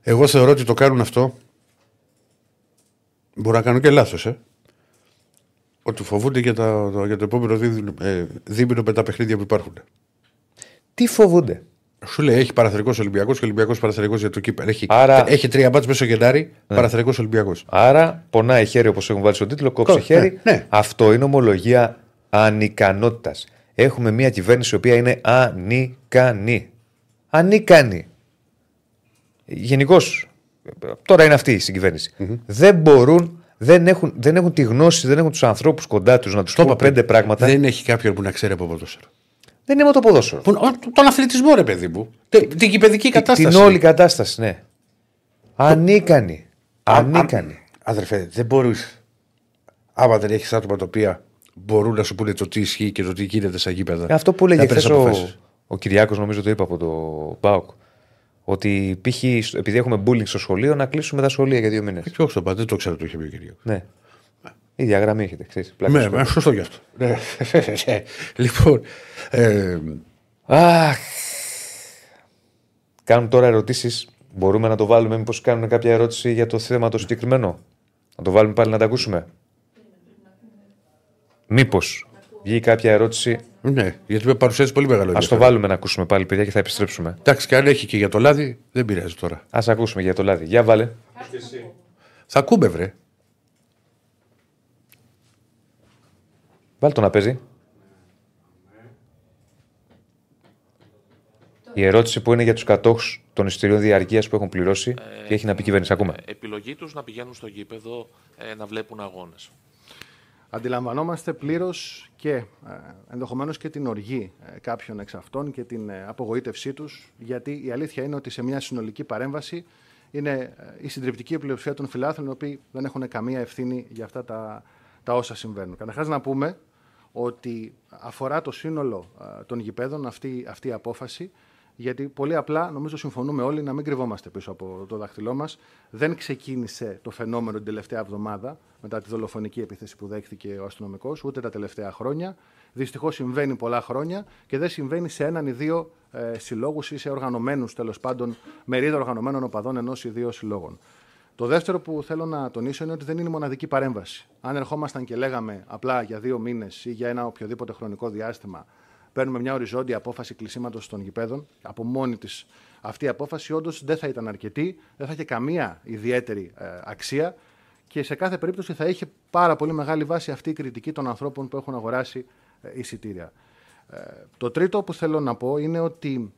Εγώ θεωρώ ότι το κάνουν αυτό. Μπορεί να κάνουν και λάθος, ε. Ότι φοβούνται για, τα, το- για το επόμενο δίμηνο, ε, δίμηνο με τα παιχνίδια που υπάρχουν. τι φοβούνται; Σου λέει έχει παραθερικός Ολυμπιακός και Ολυμπιακός παραθερικός για το κύπελο. Έχει, Άρα- Ναι. έχει τρία μπάτς μέσα στο Γενάρη, παραθερικός Ολυμπιακός. Άρα, πονάει χέρι όπως έχουν βάλει στον τίτλο, κόψε Κόψε, χέρι. ναι, ναι. Αυτό είναι ομολογία ανικανότητας. Έχουμε μια κυβέρνηση η οποία είναι ανικανή. Ανίκανη. Γενικώς. Τώρα είναι αυτή η συγκυβερνηση Δεν μπορούν, δεν έχουν, δεν έχουν τη γνώση, δεν έχουν τους ανθρώπους κοντά τους να τους πούμε πέντε πράγματα. Δεν, Δεν έχει κάποιον που να ξέρει από ποδόσφαιρο. Είναι με το ποδόσφαιρο. Που- ο- Τον αθλητισμό, ρε παιδί μου. Τε- Την κυπεδική κατάσταση. Την όλη κατάσταση, ναι. Ανίκανη. Ανίκανη. Αδερφέ, δεν μπορείς. Άμα δεν έχεις άτομα τα οποία μπορούν να σου πούνε το τι ισχύει και το τι γίνεται στα γήπεδα. Ε, Αυτό που να έλεγε παίρνεις χθε ο, αποφάσεις. ο Κυριάκος, νομίζω το είπα από το Μπάουκ. Ότι π.χ. επειδή έχουμε bullying στο σχολείο, να κλείσουμε τα σχολεία για δύο μήνες. Και όχι το πάντα, δεν το ξέρω το είχε πει ο Κυριάκος. Ναι. Η διαγραμμή έχετε, ξέρεις. πλάκα Ναι, στο ναι, σωστό γι' αυτό. Ναι. λοιπόν. Ε, Αχ. Κάνουν τώρα ερωτήσεις. Μπορούμε να το βάλουμε, μήπως κάνουν κάποια ερώτηση για το θέμα το συγκεκριμένο; Να το βάλουμε πάλι να τα ακούσουμε; Μήπως βγει κάποια ερώτηση; ναι, γιατί με παρουσιάζει πολύ μεγάλο Α το ενδιαφέρον. βάλουμε να ακούσουμε πάλι, παιδιά, και θα επιστρέψουμε. Εντάξει, και αν έχει και για το λάδι, δεν πειράζει τώρα. Α ακούσουμε για το λάδι. Για βάλε. Θα ακούμε, βρε. Βάλε το να παίζει. Η ερώτηση που είναι για τους κατόχους των εισιτηρίων διαρκείας που έχουν πληρώσει και έχει να πει η κυβέρνηση. Ακούμε. επιλογή τους να πηγαίνουν στο γήπεδο ε, να βλέπουν αγώνες. Αντιλαμβανόμαστε πλήρως και ε, ενδεχομένως και την οργή ε, κάποιων εξ αυτών και την ε, απογοήτευσή τους, γιατί η αλήθεια είναι ότι σε μια συνολική παρέμβαση είναι ε, η συντριπτική πλειοψηφία των φιλάθλων, οι οποίοι δεν έχουν καμία ευθύνη για αυτά τα, τα όσα συμβαίνουν. Καταρχάς, να πούμε ότι αφορά το σύνολο ε, των γηπέδων αυτή, αυτή η απόφαση, γιατί πολύ απλά νομίζω συμφωνούμε όλοι να μην κρυβόμαστε πίσω από το δάχτυλό μας. Δεν ξεκίνησε το φαινόμενο την τελευταία εβδομάδα μετά τη δολοφονική επίθεση που δέχθηκε ο αστυνομικός, ούτε τα τελευταία χρόνια. Δυστυχώς συμβαίνει πολλά χρόνια και δεν συμβαίνει σε έναν ή δύο ε, συλλόγους ή σε οργανωμένους τέλος πάντων μερίδα οργανωμένων οπαδών ενός ή δύο συλλόγων. Το δεύτερο που θέλω να τονίσω είναι ότι δεν είναι η μοναδική παρέμβαση. Αν ερχόμασταν και λέγαμε απλά για δύο μήνες ή για ένα οποιοδήποτε χρονικό διάστημα, παίρνουμε μια οριζόντια απόφαση κλεισίματος των γηπέδων, από μόνη της αυτή η απόφαση όντως δεν θα ήταν αρκετή, δεν θα είχε καμία ιδιαίτερη ε, αξία και σε κάθε περίπτωση θα είχε πάρα πολύ μεγάλη βάση αυτή η κριτική των ανθρώπων που έχουν αγοράσει ε, εισιτήρια. Ε, το τρίτο που θέλω να πω είναι ότι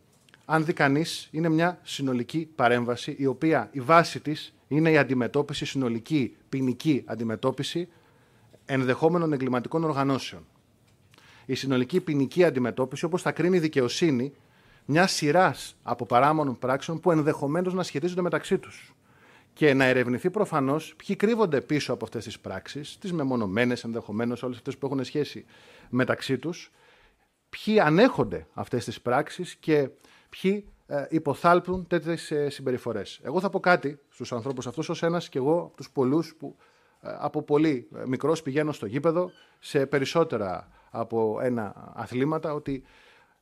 αν δει κανείς, είναι μια συνολική παρέμβαση, η οποία η βάση της είναι η αντιμετώπιση, συνολική ποινική αντιμετώπιση ενδεχόμενων εγκληματικών οργανώσεων. Η συνολική ποινική αντιμετώπιση, όπως θα κρίνει η δικαιοσύνη, μια σειράς από παράμονων πράξεων που ενδεχομένως να σχετίζονται μεταξύ τους. Και να ερευνηθεί προφανώς ποιοι κρύβονται πίσω από αυτές τις πράξεις, τις μεμονωμένες ενδεχομένως, όλες αυτές που έχουν σχέση μεταξύ τους, ποιοι ανέχονται αυτές τις πράξεις και ποιοι ε, υποθάλπουν τέτοιες ε, συμπεριφορές. Εγώ θα πω κάτι στους ανθρώπους αυτούς ως ένας και εγώ από τους πολλούς που ε, από πολύ μικρός πηγαίνω στο γήπεδο σε περισσότερα από ένα αθλήματα ότι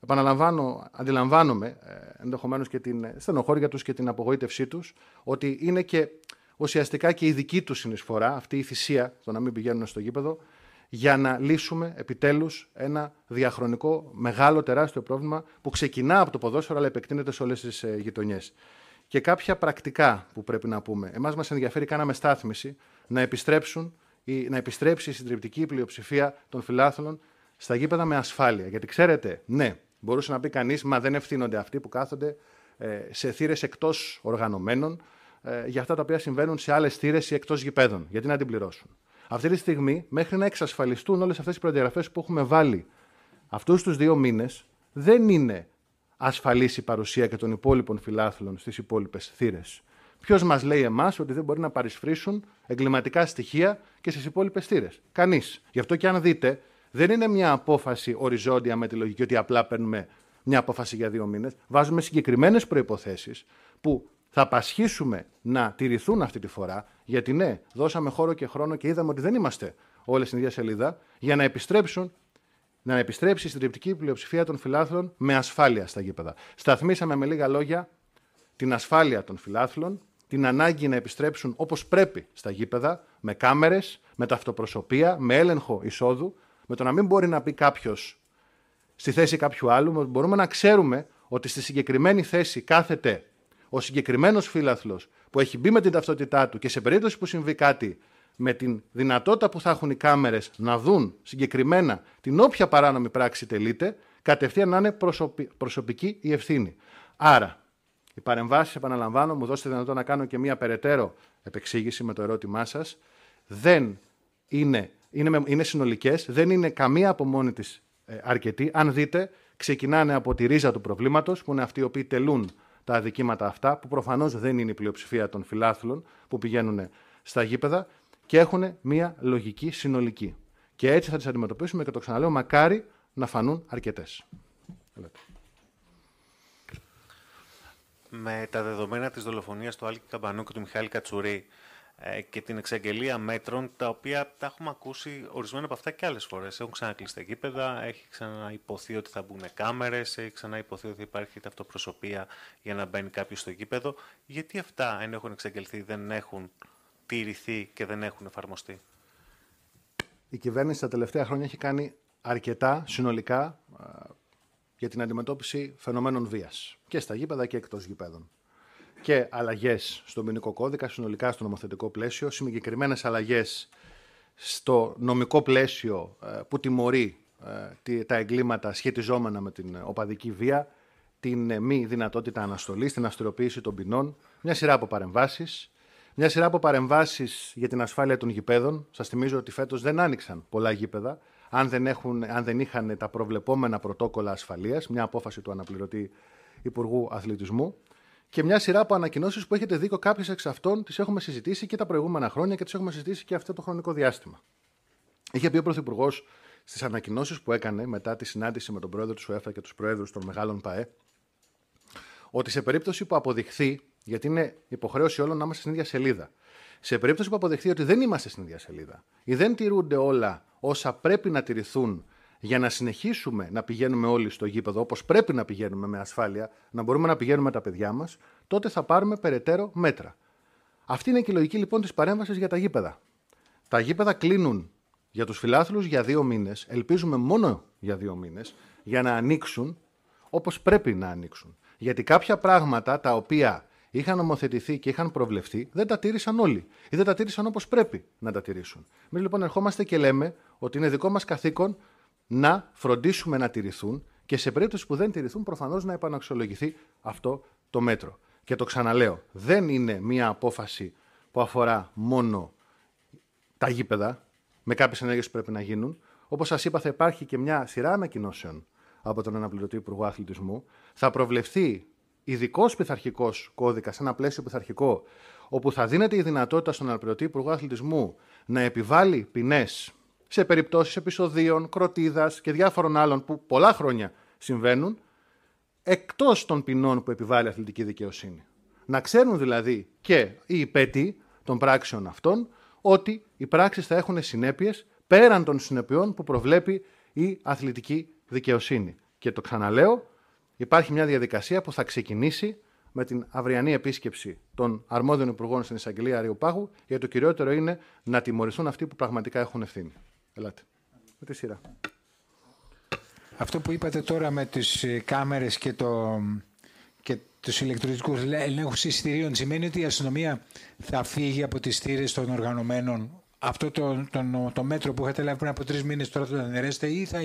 επαναλαμβάνω, αντιλαμβάνομαι ε, ενδεχομένως και την στενοχώρια τους και την απογοήτευσή τους, ότι είναι και ουσιαστικά και η δική τους συνεισφορά, αυτή η θυσία, το να μην πηγαίνουν στο γήπεδο, για να λύσουμε επιτέλους ένα διαχρονικό μεγάλο τεράστιο πρόβλημα που ξεκινά από το ποδόσφαιρο αλλά επεκτείνεται σε όλες τις ε, γειτονιές. Και κάποια πρακτικά που πρέπει να πούμε. Εμάς μας ενδιαφέρει, κάναμε στάθμιση να επιστρέψουν ή να επιστρέψει η συντριπτική πλειοψηφία των φιλάθλων στα γήπεδα με ασφάλεια. Γιατί ξέρετε, ναι, μπορούσε να πει κανείς, μα δεν ευθύνονται αυτοί που κάθονται ε, σε θύρες εκτός οργανωμένων ε, για αυτά τα οποία συμβαίνουν σε άλλες θύρες ή εκτός γηπέδων. Γιατί να την πληρώσουν. Αυτή τη στιγμή, μέχρι να εξασφαλιστούν όλες αυτές οι προδιαγραφές που έχουμε βάλει αυτούς τους δύο μήνες, δεν είναι ασφαλής η παρουσία και των υπόλοιπων φιλάθλων στις υπόλοιπες θύρες. Ποιος μας λέει εμάς ότι δεν μπορεί να παρισφρήσουν εγκληματικά στοιχεία και στις υπόλοιπες θύρες; Κανείς. Γι' αυτό και αν δείτε, δεν είναι μια απόφαση οριζόντια με τη λογική ότι απλά παίρνουμε μια απόφαση για δύο μήνες. Βάζουμε συγκεκριμένες προποθέσει που θα πασχίσουμε να τηρηθούν αυτή τη φορά, γιατί ναι, δώσαμε χώρο και χρόνο και είδαμε ότι δεν είμαστε όλες στην ίδια σελίδα, για να επιστρέψουν να επιστρέψει η συντριπτική πλειοψηφία των φιλάθλων με ασφάλεια στα γήπεδα. Σταθμίσαμε με λίγα λόγια την ασφάλεια των φιλάθλων, την ανάγκη να επιστρέψουν όπως πρέπει στα γήπεδα, με κάμερες, με ταυτοπροσωπεία, με έλεγχο εισόδου, με το να μην μπορεί να πει κάποιος στη θέση κάποιου άλλου, μπορούμε να ξέρουμε ότι στη συγκεκριμένη θέση κάθεται ο συγκεκριμένος φίλαθλος που έχει μπει με την ταυτότητά του και σε περίπτωση που συμβεί κάτι, με την δυνατότητα που θα έχουν οι κάμερες να δουν συγκεκριμένα την όποια παράνομη πράξη τελείται, κατευθείαν να είναι προσωπική η ευθύνη. Άρα, οι παρεμβάσεις, επαναλαμβάνω, μου δώσετε δυνατότητα να κάνω και μία περαιτέρω επεξήγηση με το ερώτημά σας. Δεν είναι, είναι, είναι συνολικές, δεν είναι καμία από μόνη της ε, αρκετή. Αν δείτε, ξεκινάνε από τη ρίζα του προβλήματος, που είναι αυτοί οι οποίοι τελούν τα αδικήματα αυτά, που προφανώς δεν είναι η πλειοψηφία των φιλάθλων που πηγαίνουν στα γήπεδα και έχουν μία λογική συνολική. Και έτσι θα τις αντιμετωπίσουμε και το ξαναλέω, μακάρι να φανούν αρκετές. Με τα δεδομένα της δολοφονίας του Άλκη Καμπανού και του Μιχάλη Κατσουρί ε, και την εξαγγελία μέτρων, τα οποία τα έχουμε ακούσει ορισμένα από αυτά και άλλες φορές. Έχουν ξανακλείσει τα γήπεδα, έχει ξαναυποθεί ότι θα μπουν κάμερες, έχει ξαναυποθεί ότι υπάρχει ταυτοπροσωπεία για να μπαίνει κάποιος στο γήπεδο. Γιατί αυτά, ενώ έχουν εξαγγελθεί, δεν έχουν τηρηθεί και δεν έχουν εφαρμοστεί; Η κυβέρνηση τα τελευταία χρόνια έχει κάνει αρκετά συνολικά για την αντιμετώπιση φαινομένων βίας και στα γήπεδα και εκτός γήπεδων. Και αλλαγές στο ποινικό κώδικα, συνολικά στο νομοθετικό πλαίσιο, συγκεκριμένες αλλαγές στο νομικό πλαίσιο ε, που τιμωρεί ε, τα εγκλήματα σχετιζόμενα με την οπαδική βία, την ε, μη δυνατότητα αναστολής, την αστριοποίηση των ποινών, μια σειρά από παρεμβάσεις, μια σειρά από παρεμβάσεις για την ασφάλεια των γηπέδων. Σας θυμίζω ότι φέτος δεν άνοιξαν πολλά γήπεδα, αν δεν, έχουν, αν δεν είχαν τα προβλεπόμενα πρωτόκολλα ασφαλείας, μια απόφαση του αναπληρωτή Υπουργού Αθλητισμού. Και μια σειρά από ανακοινώσεις που έχετε δίκιο, κάποιες εξ αυτών τις έχουμε συζητήσει και τα προηγούμενα χρόνια και τις έχουμε συζητήσει και αυτό το χρονικό διάστημα. Είχε πει ο Πρωθυπουργός στις ανακοινώσεις που έκανε μετά τη συνάντηση με τον πρόεδρο του ΣΟΕΦΑ και τους προέδρου των μεγάλων ΠαΕ, ότι σε περίπτωση που αποδειχθεί γιατί είναι υποχρέωση όλων να είμαστε στην ίδια σελίδα. Σε περίπτωση που αποδεχθεί ότι δεν είμαστε στην ίδια σελίδα ή δεν τηρούνται όλα όσα πρέπει να τηρηθούν για να συνεχίσουμε να πηγαίνουμε όλοι στο γήπεδο όπως πρέπει να πηγαίνουμε με ασφάλεια, να μπορούμε να πηγαίνουμε τα παιδιά μας, τότε θα πάρουμε περαιτέρω μέτρα. Αυτή είναι και η λογική λοιπόν της παρέμβασης για τα γήπεδα. Τα γήπεδα κλείνουν για τους φιλάθλους για δύο μήνες, ελπίζουμε μόνο για δύο μήνες, για να ανοίξουν όπως πρέπει να ανοίξουν. Γιατί κάποια πράγματα τα οποία είχαν νομοθετηθεί και είχαν προβλεφθεί, δεν τα τήρησαν όλοι. Ή δεν τα τήρησαν όπως πρέπει να τα τηρήσουν. Εμείς λοιπόν ερχόμαστε και λέμε ότι είναι δικό μας καθήκον να φροντίσουμε να τηρηθούν και σε περίπτωση που δεν τηρηθούν, προφανώς να επαναξιολογηθεί αυτό το μέτρο. Και το ξαναλέω, δεν είναι μία απόφαση που αφορά μόνο τα γήπεδα, με κάποιες ενέργειες που πρέπει να γίνουν. Όπως σας είπα, θα υπάρχει και μια σειρά ανακοινώσεων από τον αναπληρωτή Υπουργό Αθλητισμού. Θα προβλεφθεί ειδικός πειθαρχικός κώδικας, ένα πλαίσιο πειθαρχικό, όπου θα δίνεται η δυνατότητα στον αναπληρωτή Υπουργό Αθλητισμού να επιβάλλει ποινές σε περιπτώσεις επεισοδίων, κροτίδας και διάφορων άλλων που πολλά χρόνια συμβαίνουν, εκτός των ποινών που επιβάλλει η αθλητική δικαιοσύνη. Να ξέρουν δηλαδή και οι υπέτειοι των πράξεων αυτών ότι οι πράξεις θα έχουν συνέπειες πέραν των συνεπειών που προβλέπει η αθλητική δικαιοσύνη. Και το ξαναλέω, υπάρχει μια διαδικασία που θα ξεκινήσει με την αυριανή επίσκεψη των αρμόδιων υπουργών στην εισαγγελία Αριοπάγου, γιατί το κυριότερο είναι να τιμωρηθούν αυτοί που πραγματικά έχουν ευθύνη. Ελάτε. Με τη σειρά. Αυτό που είπατε τώρα με τις ε, κάμερες και, το, και τους ηλεκτρονικούς ελέγχους εισιτηρίων σημαίνει ότι η αστυνομία θα φύγει από τις στήρες των οργανωμένων; Αυτό το, το, το, μέτρο που είχατε λάβει πριν από τρεις μήνες τώρα το αναιρέσετε ή θα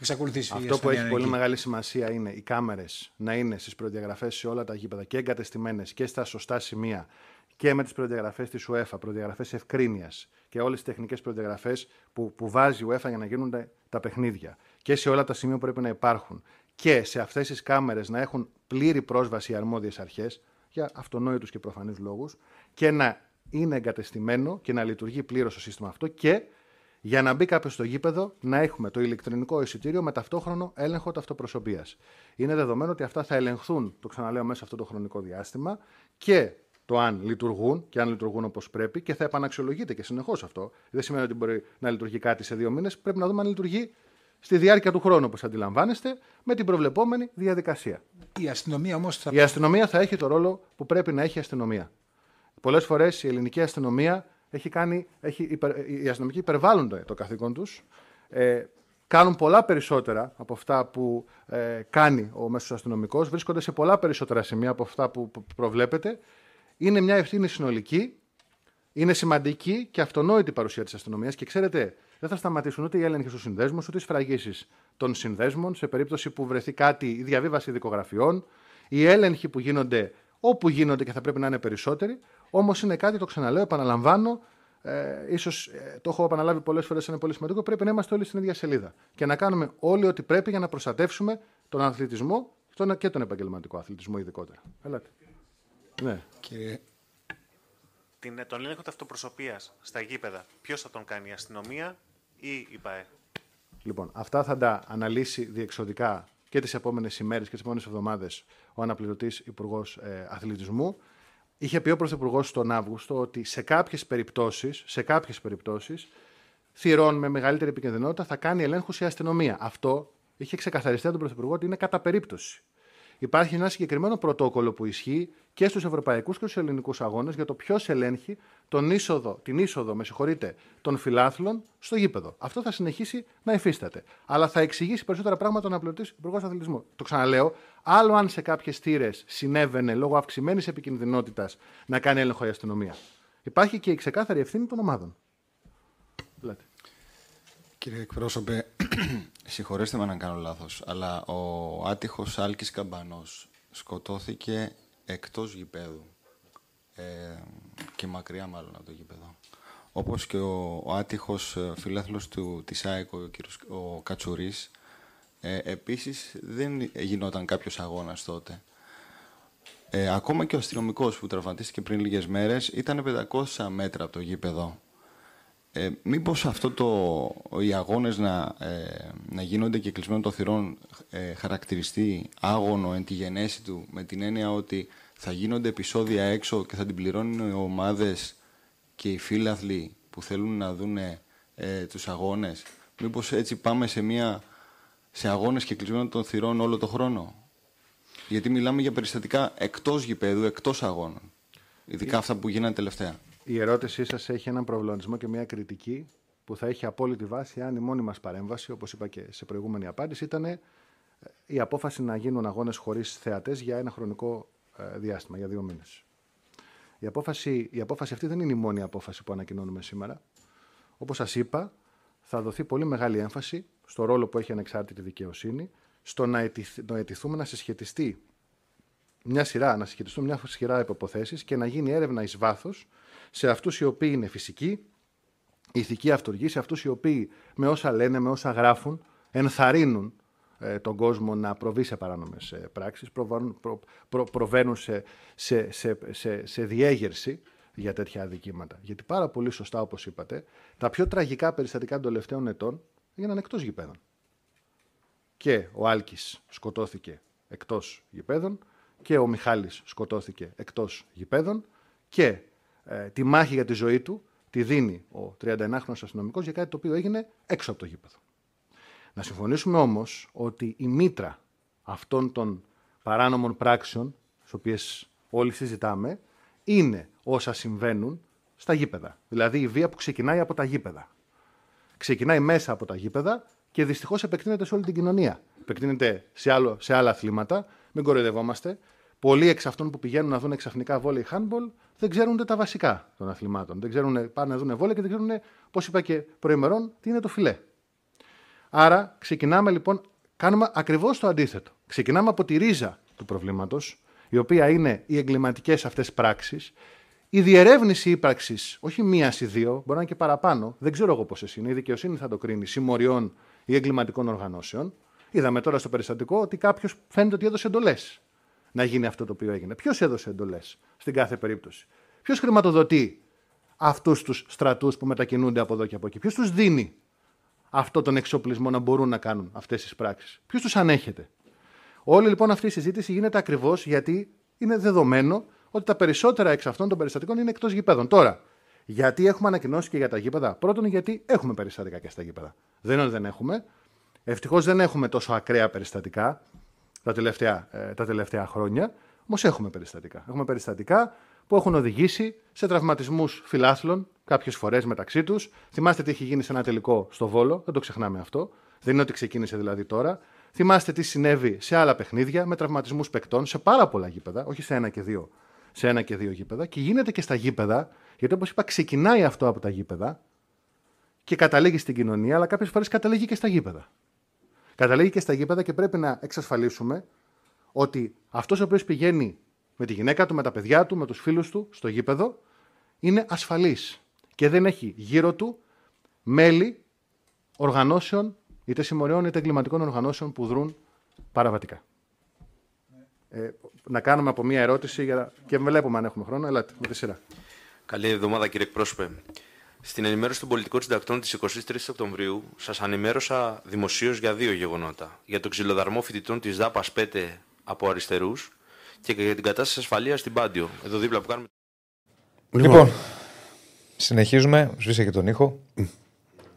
εξακολουθήσει Αυτό που έχει πολύ μεγάλη σημασία είναι οι κάμερες να είναι στις προδιαγραφές σε όλα τα γήπεδα και εγκατεστημένες και στα σωστά σημεία και με τις προδιαγραφές της UEFA, προδιαγραφές ευκρίνειας και όλες τις τεχνικές προδιαγραφές που, που βάζει η UEFA για να γίνουν τα παιχνίδια. Και σε όλα τα σημεία που πρέπει να υπάρχουν. Και σε αυτές τις κάμερες να έχουν πλήρη πρόσβαση οι αρμόδιες αρχές, για αυτονόητους και προφανείς λόγους, και να είναι εγκατεστημένο και να λειτουργεί πλήρως το σύστημα αυτό και για να μπει κάποιος στο γήπεδο να έχουμε το ηλεκτρονικό εισιτήριο με ταυτόχρονο έλεγχο ταυτοπροσωπία. Είναι δεδομένο ότι αυτά θα ελεγχθούν, το ξαναλέω, μέσα σε αυτό το χρονικό διάστημα και το αν λειτουργούν και αν λειτουργούν όπως πρέπει και θα επαναξιολογείται και συνεχώς αυτό. Δεν σημαίνει ότι μπορεί να λειτουργεί κάτι σε δύο μήνες. Πρέπει να δούμε αν λειτουργεί στη διάρκεια του χρόνου, όπως αντιλαμβάνεστε, με την προβλεπόμενη διαδικασία. Η αστυνομία όμως θα. Η αστυνομία θα έχει το ρόλο που πρέπει να έχει η αστυνομία. Πολλές φορές η ελληνική αστυνομία έχει κάνει, έχει υπερ, οι αστυνομικοί υπερβάλλουν το καθήκον τους. Ε, κάνουν πολλά περισσότερα από αυτά που ε, κάνει ο μέσος αστυνομικός, βρίσκονται σε πολλά περισσότερα σημεία από αυτά που προβλέπετε. Είναι μια ευθύνη συνολική, είναι σημαντική και αυτονόητη η παρουσία της αστυνομίας και ξέρετε, δεν θα σταματήσουν ούτε οι έλεγχοι στους συνδέσμους, ούτε οι σφραγίσεις των συνδέσμων σε περίπτωση που βρεθεί κάτι, η διαβίβαση δικογραφιών, οι έλεγχοι που γίνονται όπου γίνονται και θα πρέπει να είναι περισσότεροι. Όμως είναι κάτι, το ξαναλέω, επαναλαμβάνω, ε, ίσως ε, το έχω επαναλάβει πολλές φορές, είναι πολύ σημαντικό. Πρέπει να είμαστε όλοι στην ίδια σελίδα και να κάνουμε όλοι ό,τι πρέπει για να προστατεύσουμε τον αθλητισμό και τον επαγγελματικό αθλητισμό ειδικότερα. Ελάτε. Ναι. Και... Την, τον έλεγχο ταυτοπροσωπεία στα γήπεδα, ποιος θα τον κάνει, η αστυνομία ή η ΠαΕ; Λοιπόν, αυτά θα τα αναλύσει διεξοδικά και τις επόμενες ημέρες και τις επόμενες εβδομάδες ο αναπληρωτής Υπουργός ε, Αθλητισμού. Είχε πει ο Πρωθυπουργός τον Αύγουστο ότι σε κάποιες περιπτώσεις, σε κάποιες περιπτώσεις, θυρών με μεγαλύτερη επικίνδυνοτητα θα κάνει ελέγχους η αστυνομία. Αυτό είχε ξεκαθαριστεί από τον Πρωθυπουργό ότι είναι κατά περίπτωση. Υπάρχει ένα συγκεκριμένο πρωτόκολλο που ισχύει και στους ευρωπαϊκούς και στους ελληνικούς αγώνες για το ποιος ελέγχει τον είσοδο, την είσοδο με συγχωρείτε, των φιλάθλων στο γήπεδο. Αυτό θα συνεχίσει να υφίσταται. Αλλά θα εξηγήσει περισσότερα πράγματα ο αναπληρωτής Υπουργός Αθλητισμού. Το ξαναλέω, άλλο αν σε κάποιες θύρες συνέβαινε λόγω αυξημένης επικινδυνότητας να κάνει έλεγχο η αστυνομία. Υπάρχει και η ξεκάθαρη ευθύνη των ομάδων. Λέτε. Κύριε εκπρόσωπε, συγχωρέστε με αν κάνω λάθος, αλλά ο άτυχος Άλκης Καμπανός σκοτώθηκε εκτός γηπέδου ε, και μακριά μάλλον από το γήπεδο. Όπως και ο, ο άτυχος ε, φιλάθλος του, της ΑΕΚ, ο, κύριος, ο Κατσουρής, ε, επίσης δεν γινόταν κάποιος αγώνας τότε. Ε, ακόμα και ο αστυνομικός που τραυματίστηκε πριν λίγες μέρες ήταν 500 μέτρα από το γήπεδο. Ε, μήπως αυτό το, οι αγώνες να, ε, να γίνονται και κλεισμένο των θυρών ε, χαρακτηριστεί άγωνο εν τη γενέση του με την έννοια ότι θα γίνονται επεισόδια έξω και θα την πληρώνουν οι ομάδες και οι φίλαθλοι που θέλουν να δουν ε, τους αγώνες. Μήπως έτσι πάμε σε, μια, σε αγώνες και κλεισμένο των θυρών όλο το χρόνο; Γιατί μιλάμε για περιστατικά εκτός γηπέδου, εκτός αγώνων. Ειδικά αυτά που γίνανε τελευταία. Η ερώτησή σας έχει έναν προβληματισμό και μια κριτική που θα έχει απόλυτη βάση αν η μόνη μας παρέμβαση, όπως είπα και σε προηγούμενη απάντηση, ήταν ε, η απόφαση να γίνουν αγώνες χωρίς θεατές για ένα χρονικό ε, διάστημα, για δύο μήνες. Η απόφαση, η απόφαση αυτή δεν είναι η μόνη απόφαση που ανακοινώνουμε σήμερα. Όπως σας είπα, θα δοθεί πολύ μεγάλη έμφαση στο ρόλο που έχει ανεξάρτητη δικαιοσύνη, στο να, αιτηθούμε να συσχετιστεί μια σειρά, να συσχετιστούν μια σειρά υποποθέσει και να γίνει έρευνα εις βάθος σε αυτούς οι οποίοι είναι φυσικοί, ηθική αυτοργή, σε αυτούς οι οποίοι με όσα λένε, με όσα γράφουν, ενθαρρύνουν ε, τον κόσμο να προβεί σε παράνομες ε, πράξεις, προβαίνουν, προ, προβαίνουν σε, σε, σε, σε, σε διέγερση για τέτοια αδικήματα. Γιατί πάρα πολύ σωστά, όπως είπατε, τα πιο τραγικά περιστατικά των τελευταίων ετών έγιναν εκτός γηπέδων. Και ο Άλκης σκοτώθηκε εκτός γηπέδων και ο Μιχάλης σκοτώθηκε εκτός γηπέδων και ε, τη μάχη για τη ζωή του τη δίνει ο 39χρονο αστυνομικός για κάτι το οποίο έγινε έξω από το γήπεδο. Να συμφωνήσουμε όμως ότι η μήτρα αυτών των παράνομων πράξεων, τις οποίες όλοι συζητάμε, είναι όσα συμβαίνουν στα γήπεδα. Δηλαδή η βία που ξεκινάει από τα γήπεδα. Ξεκινάει μέσα από τα γήπεδα και δυστυχώς επεκτείνεται σε όλη την κοινωνία. Επεκτείνεται σε, άλλο, σε άλλα αθλήματα. Μην κοροϊδευόμαστε. Πολλοί εξ αυτών που πηγαίνουν να δουν ξαφνικά βόλεϊ handball δεν ξέρουν ούτε τα βασικά των αθλημάτων. Δεν ξέρουν, πάνε να δουν βόλεϊ και δεν ξέρουν, πώς είπα και προημερών, τι είναι το φιλέ. Άρα ξεκινάμε λοιπόν, κάνουμε ακριβώς το αντίθετο. Ξεκινάμε από τη ρίζα του προβλήματος, η οποία είναι οι εγκληματικές αυτές πράξεις, η διερεύνηση ύπαρξη, όχι μίας ή δύο, μπορεί να είναι και παραπάνω, δεν ξέρω εγώ πόσες είναι, η δικαιοσύνη θα το κρίνει, συμμοριών ή εγκληματικών οργανώσεων. Είδαμε τώρα στο περιστατικό ότι κάποιος φαίνεται ότι έδωσε εντολές να γίνει αυτό το οποίο έγινε. Ποιος έδωσε εντολές στην κάθε περίπτωση; Ποιος χρηματοδοτεί αυτούς τους στρατούς που μετακινούνται από εδώ και από εκεί; Ποιος τους δίνει αυτό τον εξοπλισμό να μπορούν να κάνουν αυτές τις πράξεις; Ποιος τους ανέχεται; Όλη λοιπόν αυτή η συζήτηση γίνεται ακριβώς γιατί είναι δεδομένο ότι τα περισσότερα εξ αυτών των περιστατικών είναι εκτός γηπέδων. Τώρα, γιατί έχουμε ανακοινώσει και για τα γήπεδα; Πρώτον, γιατί έχουμε περιστατικά και στα γήπεδα. Δεν είναι ότι δεν έχουμε. Ευτυχώς δεν έχουμε τόσο ακραία περιστατικά τα τελευταία, ε, τα τελευταία χρόνια. Όμως έχουμε περιστατικά. Έχουμε περιστατικά που έχουν οδηγήσει σε τραυματισμούς φιλάθλων κάποιες φορές μεταξύ τους. Θυμάστε τι έχει γίνει σε ένα τελικό στο Βόλο, δεν το ξεχνάμε αυτό. Δεν είναι ότι ξεκίνησε δηλαδή τώρα. Θυμάστε τι συνέβη σε άλλα παιχνίδια με τραυματισμούς παικτών σε πάρα πολλά γήπεδα, όχι σε ένα και δύο, σε ένα και δύο γήπεδα. Και γίνεται και στα γήπεδα, γιατί όπως είπα, ξεκινάει αυτό από τα γήπεδα και καταλήγει στην κοινωνία, αλλά κάποιες φορές καταλήγει και στα γήπεδα. Καταλήγει και στα γήπεδα και πρέπει να εξασφαλίσουμε ότι αυτός ο οποίος πηγαίνει με τη γυναίκα του, με τα παιδιά του, με τους φίλους του στο γήπεδο, είναι ασφαλής και δεν έχει γύρω του μέλη οργανώσεων, είτε συμμοριών είτε εγκληματικών οργανώσεων που δρούν παραβατικά. Ε, να κάνουμε από μία ερώτηση για... και βλέπουμε αν έχουμε χρόνο. Ελάτε, με τη σειρά. Καλή εβδομάδα, κύριε εκπρόσωπε. Στην ενημέρωση των πολιτικών συντακτών της 23 Οκτωβρίου, σας ανημέρωσα δημοσίως για δύο γεγονότα. Για τον ξυλοδαρμό φοιτητών της ΔΑΠΑ ΠΕΤΕ από αριστερούς και για την κατάσταση ασφαλείας στην Πάντιο, εδώ δίπλα που κάνουμε. Λοιπόν, συνεχίζουμε. Σβήσε και τον ήχο.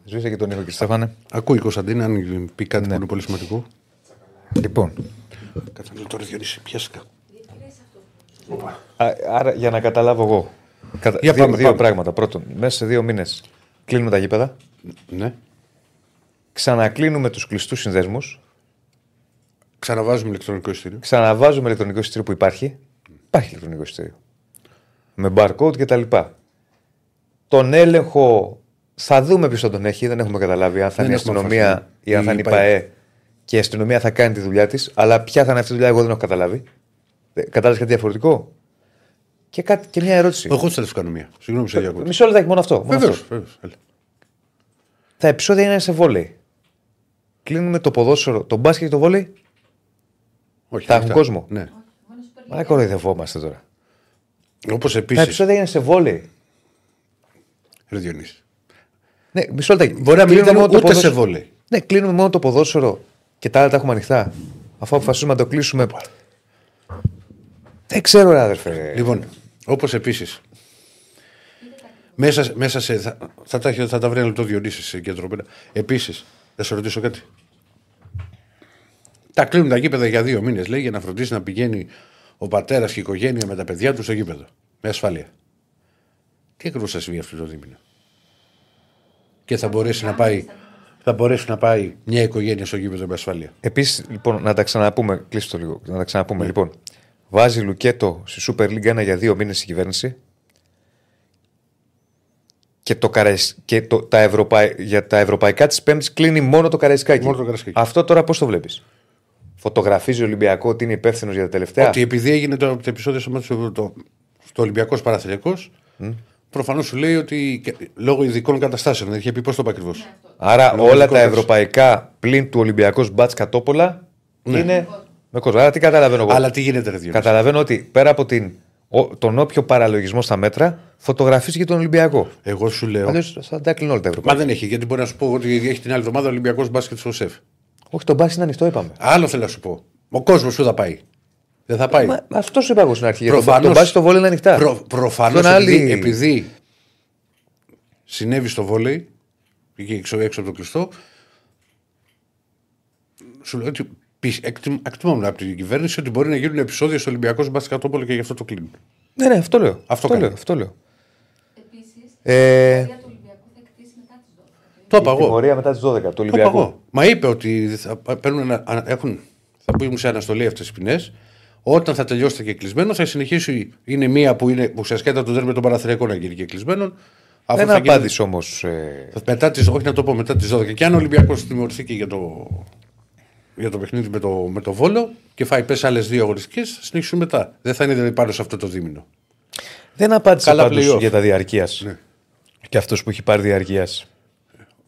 Σβήσε και τον ήχο, κύριε Στέφανε. Ακούει η Κωνσταντίνα αν πει κάτι που είναι πολύ σημαντικό. Λοιπόν, Κάτσε να το τώρα διορίσει. Πιάστηκα. α- άρα για να καταλάβω εγώ. Κατα... Για δύο, πάμε, δύο πάμε. πράγματα. Πρώτον, μέσα σε δύο μήνες κλείνουμε τα γήπεδα. Ναι. Ξανακλείνουμε τους κλειστούς συνδέσμους. Ξαναβάζουμε ηλεκτρονικό εισιτήριο. Ξαναβάζουμε ηλεκτρονικό εισιτήριο που υπάρχει. Υπάρχει ηλεκτρονικό εισιτήριο. Με barcode κτλ. Τον έλεγχο θα δούμε ποιος θα τον έχει. Δεν έχουμε καταλάβει αν θα Δεν είναι η έχουμε αστυνομία αποφασίσει. ή αν θα Η είναι η ΠαΕ. ΠαΕ και η αστυνομία θα κάνει τη δουλειά της. Αλλά ποια θα είναι αυτή η δουλειά, εγώ δεν έχω καταλάβει. Ε, Κατάλαβες κάτι διαφορετικό; Και, κάτι, και μια ερώτηση. Εγώ θα κάνω μία. Συγγνώμη, σε διακόπτω. Μισό λεπτάκι, μόνο αυτό. μόνο Βεβαίως. αυτό. Τα επεισόδια είναι σε βόλεϊ. Κλείνουμε το ποδόσφαιρο, το μπάσκετ και το βόλεϊ. Όχι, Θα έχουν αυτά. κόσμο. Ναι. Μα δεν κοροϊδευόμαστε τώρα. Όπως Τα επίσης. επεισόδια είναι σε βόλεϊ. Ρε Διονύση. Ναι, μισό λεπτάκι. Μπορεί να μην Κλείνουμε ήταν μόνο το ούτε σε ποδόσφαιρο- βόλεϊ. Ναι, κλείνουμε μόνο το ποδόσφαιρο και τα άλλα τα έχουμε ανοιχτά. Αφού αποφασίσουμε να το κλείσουμε. Δεν ξέρω, ρε αδερφέ. Λοιπόν, όπως επίσης. Μέσα, μέσα σε. Θα, θα, τα, έχει- θα τα βρει ένα λεπτό Διονύσης σε κέντρο πέρα. Επίσης, θα σε ρωτήσω κάτι. Τα κλείνουν τα γήπεδα για δύο μήνες, λέει, για να φροντίσει να πηγαίνει ο πατέρας και η οικογένεια με τα παιδιά τους στο γήπεδο. Με ασφάλεια. Τι ακριβώς θα συμβεί αυτό το δίμηνο; Και θα μπορέσει να πάει. Θα μπορέσει να πάει μια οικογένεια στο γήπεδο με ασφάλεια. Επίσης, λοιπόν, να τα ξαναπούμε. Κλείστε το λίγο. Να τα ξαναπούμε. Λοιπόν, βάζει Λουκέτο στη Super League 1 για δύο μήνες η κυβέρνηση. Και, το Καραϊς... και το, τα ευρωπαϊ... για τα ευρωπαϊκά της Πέμπτης κλείνει μόνο το Καραϊσκάκι. Μόνο το Καραϊσκάκι. Αυτό τώρα πώς το βλέπεις; Φωτογραφίζει ο Ολυμπιακό ότι είναι υπεύθυνο για τα τελευταία; Ότι επειδή έγινε το, το επεισόδιο στο, στο, το, στο Ολυμπιακός Παραθυριακός, προφανώς σου λέει ότι και- λόγω ειδικών καταστάσεων. Δεν είχε πει πώς το είπα ακριβώς. Άρα Λόγω όλα ειδικών τα καταστάσεων. ευρωπαϊκά πλην του Ολυμπιακού Μπάτς Κατόπολα Ναι. είναι με κόσμο. Άρα τι καταλαβαίνω εγώ. Αλλά τι γίνεται, ρε Διονύση; Καταλαβαίνω ότι πέρα από την, ο, τον όποιο παραλογισμό στα μέτρα, φωτογραφίζει και τον Ολυμπιακό. Εγώ σου λέω. Αλλιώς θα τα κλείνω όλα τα ευρωπαϊκά. Μα δεν έχει, γιατί μπορεί να σου πω ότι έχει την άλλη εβδομάδα Ολυμπιακός μπάσκετ στο ΣΕΦ. Όχι, το μπάσκετ είναι ανοιχτό, είπαμε. Άλλο θέλω να σου πω. Ο κόσμος σου θα πάει. Δεν θα πάει. Μα, αυτό σου είπα εγώ στην αρχή. Προφανώς- το μπάσκετ το βόλιο είναι ανοιχτά. Προ, Προφανώς Αυτό είναι επειδή, άλλη- επειδή συνέβη στο βόλεϊ, εκεί έξω, έξω από το κλειστό, σου λέω ότι πι- εκτιμ- εκτιμόμουν από την κυβέρνηση ότι μπορεί να γίνουν επεισόδια στο Ολυμπιακό Μπασκετόπολο και γι' αυτό το κλείνουν. Ναι, ναι, αυτό λέω. Αυτό αυτό, κάνει. λέω, αυτό λέω. Επίσης, Ε, η πορεία του Ολυμπιακού θα κτίσει μετά τις 12. Το είπα η εγώ. πορεία μετά τις 12 του Το είπα Ολυμπιακού. εγώ. Μα είπε ότι θα, παίρνουν ένα- ανα- έχουν, θα μπουν σε αναστολή αυτές τι ποινές. Όταν θα τελειώσετε και κλεισμένο, θα συνεχίσει. Είναι μία που είναι ουσιαστικά ήταν το δέρμα με τον Παναθριακό να γίνει και κλεισμένο. Αυτό Δεν θα γίνει- απάντησε όμως. Ε, θα- Μετά τις, όχι να το πω μετά τις 12. Και αν ο Ολυμπιακός τιμωρηθεί και για το, για το παιχνίδι με το, με το βόλο και φάει πες άλλες δύο αγωνιστικές, θα συνεχίσουν μετά. Δεν θα είναι δηλαδή πάνω σε αυτό το δίμηνο. δεν απάντησε Καλά πάντως play-off. για τα διαρκείας. Ναι. Και αυτός που έχει πάρει διαρκείας.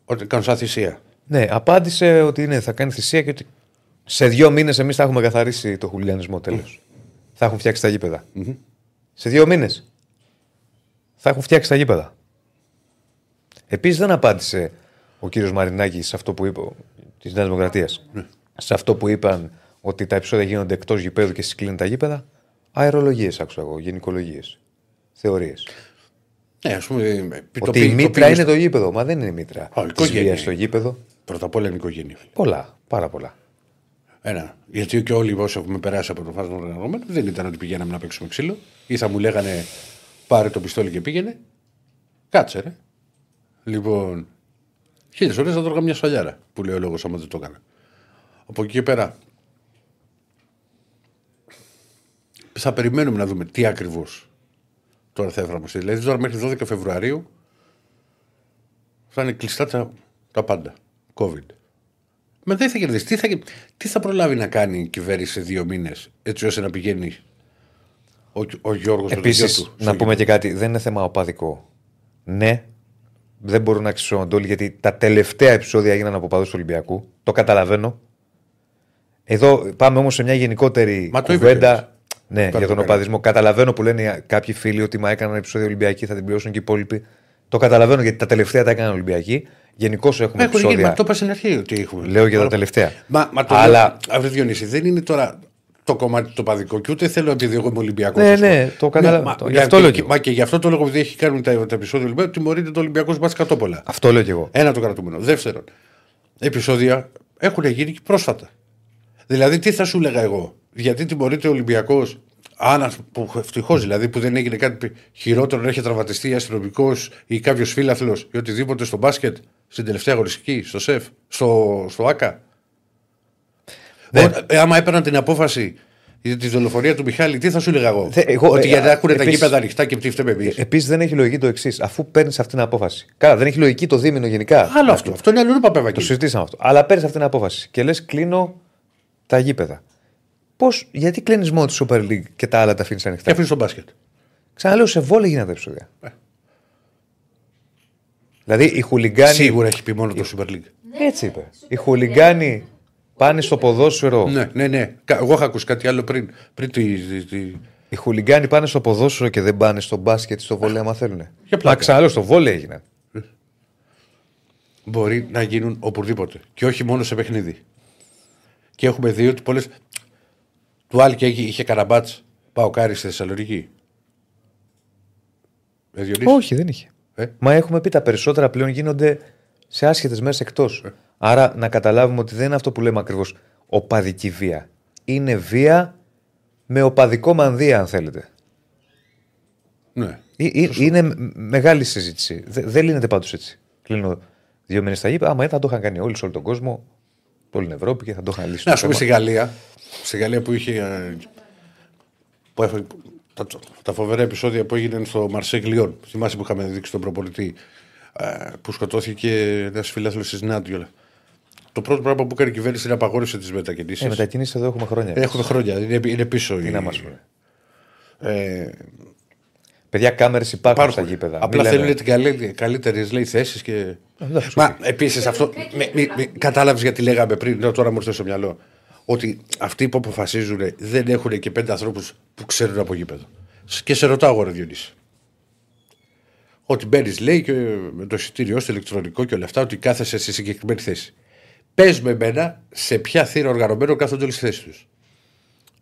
Ότι κάνουν σαν θυσία. Ναι, απάντησε ότι είναι, θα κάνει θυσία και ότι σε δύο μήνες εμείς θα έχουμε καθαρίσει το χουλιανισμό τέλος. Θα έχουν φτιάξει τα γηπεδα Σε δύο μήνες θα έχουν φτιάξει τα γήπεδα. Επίσης δεν απάντησε ο κύριος Μαρινάκης σε αυτό που είπε της Νέας Δημοκρατίας. Σε αυτό που είπαν ότι τα επεισόδια γίνονται εκτός γηπέδου και στι τα γήπεδα. Αερολογίες άκουσα εγώ, γενικολογίες. Θεωρίες. Ναι, ας πούμε. ε, το Ότι πει- η το μήτρα πήγε είναι στο- το γήπεδο. Μα δεν είναι η μήτρα. Α, Της οικογένεια βίας είναι. στο γήπεδο. Πρώτα απ' όλα είναι οικογένεια. φίλε. Πολλά, πάρα πολλά. Ένα. Γιατί και όλοι όσοι έχουμε περάσει από το φάσμα των οργανωμένων δεν ήταν ότι πηγαίναμε να παίξουμε ξύλο ή θα μου λέγανε πάρε το πιστόλι και πήγαινε. Κάτσε ρε. Λοιπόν, χίλιες φορέ θα τρώγα μια σφαλιάρα που λέει ο λόγος άμα δεν το έκανα. Από εκεί και πέρα θα περιμένουμε να δούμε τι ακριβώς τώρα θα εφαρμοστεί. Δηλαδή τώρα μέχρι 12 Φεβρουαρίου θα είναι κλειστά τα, τα πάντα. COVID. Μα δεν θα κερδίσει. Τι θα, τι θα προλάβει να κάνει η κυβέρνηση σε δύο μήνες έτσι ώστε να πηγαίνει ο, ο Γιώργος με το γιο Επίση, του. να πούμε και κάτι, δεν είναι θέμα οπαδικό. Ναι, δεν μπορούν να αξιώνονται όλοι γιατί τα τελευταία επεισόδια έγιναν από παδού του Ολυμπιακού. Το καταλαβαίνω. Εδώ πάμε όμως σε μια γενικότερη Μα το είπε κουβέντα. κιόλας. Ναι, Τώρα για το τον έκανε. οπαδισμό. Καταλαβαίνω που λένε κάποιοι φίλοι ότι μα έκαναν επεισόδιο Ολυμπιακοί, θα την πληρώσουν και οι υπόλοιποι. Το καταλαβαίνω γιατί τα τελευταία τα έκαναν Ολυμπιακοί. Γενικώ έχουμε Έχουν γίνει, επεισόδια. μα το είπα στην αρχή ότι έχουμε. Λέω για τα Τώρα- τελευταία. Μα, μα το Αλλά- λέω, αύριο Διονύση, δεν είναι τώρα το κομμάτι το παδικό και ούτε θέλω επειδή εγώ είμαι Ολυμπιακός. Ναι, ναι, το καταλαβαίνω. Γι' αυτό λέω κι εγώ. Μα και γι' αυτό το λόγο επειδή έχει κάνει τα, τα επεισόδια Ολυμπιακού, τιμωρείται το Ολυμπιακός Μπασκατόπολα. Αυτό λέω κι εγώ. Ένα το κρατούμενο. Δεύτερον, επεισόδια έχουν γίνει και πρόσφατα. Δηλαδή, τι θα σου έλεγα εγώ, γιατί τιμωρείται ο Ολυμπιακός, αν που ευτυχώς δηλαδή που δεν έγινε κάτι χειρότερο να έχει τραυματιστεί αστυνομικός ή κάποιος φίλαθλο ή οτιδήποτε στο μπάσκετ στην τελευταία αγωνιστική, στο ΣΕΦ, στο, στο ΑΚΑ. Ναι. Όταν- ε, άμα έπαιρναν την απόφαση για τη δολοφονία του Μιχάλη, τι θα σου έλεγα εγώ; Θε- εγώ, ότι ε, για να έχουν τα επίσης- γήπεδα ανοιχτά και τι φταίμε εμείς. Επίσης δεν έχει λογική το εξής. Αφού παίρνεις αυτή την απόφαση. Καλά, δεν έχει λογική το δίμηνο γενικά. Άλλο αυτό. Αυτό είναι αλλού παπέβα Το συζητήσαμε αυτό. Αλλά παίρνεις αυτή την απόφαση και λες κλείνω τα γήπεδα. Πώς, γιατί κλείνει μόνο τη Super League και τα άλλα τα αφήνεις Και ανοιχτά. αφήνεις τον μπάσκετ. Ξαναλέω, σε βόλε γίνανε τα επεισόδια. Ε. Δηλαδή οι χουλιγκάνοι. Σίγουρα έχει πει μόνο το Super League. Έτσι είπε. Οι χουλιγκάνοι πάνε στο ποδόσφαιρο. Ναι, ναι, ναι. Κα- Εγώ είχα ακούσει κάτι άλλο πριν. πριν τη, τη, τη- Οι χουλιγκάνοι πάνε στο ποδόσφαιρο και δεν πάνε στο μπάσκετ, στο βόλε, άμα θέλουν. Για πλάκα. Μα ξαναλέω, στο βόλε έγιναν. Μπορεί να γίνουν οπουδήποτε. Και όχι μόνο σε παιχνίδι. Και έχουμε δει ότι πολλέ. Του άλλη και είχε, είχε καραμπάτς. Πάω κάρι στη Θεσσαλονίκη. Ε, Διονύσης. Όχι, δεν είχε. Ε; Μα έχουμε πει τα περισσότερα πλέον γίνονται σε άσχετες μέρες εκτός. Ε. Άρα να καταλάβουμε ότι δεν είναι αυτό που λέμε ακριβώς οπαδική βία. Είναι βία με οπαδικό μανδύα, αν θέλετε. Ναι. Ε, ε, είναι μ- μεγάλη συζήτηση. Δε- δεν λύνεται πάντως έτσι. Κλείνω δύο μήνες στα γήπεδα. Άμα θα το είχαν κάνει όλοι σε όλο τον κόσμο, όλη την Ευρώπη και θα το είχαν λύσει. Να το α πούμε θέμα. στη Γαλλία. Στη Γαλλία που είχε. ε, Που έφαγε, τα, τα φοβερά επεισόδια που έγιναν στο Μαρσέκ Λιόν. Θυμάσαι που είχαμε δείξει τον προπολιτή. ε, Που σκοτώθηκε ένας φίλαθλο της Νάντιολα. Το πρώτο πράγμα που έκανε η κυβέρνηση είναι απαγόρευσε τις μετακινήσεις. Ε, μετακινήσεις εδώ έχουμε χρόνια. Έχουμε χρόνια. Είναι, είναι πίσω. Τι η- να μας πούνε. Ε, Παιδιά, κάμερες υπάρχουν, υπάρχουν. στα γήπεδα. Απλά Μην θέλουν λέμε- τι καλύτερες θέσεις και. εντάξει, Μα επίσης αυτό. Κατάλαβες γιατί λέγαμε πριν, ναι, τώρα μου ήρθε στο μυαλό. Ότι αυτοί που αποφασίζουν δεν έχουν και πέντε ανθρώπους που ξέρουν από γήπεδο. Και σε ρωτάω εγώ, ρε Διονύση. Ότι μπαίνεις, λέει, και με το εισιτήριό στο ηλεκτρονικό και όλα αυτά, ότι κάθεσαι σε συγκεκριμένη θέση. Πες με εμένα σε ποια θύρα οργανωμένο κάθονται όλες τις θέσεις τους.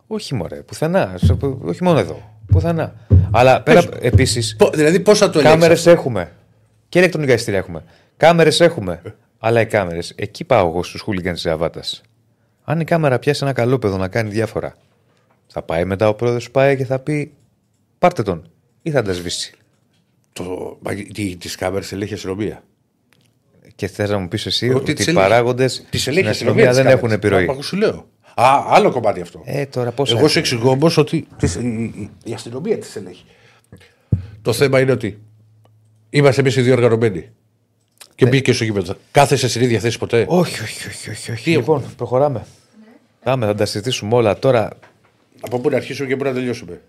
Όχι μωρέ, πουθενά. Σε- Όχι μόνο εδώ. Πουθενά. Αλλά πέρα Πες μου. επίση. Δηλαδή, πώ θα το ελέγξει. Κάμερε έχουμε. Και ηλεκτρονικά εισιτήρια έχουμε. Κάμερες έχουμε. Αλλά οι κάμερες, εκεί πάω εγώ στους χούλιγκανς της Αβάτας. Αν η κάμερα πιάσει ένα καλόπεδο να κάνει διάφορα, θα πάει μετά ο πρόεδρος του ΠΑΕ και θα πει πάρτε τον ή θα τα σβήσει. Το, τι κάμερες ελέγχεις η αστυνομία. Και θες να μου πεις εσύ Ότι ότι, τις οι ελέγχει. παράγοντες Τις στην ελέγχει η αστυνομία δεν έχουν επιρροή. Μα σου λέω. Α, άλλο κομμάτι αυτό. Ε, τώρα πώς. Εγώ σου εξηγώ όμως ότι τις- η, η- η αστυνομία τη ελέγχει. Το θέμα είναι ότι είμαστε εμείς οι δύο οργανωμένοι. Και μπήκε στο γήπεδο. Κάθεσαι στην ίδια θέση ποτέ; Όχι, όχι, όχι. όχι, όχι. Λοιπόν, προχωράμε. Πάμε, θα τα συζητήσουμε όλα τώρα. Από πού να αρχίσουμε και πού να τελειώσουμε;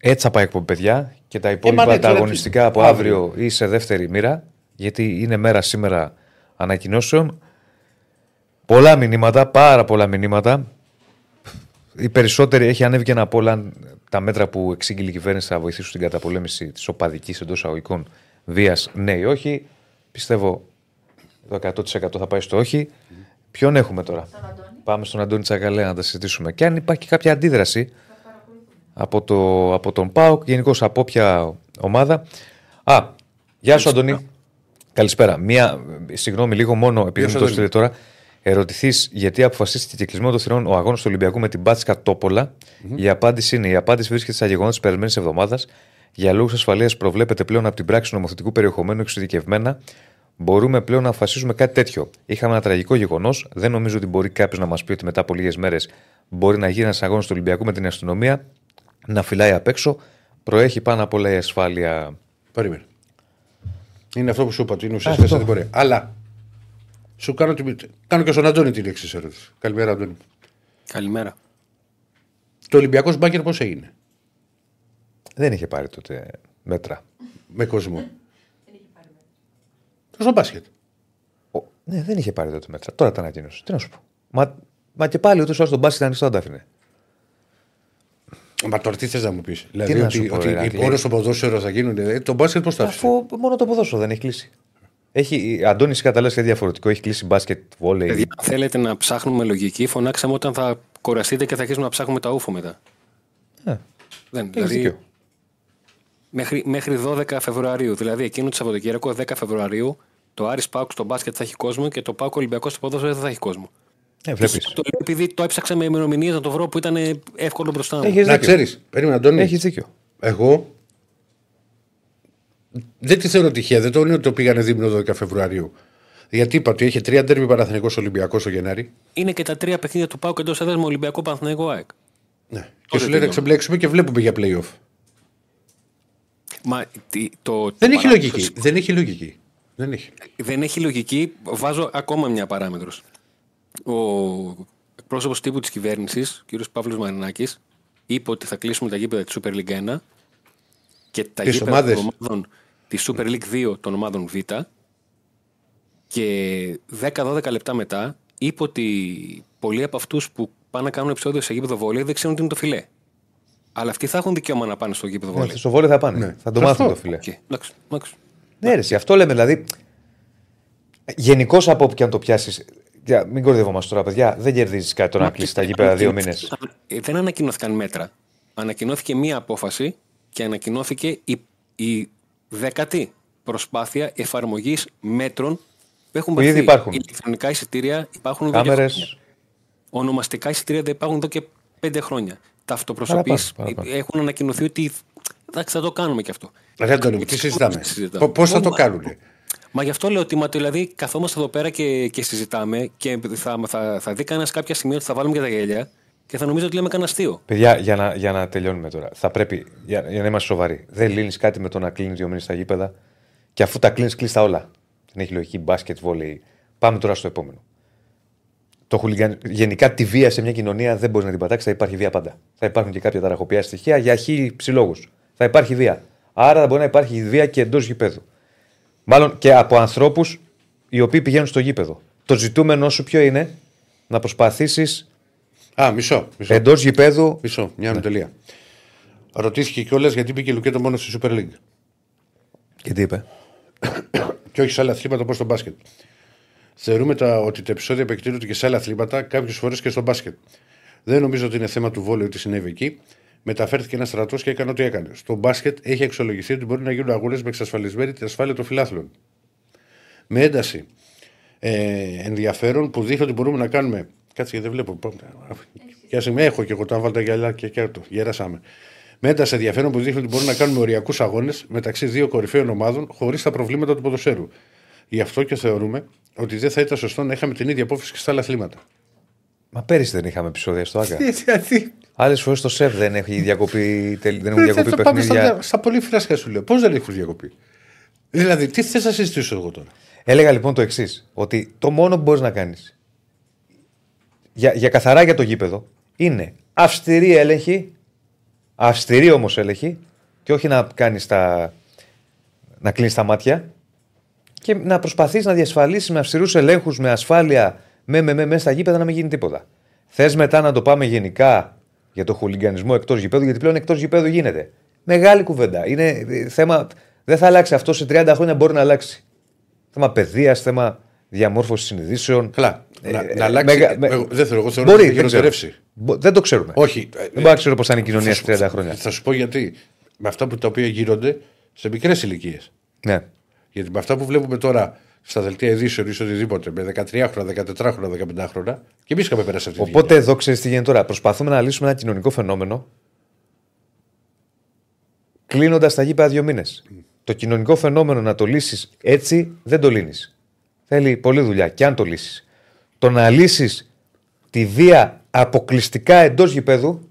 Έτσι θα πάει η εκπομπή, παιδιά. Και τα υπόλοιπα μα ναι, τα τώρα αγωνιστικά τι- από αύριο. αύριο ή σε δεύτερη μοίρα. Γιατί είναι μέρα σήμερα ανακοινώσεων. Πολλά μηνύματα, πάρα πολλά μηνύματα. Οι περισσότεροι έχει ανέβει και ένα από όλα τα μέτρα που εξήγηλε η κυβέρνηση θα βοηθήσουν στην καταπολέμηση της οπαδικής εντός αγωγικών βίας. Ναι ή όχι. Πιστεύω το 100% θα πάει στο όχι. Ποιον έχουμε τώρα; Πάμε στον Αντώνη Τσακαλέα να τα συζητήσουμε. Και αν υπάρχει και κάποια αντίδραση από, το, από τον ΠΑΟΚ, γενικώς από όποια ομάδα. Α, γεια σου Αντώνη. Καλησπέρα. Μία, συγγνώμη, λίγο μόνο επειδή Γεια μου σου, το Αντώνη. στείλε τώρα. Ερωτηθείς γιατί αποφασίστηκε και κλεισμένο των θυρών ο αγώνας του Ολυμπιακού με την Μπάτσκα Τόπολα. Η απάντηση είναι: Η απάντηση βρίσκεται στα γεγονότα της περασμένης εβδομάδας. Για λόγους ασφαλείας προβλέπεται πλέον από την πράξη νομοθετικού περιεχομένου εξειδικευμένα. Μπορούμε πλέον να αποφασίσουμε κάτι τέτοιο. Είχαμε ένα τραγικό γεγονός. Δεν νομίζω ότι μπορεί κάποιος να μας πει ότι μετά από λίγες μέρες μπορεί να γίνει ένας αγώνας του Ολυμπιακού με την αστυνομία να φυλάει απ' έξω. Προέχει πάνω απ' όλα η ασφάλεια. Περίμενε. Είναι αυτό που σου είπα ότι είναι ουσιαστικά Αυτό. στην πορεία. Αλλά σου κάνω, την... κάνω και στον Αντώνη την εξή ερώτηση. Καλημέρα, Αντώνη. Καλημέρα. Το Ολυμπιακός μπάγκερ πώς έγινε; Δεν είχε πάρει τότε μέτρα. Με κόσμο. Το στο μπάσκετ. Ο- Ναι, δεν είχε πάρει τότε μέτρα. Τώρα τα ανακοίνωσε. Τι να σου πω. Μα, μα και πάλι ούτως ώστε τον μπάσκετ ανοιχτό να τα άφηνε. Μα τώρα τι θες να μου πεις; Δηλαδή να ότι, σου πω, ότι Ηράκλη. όλο στο ποδόσφαιρο θα γίνουν. ε, Το μπάσκετ πώς θα άφησε. Αφού μόνο το ποδόσφαιρο δεν έχει κλείσει. Έχει, Αντώνη, καταλάβεις κάτι διαφορετικό. Έχει κλείσει μπάσκετ, βόλεϊ. Παιδιά, αν θέλετε να ψάχνουμε λογική, φωνάξαμε όταν θα κοραστείτε και θα αρχίσουμε να ψάχνουμε τα ούφο μετά. Ε, Δεν, Έχεις δηλαδή, δίκιο. μέχρι, μέχρι 12 Φεβρουαρίου. Δηλαδή εκείνο το Σαββατοκύριακο, 10 Φεβρουαρίου, το Άρης Πάουκ στο μπάσκετ θα έχει κόσμο και το Πάουκ Ολυμπιακός στο ποδόσφαιρο δεν θα έχει κόσμο. Ε, βλέπεις. Το λέω επειδή το έψαξα με ημερομηνίες να το βρω που ήταν εύκολο μπροστά μου. Έχεις Να δίκιο. ξέρεις. Περίμενα, Αντώνη. Έχεις δίκιο. Εγώ δεν τη θεωρώ τυχαία. Δεν το είναι ότι το πήγανε δίμηνο 12 Φεβρουαρίου. Γιατί είπα ότι είχε τρία ντέρμπι Παναθηνικό Ολυμπιακός το Γενάρη. Είναι και τα τρία παιχνίδια του Πάουκ εντός έδρας με Ολυμπιακό Παναθηναϊκό ΑΕΚ. Ναι. Και Τότε σου λένε να τελειώνει. ξεμπλέξουμε και βλέπουμε για playoff. Μα τι- το, Δεν το έχει παράδοξο- λογική. Δεν έχει λογική. Δεν έχει. Δεν έχει λογική. Βάζω ακόμα μια παράμετρος. Ο εκπρόσωπος τύπου της κυβέρνησης, κ. Παύλος Μαρινάκης, είπε ότι θα κλείσουμε τα γήπεδα της Super League 1 και τα Τις γήπεδα ομάδες. των ομάδων της Super League 2 των ομάδων Β. Και 10-12 λεπτά μετά είπε ότι πολλοί από αυτούς που πάνε να κάνουν επεισόδιο σε γήπεδο βόλεϊ δεν ξέρουν τι είναι το φιλέ. Αλλά αυτοί θα έχουν δικαίωμα να πάνε στο γήπεδο Ναι, βόλεϊ. στο βόλεϊ θα πάνε. Ναι. Θα το Σωστό. μάθουν το φιλέ. Οκ, εντάξει, εντάξει. Ναι, ρε, εσύ, αυτό λέμε δηλαδή. Γενικώς από όπου και αν το πιάσεις. Μην κορδευόμαστε τώρα, παιδιά. Δεν κερδίζεις κάτι το να Μα κλείσεις και- τα γήπεδα δύο μήνες. Ε, Δεν ανακοινώθηκαν μέτρα. Ανακοινώθηκε μία απόφαση και ανακοινώθηκε η, η δέκατη προσπάθεια εφαρμογής μέτρων που έχουν Που ήδη πάρθει. υπάρχουν. Ηλεκτρονικά εισιτήρια υπάρχουν εδώ και Κάμερες. χρόνια. Ονομαστικά εισιτήρια δεν υπάρχουν εδώ και πέντε χρόνια. Τα αυτοπροσωπείς Παραπάνω, παραπάνω. έχουν ανακοινωθεί ότι εντάξει, θα το κάνουμε και αυτό. Ρε Αντώνη, μου, τι συζητάμε; συζητάμε; Πώς θα το Μα- κάνουν. Μα γι' αυτό λέω ότι μα, δηλαδή, καθόμαστε εδώ πέρα και, και συζητάμε και θα, θα, θα δει κανένας κάποια στιγμή ότι θα βάλουμε και τα γέλια και θα νομίζω ότι λέμε κανένα αστείο. Παιδιά, για να, για να τελειώνουμε τώρα. Θα πρέπει, για, για να είμαστε σοβαροί. Δεν λύνεις κάτι με το να κλείνεις δύο μήνες τα γήπεδα. Και αφού τα κλείνεις, κλείσει τα όλα. Δεν έχει λογική μπάσκετ, βόλεϊ. Πάμε τώρα στο επόμενο. Το χουλιγαν... Γενικά τη βία σε μια κοινωνία δεν μπορείς να την πατάξεις, θα υπάρχει βία πάντα. Θα υπάρχουν και κάποια ταραχοπιά στοιχεία για χίλιοι ψηλόγους. Θα υπάρχει βία. Άρα θα μπορεί να υπάρχει βία και εντός γηπέδου. Μάλλον και από ανθρώπους οι οποίοι πηγαίνουν στο γήπεδο. Το ζητούμενο σου ποιο είναι; Να προσπαθήσεις Α, μισό. μισό. εντός γηπέδου Μισό, μια τελεία. Ρωτήθηκε κιόλας γιατί μπήκε Λουκέτο μόνο στη Super League. Και τι είπε; Και όχι σε άλλα αθλήματα όπως στο μπάσκετ. Θεωρούμε τα, ότι τα επεισόδια επεκτείνονται και σε άλλα αθλήματα, κάποιες φορές και στο μπάσκετ. Δεν νομίζω ότι είναι θέμα του βόλου τι συνέβη εκεί. μεταφέρθηκε ένας στρατός και έκανε ό,τι έκανε. Στο μπάσκετ έχει αξιολογηθεί ότι μπορεί να γίνουν αγώνες με εξασφαλισμένη την ασφάλεια των φιλάθλων. Με ένταση ε, ενδιαφέρον που δείχνει ότι μπορούμε να κάνουμε. Κάτσε γιατί δεν βλέπω. Για στιγμή έχω και εγώ το άβαλα τα γυαλιά και κέρδο. Γέρασαμε. Με ένταση ενδιαφέρον που δείχνει ότι μπορούμε να κάνουμε οριακούς αγώνες μεταξύ δύο κορυφαίων ομάδων χωρίς τα προβλήματα του ποδοσφαίρου. Γι' αυτό και θεωρούμε ότι δεν θα ήταν σωστό να είχαμε την ίδια απόφαση και στα άλλα αθλήματα. Μα πέρυσι δεν είχαμε επεισόδια στο ΑΚΑ. Γιατί. Άλλες φορές το ΣΕΒ δεν έχει διακοπεί, τελ- δεν έχουν Δεν διακοπεί θα πάμε στα, παιχνίδια. στα πολύ φράσκα σου λέω. Πώς δεν έχουν διακοπεί; Δηλαδή, τι θες να συζητήσω εγώ τώρα; Έλεγα λοιπόν το εξής: Ότι το μόνο που μπορείς να κάνεις για, για καθαρά για το γήπεδο είναι αυστηρή έλεγχη, αυστηρή όμως έλεγχη, και όχι να κάνεις τα. να κλείνεις τα μάτια και να προσπαθείς να διασφαλίσεις με αυστηρούς ελέγχους, με ασφάλεια, με, με, με, μέσα στα γήπεδα να μην γίνει τίποτα. Θες μετά να το πάμε γενικά για το χουλιγκανισμό εκτός γηπέδου, γιατί πλέον εκτός γηπέδου γίνεται. Μεγάλη κουβέντα. Είναι ε, θέμα. Δεν θα αλλάξει αυτό σε 30 χρόνια, μπορεί να αλλάξει. Θέμα παιδείας, θέμα διαμόρφωση συνειδήσεων. Καλά. Ε, να, ε, να αλλάξει. μεγα- με- εγώ δεν θέλω. Εγώ θεωρώ Μπορεί, ότι θα δεν ξέρω. χειροτερεύσει. Μπο- Δεν το ξέρουμε. Όχι. Δεν μπορώ να ξέρω πώς θα είναι η κοινωνία σε 30 χρόνια. Θα σου πω γιατί. Με αυτά που τα οποία γίνονται σε μικρές ηλικίες. Ναι. Γιατί με αυτά που βλέπουμε τώρα στα δελτία ειδήσεων ή σε οτιδήποτε με 13 χρόνια, 14 χρόνια, 15 χρόνια και εμείς είχαμε περάσει αυτή τη Οπότε εδώ ξέρεις τι γίνεται τώρα. Προσπαθούμε να λύσουμε ένα κοινωνικό φαινόμενο κλείνοντας τα γήπεδα δύο μήνες. Το κοινωνικό φαινόμενο να το λύσεις έτσι δεν το λύνεις. Θέλει πολλή δουλειά. Και αν το λύσεις. Το να λύσεις τη βία αποκλειστικά εντός γηπέδου,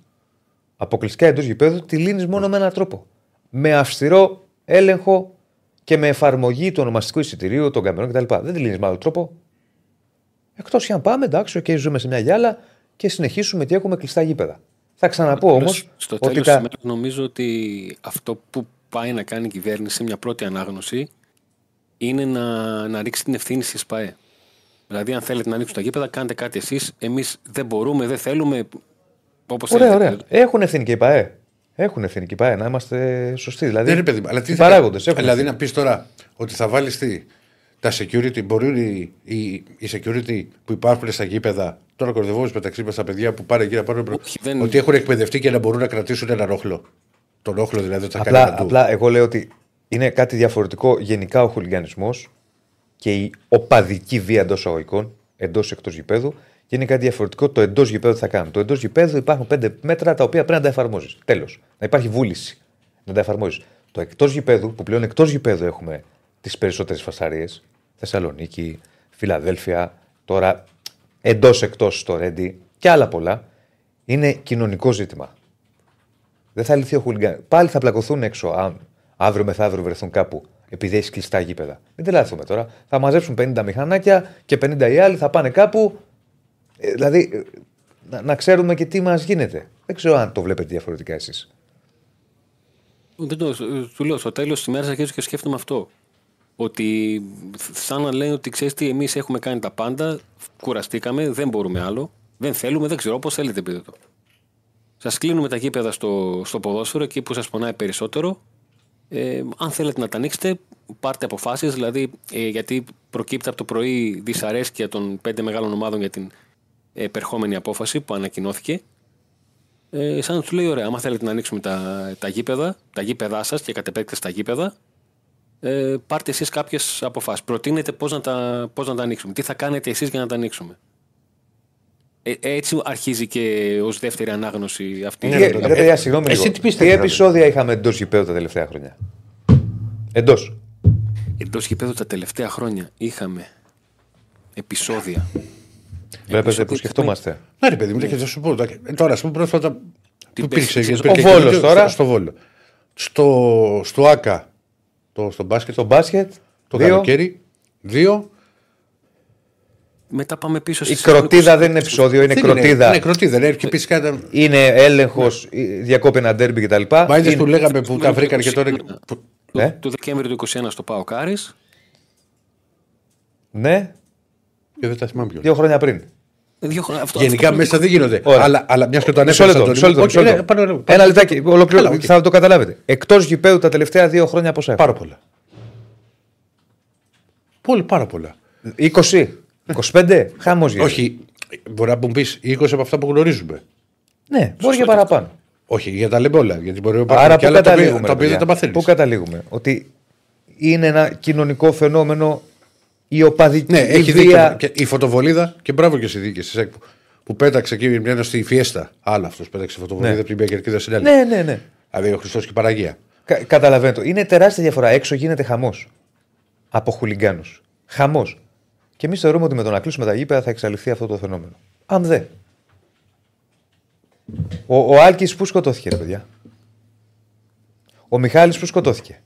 αποκλειστικά εντός γηπέδου, τη λύνεις μόνο με έναν τρόπο. Με αυστηρό έλεγχο και με εφαρμογή του ονομαστικού εισιτηρίου, των καμερών κτλ. Δεν τη λύνεις με άλλο τρόπο. Εκτός και αν πάμε, εντάξει, και ζούμε σε μια γυάλα και συνεχίσουμε και έχουμε κλειστά γήπεδα. Θα ξαναπώ όμως Στο ότι τέλος τα... νομίζω ότι αυτό που πάει να κάνει η κυβέρνηση σε μια πρώτη ανάγνωση είναι να, να ρίξει την ευθύνη στη ΣΠΑΕ. Δηλαδή, αν θέλετε να ανοίξουν τα γήπεδα, κάντε κάτι εσείς. Εμείς δεν μπορούμε, δεν θέλουμε. Όπως Ωραία, ωραία. Έχουν ευθύνη και η ΠαΕ. Έχουν ευθύνη και η ΠαΕ, να είμαστε σωστοί. Δηλαδή, Ναι, ρε παιδί μου, αλλά τι οι θα- παράγοντες έχουν Δηλαδή ευθύνη. να πεις τώρα ότι θα βάλεις τα security, μπορούν οι, οι, οι security που υπάρχουν στα γήπεδα, τώρα κορδευόμαστε μεταξύ μας τα παιδιά που πάνε εκεί να πάρουν. προ- δεν- Ότι έχουν εκπαιδευτεί και να μπορούν να κρατήσουν ένα ρόχλο. Τον όχλο δηλαδή ότι θα κάνει Απλά, παντού. απλά εγώ λέω ότι είναι κάτι διαφορετικό γενικά ο χουλιγανισμός και η οπαδική βία εντός αγωγικών, εντός εκτός γηπέδου, και είναι κάτι διαφορετικό το εντός γηπέδου τι θα κάνουν. Το εντός γηπέδου υπάρχουν πέντε μέτρα τα οποία πρέπει να τα εφαρμόζεις. Τέλος. Να υπάρχει βούληση να τα εφαρμόζεις. Το εκτός γηπέδου, που πλέον εκτός γηπέδου έχουμε τις περισσότερες φασαρίες, Θεσσαλονίκη, Φιλαδέλφια, τώρα εντός εκτός στο Ρέντι και άλλα πολλά, είναι κοινωνικό ζήτημα. Δεν θα λυθεί ο χουλιγκάν. Πάλι θα πλακωθούν έξω αν αύριο μεθαύριο βρεθούν κάπου επειδή έχει κλειστά γήπεδα. Μην τρελαθούμε τώρα. Θα μαζέψουν 50 μηχανάκια και 50 οι άλλοι θα πάνε κάπου. Ε, δηλαδή, ε, να, να ξέρουμε και τι μας γίνεται. Δεν ξέρω αν το βλέπετε διαφορετικά εσείς. Δεν το, του λέω, στο τέλος της μέρα αρχίζω και σκέφτομαι αυτό. Ότι σαν να λένε ότι ξέρεις τι, εμείς έχουμε κάνει τα πάντα, κουραστήκαμε, δεν μπορούμε άλλο, δεν θέλουμε, δεν ξέρω, όπω θέλετε πείτε το. Σας κλείνουμε τα γήπεδα στο, στο ποδόσφαιρο, εκεί που σας πονάει περισσότερο. Ε, αν θέλετε να τα ανοίξετε, πάρτε αποφάσεις. Δηλαδή, ε, γιατί προκύπτει από το πρωί δυσαρέσκεια των πέντε μεγάλων ομάδων για την επερχόμενη απόφαση που ανακοινώθηκε. Ε, σαν να του λέει: Ωραία, άμα θέλετε να ανοίξουμε τα, τα γήπεδα, τα γήπεδά σας και κατ' επέκταση τα γήπεδα, ε, πάρτε εσείς κάποιες αποφάσεις. Προτείνετε πώς να, τα, πώς να τα ανοίξουμε. Τι θα κάνετε εσείς για να τα ανοίξουμε. Ε, έτσι αρχίζει και ως δεύτερη ανάγνωση αυτή. Τι, ρε παιδιά, συγγνώμη λίγο. Εσύ τι Τι, πιστεύεις, επεισόδια είχαμε εντός γηπέδου τα τελευταία χρόνια; Εντός. Εντός γηπέδου τα τελευταία χρόνια είχαμε επεισόδια. Βλέπετε που σκεφτόμαστε. Ναι, ρε παιδί μου, και θα σου πω. ε, Τώρα, ας πούμε, πρόσφατα. Που υπήρξε. πες, υπήρχε ο και Βόλος στο- τώρα; Στο Βόλο. Στο, στο ΑΚΑ. Το, στο μπάσκετ. Στο μπάσκετ, το δύο. καλοκαίρι. Δύο. Μετά πάμε πίσω Η στις κροτίδα δεν είναι επεισόδιο, είναι Δεν κροτίδα. Είναι κροτίδα. Ναι, και επίση κάτι. Είναι έλεγχος, διακόπη ένα ντέρμπι κτλ. Μα είδες Είναι- που λέγαμε που τα βρήκαν και τώρα. που- Του, Ε; του Δεκέμβρη του 2021 στο Πάο Κάρις. Ναι, Και δεν τα θυμάμαι πιο. δύο χρόνια πριν. Δύο χρόνια- αυτό- Γενικά αυτό- μέσα δεν γίνονται. Ωραία. Αλλά, αλλά μιας και το Μισό ανέφερε. λεπτό, μισό λεπτό, μισό λεπτό. Ένα λεπτάκι, ολοκληρώ, Καλά, οκ. θα το καταλάβετε. Εκτός γηπέδου τα τελευταία δύο χρόνια πόσα έχουμε. Πάρα πολλά. Πολύ, πάρα πολλά. 20, 25, χαμός γίνεται. Όχι, μπορεί να μου πεις 20 από αυτά που γνωρίζουμε. Ναι, μπορεί και παραπάνω. Όχι, για τα λέμε όλα. Γιατί μπορεί να υπάρχουν Άρα και πού άλλα τα οποία- καταλήγουμε. τα οποία ρε δεν τα παιδιά; μαθαίνει. Πού καταλήγουμε; Ότι είναι ένα κοινωνικό φαινόμενο η οπαδική Ναι, έχει βία. δίκιο. Και η φωτοβολίδα και μπράβο και στη δίκη τη ΣΕΚ που, που πέταξε εκεί μια στη Φιέστα. Άλλο αυτός πέταξε φωτοβολίδα Ναι. από την Πιακερκίδα Συνέλευση. Ναι, ναι, ναι. Δηλαδή ο Χριστός και η Παραγία. Κα- καταλαβαίνετε. Είναι τεράστια διαφορά. Έξω γίνεται χαμός από χουλιγκάνους. Χαμός. Και εμείς θεωρούμε ότι με το να κλείσουμε τα γήπεδα θα εξαλειφθεί αυτό το φαινόμενο. Αν δε. Ο, ο Άλκης που σκοτώθηκε, ρε παιδιά; Ο Μιχάλης που σκοτώθηκε;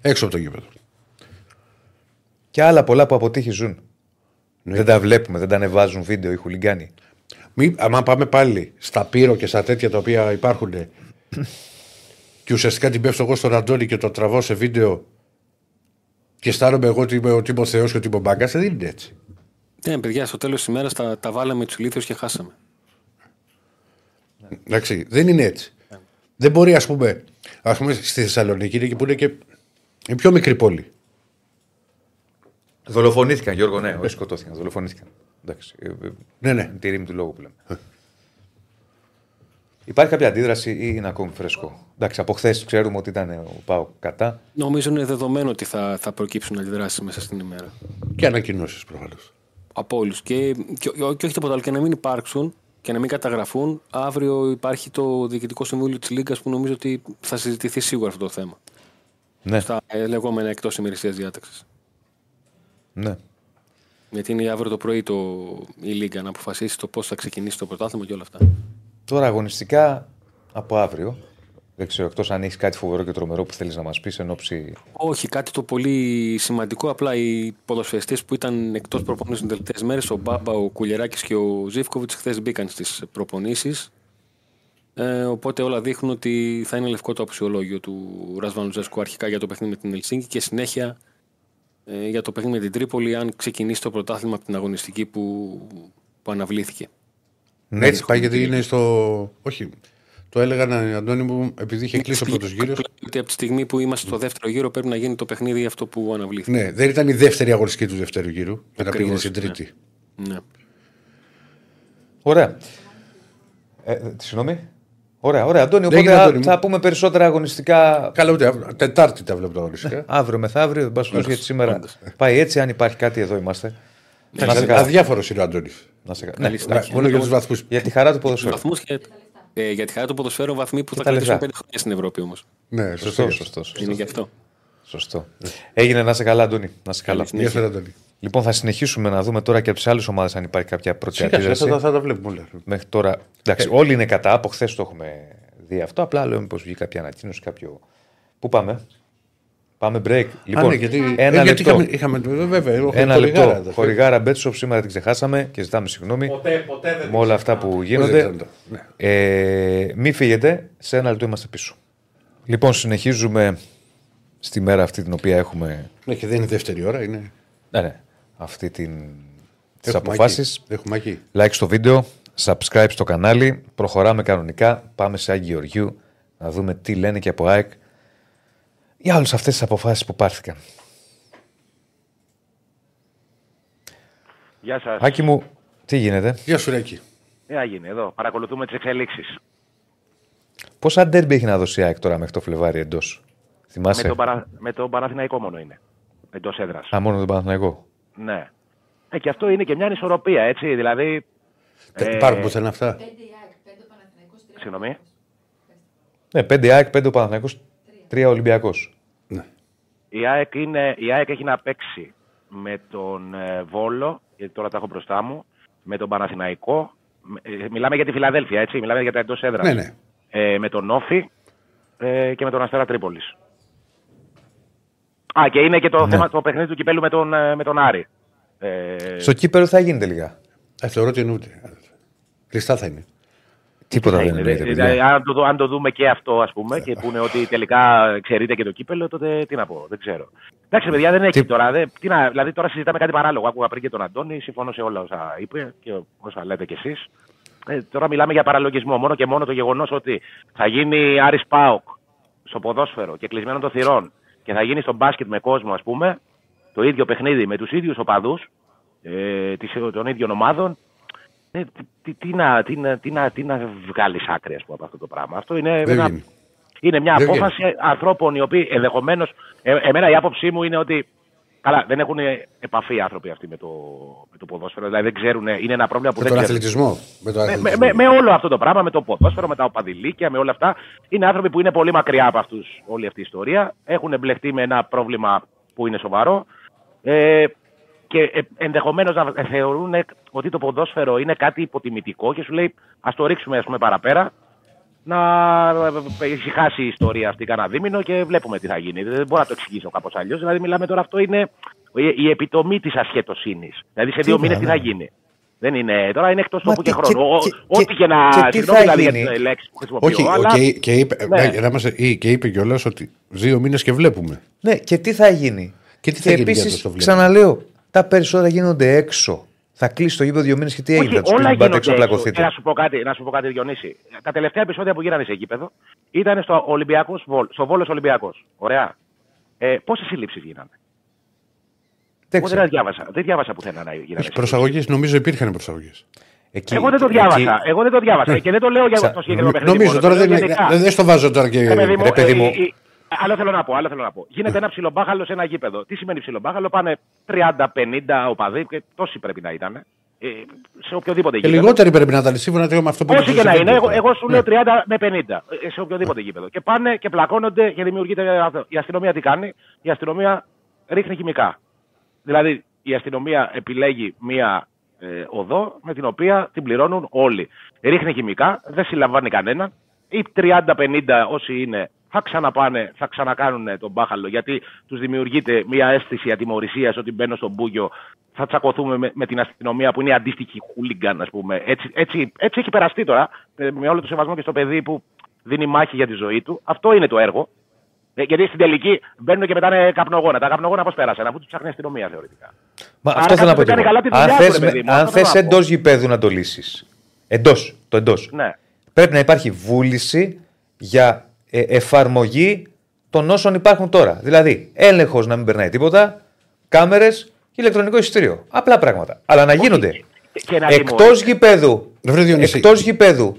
Έξω από το γήπεδο. Και άλλα πολλά που αποτύχει ζουν. Δεν τα βλέπουμε, δεν τα ανεβάζουν βίντεο οι χουλιγκάνοι. Μη, άμα πάμε πάλι στα πύρο και στα τέτοια τα οποία υπάρχουν και ουσιαστικά την πέφτω εγώ στον Αντώνη και το τραβώ σε βίντεο και αισθάνομαι εγώ ότι είμαι ο τύπος Θεός και ο τύπος Μπάγκας, δεν είναι έτσι. Ναι, παιδιά, στο τέλος της ημέρας τα, τα βάλαμε τους ηλίθιους και χάσαμε. Εντάξει, δεν είναι έτσι. Δεν μπορεί, ας πούμε, ας πούμε, στη Θεσσαλονίκη είναι και που είναι και η πιο μικρή πόλη. Δολοφονήθηκαν, Γιώργο, ναι, όχι σκοτώθηκαν. Δολοφονήθηκαν. Εντάξει. ε, ε, Ναι, ναι. είναι Τη ρήμη του λόγου που λέμε. Υπάρχει κάποια αντίδραση ή είναι ακόμη φρέσκο; Εντάξει, από χθες ξέρουμε ότι ήταν ο Πάο κατά. Νομίζω είναι δεδομένο ότι θα, θα προκύψουν αντιδράσεις μέσα στην ημέρα. Και ανακοινώσεις προφανώς. Από όλους. Και, και, και όχι τίποτα άλλο. Και να μην υπάρξουν και να μην καταγραφούν. Αύριο υπάρχει το Διοικητικό Συμβούλιο της Λίγκας που νομίζω ότι θα συζητηθεί σίγουρα αυτό το θέμα. Ναι. Στα ε, λεγόμενα εκτός ημερησίας διάταξης. Ναι. Γιατί είναι αύριο το πρωί το, η Λίγκα να αποφασίσει το πώς θα ξεκινήσει το πρωτάθλημα και όλα αυτά. Τώρα αγωνιστικά από αύριο. Δεν ξέρω εκτός αν έχεις κάτι φοβερό και τρομερό που θέλεις να μας πεις εν ώψη. Όχι, κάτι το πολύ σημαντικό. Απλά οι ποδοσφαιριστές που ήταν εκτός προπονήσεων τις τελευταίες μέρες, ο Μπάμπα, ο Κουλιεράκη και ο Ζήφκοβιτς, χθες μπήκαν στις προπονήσεις. Ε, οπότε όλα δείχνουν ότι θα είναι λευκό το αξιολόγιο του Ρασβάνου Ζέσκου αρχικά για το παιχνίδι με την Ελσίνκη και συνέχεια ε, για το παιχνίδι με την Τρίπολη, αν ξεκινήσει το πρωτάθλημα από την αγωνιστική που, που αναβλήθηκε. Ναι, έτσι πάει γιατί είναι στο. Όχι. Το έλεγαν Αντώνη μου επειδή είχε κλείσει ο πρώτος γύρος. Ότι από τη στιγμή που είμαστε στο δεύτερο γύρο πρέπει να γίνει το παιχνίδι αυτό που αναβλήθηκε. Ναι, δεν ήταν η δεύτερη αγωνιστική του δεύτερου γύρου. Μετά πήγαινε Ακριβώς, στην ναι. τρίτη. Ναι. Ωραία. Ε, ε, συγγνώμη. Ωραία, ωραία. Αντώνη, Δεν οπότε έγινε, θα, Αντώνη μου. θα πούμε περισσότερα αγωνιστικά. Καλά, ούτε αύριο. Τετάρτη τα βλέπω τα αγωνιστικά. Αύριο μεθαύριο, δεν πάση περιπτώσει, γιατί σήμερα πάει έτσι. Αν υπάρχει κάτι, εδώ είμαστε. Να σε Εντάξει, καλά. Αδιάφορος είναι ο Αντώνης. Να σε καλά. Καλή Ναι, συνέχεια. Μόνο για τους βαθμούς. για τη χαρά του ποδοσφαίρου. Βαθμούς και, ε, για τη χαρά του ποδοσφαίρου, βαθμοί που θα τα κρατήσουν λεφτά. πέντε χρόνια στην Ευρώπη όμως. Ναι, Σωστό, σωστό. σωστό. σωστό. Είναι γι' αυτό. Σωστό. Έγινε να σε καλά, Αντώνη. Να σε καλά. Καλή Γεια σας, Αντώνη. Λοιπόν, θα συνεχίσουμε να δούμε τώρα και από τις άλλες ομάδες αν υπάρχει κάποια πρώτη Σιγά σιγά αντίδραση. θα, θα τα βλέπουμε όλα. Μέχρι τώρα. Εντάξει, όλοι είναι κατά. Από χθες το έχουμε δει αυτό. Απλά λέμε πω βγει κάποια ανακοίνωση, κάποιο. Πού πάμε; Πάμε break. Λοιπόν, Α, ναι, γιατί, ένα ε, γιατί λεπτό. είχαμε, είχαμε, βέβαια, εγώ Ένα έχω λεπτό. χορηγάρα, Χορηγάρα Μπέτσοπ σήμερα την ξεχάσαμε και ζητάμε συγγνώμη. Ποτέ, ποτέ δεν Με όλα αυτά που δεν γίνονται. ξέρω. Ναι. Ε, μην φύγετε. Σε ένα λεπτό είμαστε πίσω. Λοιπόν, συνεχίζουμε στη μέρα αυτή την οποία έχουμε. Ναι, και δεν είναι δεύτερη ώρα, είναι. Ναι, ναι. Αυτή την. Τις Έχουμε αποφάσεις. εκεί. Έχουμε εκεί. Like στο βίντεο, subscribe στο κανάλι. Προχωράμε κανονικά. Πάμε σε Άγιο Γεωργιού να δούμε τι λένε και από ΑΕΚ για όλες αυτές τις αποφάσεις που πάρθηκαν. Γεια σας. Άκη μου, τι γίνεται; Γεια σου, Ρέκη. Τι έγινε εδώ; Παρακολουθούμε τις εξελίξεις. Πόσα ντέρμπι έχει να δώσει η ΑΕΚ τώρα μέχρι το Φλεβάρι εντός; Θυμάσαι; Με, τον παρα... με τον Παναθηναϊκό μόνο είναι. Εντός έδρας. Α, μόνο τον Παναθηναϊκό; Ναι. Ε, και αυτό είναι και μια ανισορροπία, έτσι. Δηλαδή. Ε, Υπάρχουν πουθενά αυτά. Συγγνώμη. Ναι, 5 ΑΕΚ, 5 ο Παναθηναϊκός, 3 Ολυμπιακός. Η ΑΕΚ, είναι... η ΑΕΚ έχει να παίξει με τον ε, Βόλο, γιατί τώρα τα έχω μπροστά μου, με τον Παναθηναϊκό. Ε, μιλάμε για τη Φιλαδέλφια, έτσι. Μιλάμε για τα εντός έδρας. Ναι, ναι. Ε, με τον Όφη ε, και με τον Αστέρα Τρίπολης. Α, και είναι και το, Ναι. θέμα, το παιχνίδι του κυπέλου με τον, ε, με τον Άρη. Ε, Στο κύπελο θα γίνει τελικά. Ε, θεωρώ ότι εννοείται. Κλειστά θα είναι. Τίποτα δεν είναι, εννοείται, δηλαδή, παιδιά. αν, το, δω- αν το δούμε και αυτό, ας πούμε, και πούνε ότι τελικά ξέρετε και το κύπελο, τότε τι να πω, δεν ξέρω. Εντάξει, παιδιά, δεν έχει τώρα. Δεν, τι να, δηλαδή, τώρα συζητάμε κάτι παράλογο. Άκουγα πριν και τον Αντώνη, συμφωνώ σε όλα όσα είπε και όσα λέτε κι εσείς. Ε, τώρα μιλάμε για παραλογισμό. Μόνο και μόνο το γεγονός ότι θα γίνει Άρης Πάοκ στο ποδόσφαιρο και κλεισμένο των θυρών και θα γίνει στο μπάσκετ με κόσμο, ας πούμε, το ίδιο παιχνίδι με τους ίδιους οπαδούς ε, της- των ίδιων ομάδων. Ε, τι, τι, τι, να, τι, να, τι, να, τι να βγάλεις άκρη ας πούμε, από αυτό το πράγμα. Αυτό είναι, Δεν ένα, γίνει. είναι μια Δεν απόφαση ανθρώπων οι οποίοι ενδεχομένω. Ε, εμένα η άποψή μου είναι ότι. Καλά, δεν έχουν επαφή οι άνθρωποι αυτοί με το, με το ποδόσφαιρο. Δηλαδή δεν ξέρουν. Είναι ένα πρόβλημα που Με δεν τον ξέρουν. αθλητισμό. Με τον Με, με, αθλητισμό. με, με όλο αυτό το πράγμα, με το ποδόσφαιρο, με τα οπαδηλίκια, με όλα αυτά. Είναι άνθρωποι που είναι πολύ μακριά από αυτούς όλη αυτή η ιστορία. Έχουν εμπλεχτεί με ένα πρόβλημα που είναι σοβαρό. Ε, και ε, ενδεχομένως να θεωρούν ότι το ποδόσφαιρο είναι κάτι υποτιμητικό και σου λέει ας το ρίξουμε ας πούμε, παραπέρα να ησυχάσει η ιστορία αυτή κανένα δίμηνο και βλέπουμε τι θα γίνει. Δεν μπορώ να το εξηγήσω κάπως αλλιώς. Δηλαδή, μιλάμε τώρα, αυτό είναι η- η επιτομή της ασχέτωσύνη. Δηλαδή, σε δύο Τι μήνες να, τι ναι. θα γίνει. Δεν είναι, τώρα είναι εκτός Μα τόπου και τι- χρόνου. Ο- και- Ό,τι και- και να. και τι συγγνώμη θα δηλαδή για γίνει. τις λέξεις που χρησιμοποιώ. Όχι, αλλά- και, και είπε, Ναι. ναι, να είμαστε- ή- και είπε κιόλας ότι δύο μήνες και βλέπουμε. Ναι, και τι θα γίνει. Και τι θα γίνει για επίσης, το το βλέπουμε. ξαναλέω, τα περισσότερα γίνονται έξω. Θα κλείσει το γήπεδο δύο μήνες και τι έγινε. Θα τους όλα πει πάτε γίνονται έξω να έξω. πλακωθείτε. Και να σου πω κάτι, να σου πω κάτι Διονύση. Τα τελευταία επεισόδια που γίνανε σε γήπεδο ήταν στο, Ολυμπιακός, Βόλ- στο Βόλος Ολυμπιακός. Ωραία. Ε, Πόσες συλλήψει γίνανε; Δεν Εγώ ξέρω. δεν διάβασα, δεν διάβασα πουθενά να γίνανε. Όχι, προσαγωγές, νομίζω υπήρχαν προσαγωγές. Εκεί- Εγώ δεν το εκεί- διάβασα. Εγώ δεν το διάβασα. Ναι. και δεν το λέω για Ξα- το συγκεκριμένο παιχνίδι. Νομίζω μόνο, τώρα το λέω δεν, γενικά. δεν, δεν στο βάζω τώρα και. Ρε παιδί μου, Ρε παιδί ε, μου. ε, ε, Άλλο θέλω να πω, άλλο θέλω να πω. Γίνεται ένα ψιλομπάχαλο σε ένα γήπεδο. Τι σημαίνει ψιλομπάχαλο, πάνε 30-50 οπαδοί και τόσοι πρέπει να ήταν. Ε, σε οποιοδήποτε Και γήπεδο. λιγότεροι πρέπει να ήταν σύμφωνα με αυτό που Όσοι και είπε να στο είναι, εγώ, Σεβέντο. εγώ σου λέω Ναι. 30 με 50 ε, σε οποιοδήποτε γήπεδο. Και πάνε και πλακώνονται και δημιουργείται αυτό. Η αστυνομία τι κάνει, η αστυνομία ρίχνει χημικά. Δηλαδή η αστυνομία επιλέγει μία ε, οδό με την οποία την πληρώνουν όλοι. Ρίχνει χημικά, δεν συλλαμβάνει κανένα. Οι 30-50 όσοι είναι θα ξαναπάνε, θα ξανακάνουν τον μπάχαλο γιατί τους δημιουργείται μια αίσθηση ατιμορρησίας ότι μπαίνω στον Μπούγιο, θα τσακωθούμε με, με την αστυνομία που είναι αντίστοιχη χούλιγκαν, ας πούμε. Έτσι, έτσι, έτσι έχει περαστεί τώρα, ε, με όλο το σεβασμό και στο παιδί που δίνει μάχη για τη ζωή του. Αυτό είναι το έργο. Ε, γιατί στην τελική μπαίνουν και πετάνε καπνογόνα. Τα καπνογόνα πώς πέρασαν, αφού τους ψάχνει η αστυνομία θεωρητικά. Μα Άρα αυτό θέλω να πω. κάποιος και δεν εγώ. κάνει καλά τη Αν δουλειά του, θες ρε με- παιδί μου, Αν αυτό θέλω θε να πω. εντό γηπέδου να το λύσεις. Εντός. Το εντός. Ναι. Πρέπει να υπάρχει βούληση για ε, εφαρμογή των όσων υπάρχουν τώρα. Δηλαδή, έλεγχος να μην περνάει τίποτα, κάμερες και ηλεκτρονικό εισιτήριο. Απλά πράγματα. Αλλά να γίνονται. Και να Εκτός τιμωρήσει. γηπέδου. Ρε βρε Διονύση. Εκτός γηπέδου.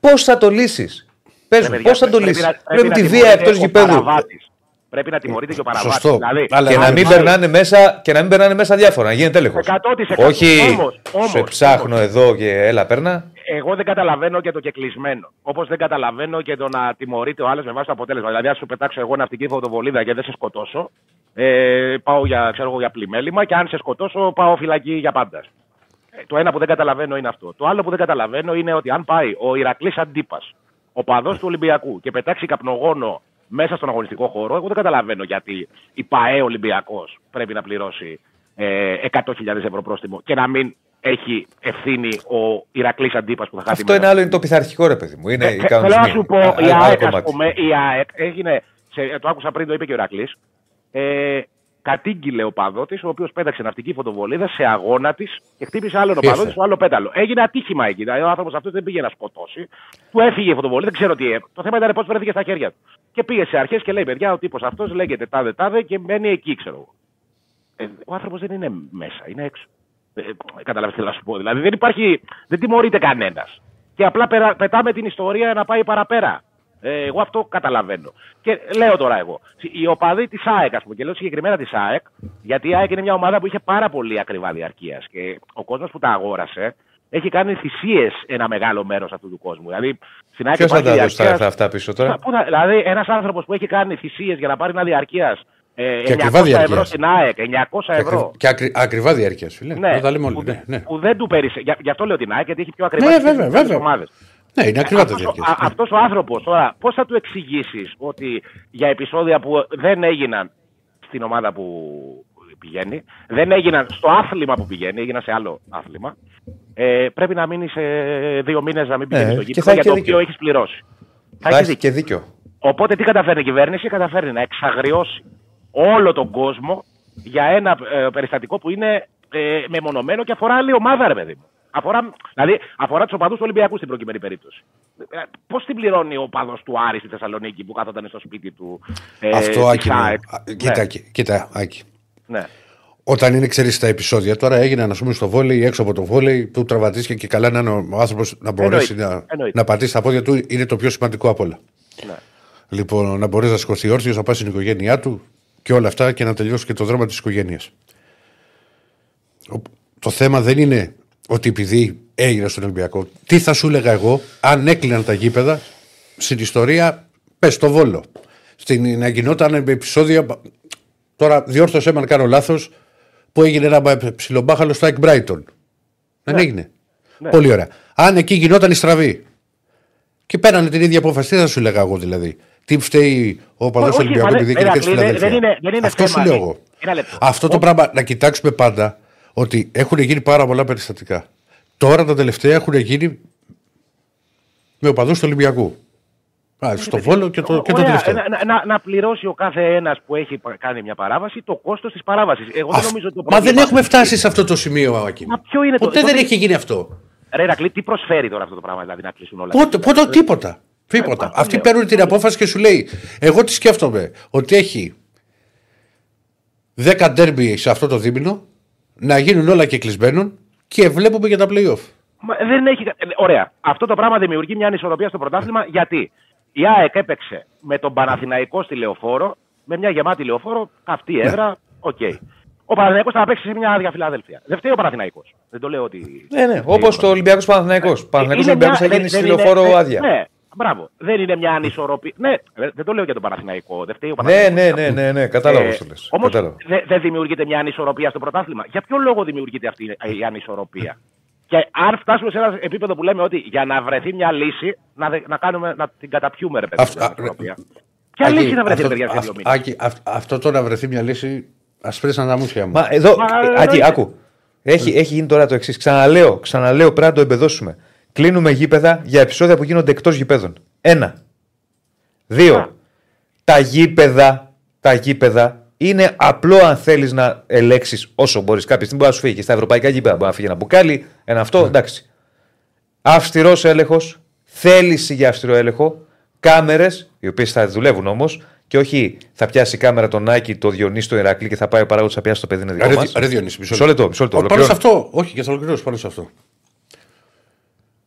Πώς θα το λύσεις; Πες Ρε μου, παιδιά, πώς θα το πρέπει λύσεις; να- πρέπει Βλέπουμε να τη βία τιμωρείται εκτός ο γηπέδου. παραβάτης. Πρέπει να τιμωρείται και ο παραβάτης. Σωστό. Δηλαδή, Αλλά Και να, αν μην πάει- περνάνε μέσα, και να μην περνάνε μέσα διάφορα, να γίνεται έλεγχος. 100%. Όχι, Όμως, όμως, σε ψάχνω εδώ και έλα, παίρνα. Εγώ δεν καταλαβαίνω και το κεκλεισμένο. Όπως δεν καταλαβαίνω και το να τιμωρείται ο άλλος με βάση το αποτέλεσμα. Δηλαδή, αν σου πετάξω εγώ ναυτική φωτοβολίδα και δεν σε σκοτώσω, ε, πάω για, ξέρω, εγώ, για πλημέλημα και αν σε σκοτώσω, πάω φυλακή για πάντα. Ε, το ένα που δεν καταλαβαίνω είναι αυτό. Το άλλο που δεν καταλαβαίνω είναι ότι αν πάει ο Ηρακλής Αντίπας, ο παδός του Ολυμπιακού και πετάξει καπνογόνο μέσα στον αγωνιστικό χώρο, εγώ δεν καταλαβαίνω γιατί η ΠαΕ Ολυμπιακός πρέπει να πληρώσει ε, 100.000 ευρώ πρόστιμο και να μην έχει ευθύνη ο Ηρακλής Αντίπα που θα χάσει Αυτό είναι άλλο, είναι το πειθαρχικό ρε παιδί μου. Είναι ε, οι ε, Θέλω να κανονισμοί. σου πω, Α- η άλλο ΑΕΚ, ας κομμάτι. πούμε, η ΑΕΚ έγινε, σε, το άκουσα πριν, το είπε και ο Ηρακλής, ε, κατήγγειλε ο παδό τη, ο οποίος πέταξε ναυτική φωτοβολίδα σε αγώνα της και χτύπησε άλλον ο Ήρθε. παδό τη στο άλλο πέταλο. Έγινε ατύχημα εκεί. Δηλαδή, ο άνθρωπος αυτός δεν πήγε να σκοτώσει. Του έφυγε η φωτοβολίδα, δεν ξέρω τι. έ- Το θέμα ήταν πώς βρέθηκε στα χέρια του. Και πήγε σε αρχές και λέει: Παιδιά, ο τύπος αυτός λέγεται τάδε τάδε και μένει εκεί, ξέρω εγώ. Ε, ο άνθρωπος δεν είναι μέσα, είναι έξω. Ε, Καταλαβαίνετε τι να σου πω. Δηλαδή δεν υπάρχει, δεν τιμωρείται κανένας. Και απλά περα- πετάμε την ιστορία να πάει παραπέρα. Ε, εγώ αυτό καταλαβαίνω. Και λέω τώρα εγώ, οι οπαδοί της ΑΕΚ, ας πούμε, και λέω συγκεκριμένα της ΑΕΚ, γιατί η ΑΕΚ είναι μια ομάδα που είχε πάρα πολύ ακριβά διαρκείας. Και ο κόσμος που τα αγόρασε έχει κάνει θυσίες ένα μεγάλο μέρος αυτού του κόσμου. Δηλαδή, στην ΑΕΚ Ποιος θα υπάρχει τα δώσει διαρκείας- τα αυτά πίσω τώρα; Πού θα- δηλαδή, ένας άνθρωπος που έχει κάνει θυσίες για να πάρει ένα διαρκείας ε, Και 900 ακριβά ευρώ διαρκείας. στην ΑΕΚ, 900 Και, ευρώ. ακρι- και ακρι- ακριβά διάρκεια, φίλε. Ναι, Να τα λέμε όλοι. που, Ναι, ναι. που δεν του πέρυσε. Γι' γι' αυτό λέω την ΑΕΚ, γιατί έχει πιο ακριβά Ναι, τις βέβαια, άλλες βέβαια. ομάδες. Ναι, είναι ακριβά τα Αυτός ο- διάρκεια. α- αυτός ο άνθρωπος τώρα, πώς θα του εξηγήσεις ότι για επεισόδια που δεν έγιναν στην ομάδα που πηγαίνει, δεν έγιναν στο άθλημα που πηγαίνει, έγιναν σε άλλο άθλημα, ε, πρέπει να μείνει σε δύο μήνες να μην πηγαίνει Ναι, στο και γήπεδο θα έχει για το και οποίο δίκιο. έχεις πληρώσει. Θα Θα έχεις έχει δίκιο. και δίκιο. Οπότε τι καταφέρνει η κυβέρνηση, καταφέρνει να εξαγριώσει όλο τον κόσμο για ένα ε, περιστατικό που είναι ε, μεμονωμένο και αφορά άλλη ομάδα, ρε παιδί μου. Αφορά, δηλαδή αφορά τους οπαδούς του Ολυμπιακού στην προκειμένη περίπτωση. Πώς την πληρώνει ο οπαδός του Άρη στη Θεσσαλονίκη που κάθονταν στο σπίτι του. Ε, Αυτό, της Άκη. μου. ΑΕΚ; Α, Κοίτα, Ναι, Άκη, κοίτα, Άκη. ναι. Όταν είναι, ξέρεις, τα επεισόδια, τώρα έγιναν ας πούμε στο βόλεϊ, έξω από το βόλεϊ, που τραυματίστηκε και καλά να είναι ο άνθρωπος να μπορέσει Εννοείται, να, εννοείται. να πατήσει τα πόδια του, είναι το πιο σημαντικό απ' όλα. Ναι. Λοιπόν, να μπορέσει να σηκωθεί όρθιος, να πάει στην οικογένειά του και όλα αυτά και να τελειώσει και το δρόμο της οικογένειας. Το θέμα δεν είναι ότι επειδή έγινε στον Ολυμπιακό. Τι θα σου έλεγα εγώ αν έκλειναν τα γήπεδα στην ιστορία, πες στο βόλο. Στην, να γινόταν επεισόδια. Τώρα διόρθωσέ με αν κάνω λάθος, που έγινε ένα ψιλομπάχαλο στο Ike Brighton. Δεν έγινε. Ναι. Πολύ ωραία. Αν εκεί γινόταν η στραβή. Και πέρανε την ίδια απόφαση, τι θα σου έλεγα εγώ δηλαδή. Τι φταίει ο παδό Όχι, Ολυμπιακού μα δεν- επειδή έγινε και στη Ηρακλή, δεν- Φιλαδέλφια. δεν είναι- δεν είναι Αυτό θέμα. σου λέω εγώ. Ένα λεπτό. Αυτό το πράγμα να κοιτάξουμε πάντα ότι έχουν γίνει πάρα πολλά περιστατικά. Τώρα τα τελευταία έχουν γίνει με οπαδούς του Ολυμπιακού. Α, στο Βόλο και το, και το Ωραία, τελευταίο. να, να- να, να πληρώσει ο κάθε ένας που έχει πα- κάνει μια παράβαση το κόστος της παράβασης. Εγώ δεν Αφ- νομίζω ότι το Μα δεν πρόβλημα- έχουμε φτάσει σε αυτό το σημείο, Ακίνη. Μα ποιο είναι το- Ποτέ το- δεν έχει γίνει αυτό. Ρε Ρακλή, τι προσφέρει τώρα αυτό το πράγμα, δηλαδή να κλείσουν όλα. Πότε, πότε, τίποτα. Τίποτα. αυτό Αυτοί λέω. παίρνουν την απόφαση και σου λέει: Εγώ τι σκέφτομαι, ότι έχει 10 ντέρμπι σε αυτό το δίμηνο, να γίνουν όλα και κλεισμένων και βλέπουμε για τα playoff. Μα δεν έχει... κα- ε, Ωραία. Αυτό το πράγμα δημιουργεί μια ανισορροπία στο πρωτάθλημα γιατί; Η ΑΕΚ έπαιξε με τον Παναθηναϊκό στη λεωφόρο, με μια γεμάτη λεωφόρο, καυτή έδρα, οκ. Ο Παναθηναϊκός θα παίξει σε μια άδεια Φιλαδέλφια. Δεν φταίει ο Παναθηναϊκός. Δεν το λέω ότι. Ναι, ναι. Όπως το Ολυμπιακός Παναθηναϊκό. Παναθηναϊκό Είναι Ολυμπιακός θα μια- γίνει δεν- στη δεν είναι- λεωφόρο δεν- άδεια. Ναι, μπράβο. Δεν είναι μια ανισορροπία. Ναι, δεν δεν το λέω για τον Παναθηναϊκό. Δεν φταίει ο Ναι, Παναθηναϊκός. ναι, ναι, ναι, ναι, κατάλαβα Ε, πώς το λες. Όμως Κατάλαβα. δεν δεν δημιουργείται μια ανισορροπία στο πρωτάθλημα. Για ποιο λόγο δημιουργείται αυτή η ανισορροπία; Και αν φτάσουμε σε ένα επίπεδο που λέμε ότι για να βρεθεί μια λύση, να, δε- να, κάνουμε, να την καταπιούμε, ρε παιδί. Αυτό- την ανισορροπία. Ποια Άκη, λύση θα βρεθεί, αυτό- ρε παιδιά, σε αυτό- δύο μήνες; Άκη, αυ- Αυτό το να βρεθεί μια λύση, ας πρέσαν τα μουσια μου. Μα εδώ, Μα, ε, εννοείται. Άκη, άκου. Έχει, έχει γίνει τώρα το εξής. Ξαναλέω, ξαναλέω, πρέπει να το εμπεδώσουμε. Κλείνουμε γήπεδα για επεισόδια που γίνονται εκτός γηπέδων. Ένα. Δύο. Τα γήπεδα, τα γήπεδα είναι απλό αν θέλεις να ελέξεις όσο μπορείς. Κάποια στιγμή μπορεί να σου φύγει και στα ευρωπαϊκά γήπεδα. Μπορεί να φύγει ένα μπουκάλι, ένα αυτό, εντάξει. Αυστηρός έλεγχος, θέληση για αυστηρό έλεγχο, κάμερες, οι οποίες θα δουλεύουν όμως, και όχι θα πιάσει η κάμερα τον Άκη, το Διονύση, το Ηρακλή και θα πάει ο παράγοντας θα πιάσει το παιδί είναι δικό Ρε, μας. Ρε Διονύση, Μισό λεπτό, μισό λεπτό. Πάνω σε ολοκληρώνω. αυτό, όχι και θα ολοκληρώσω πάνω σε αυτό.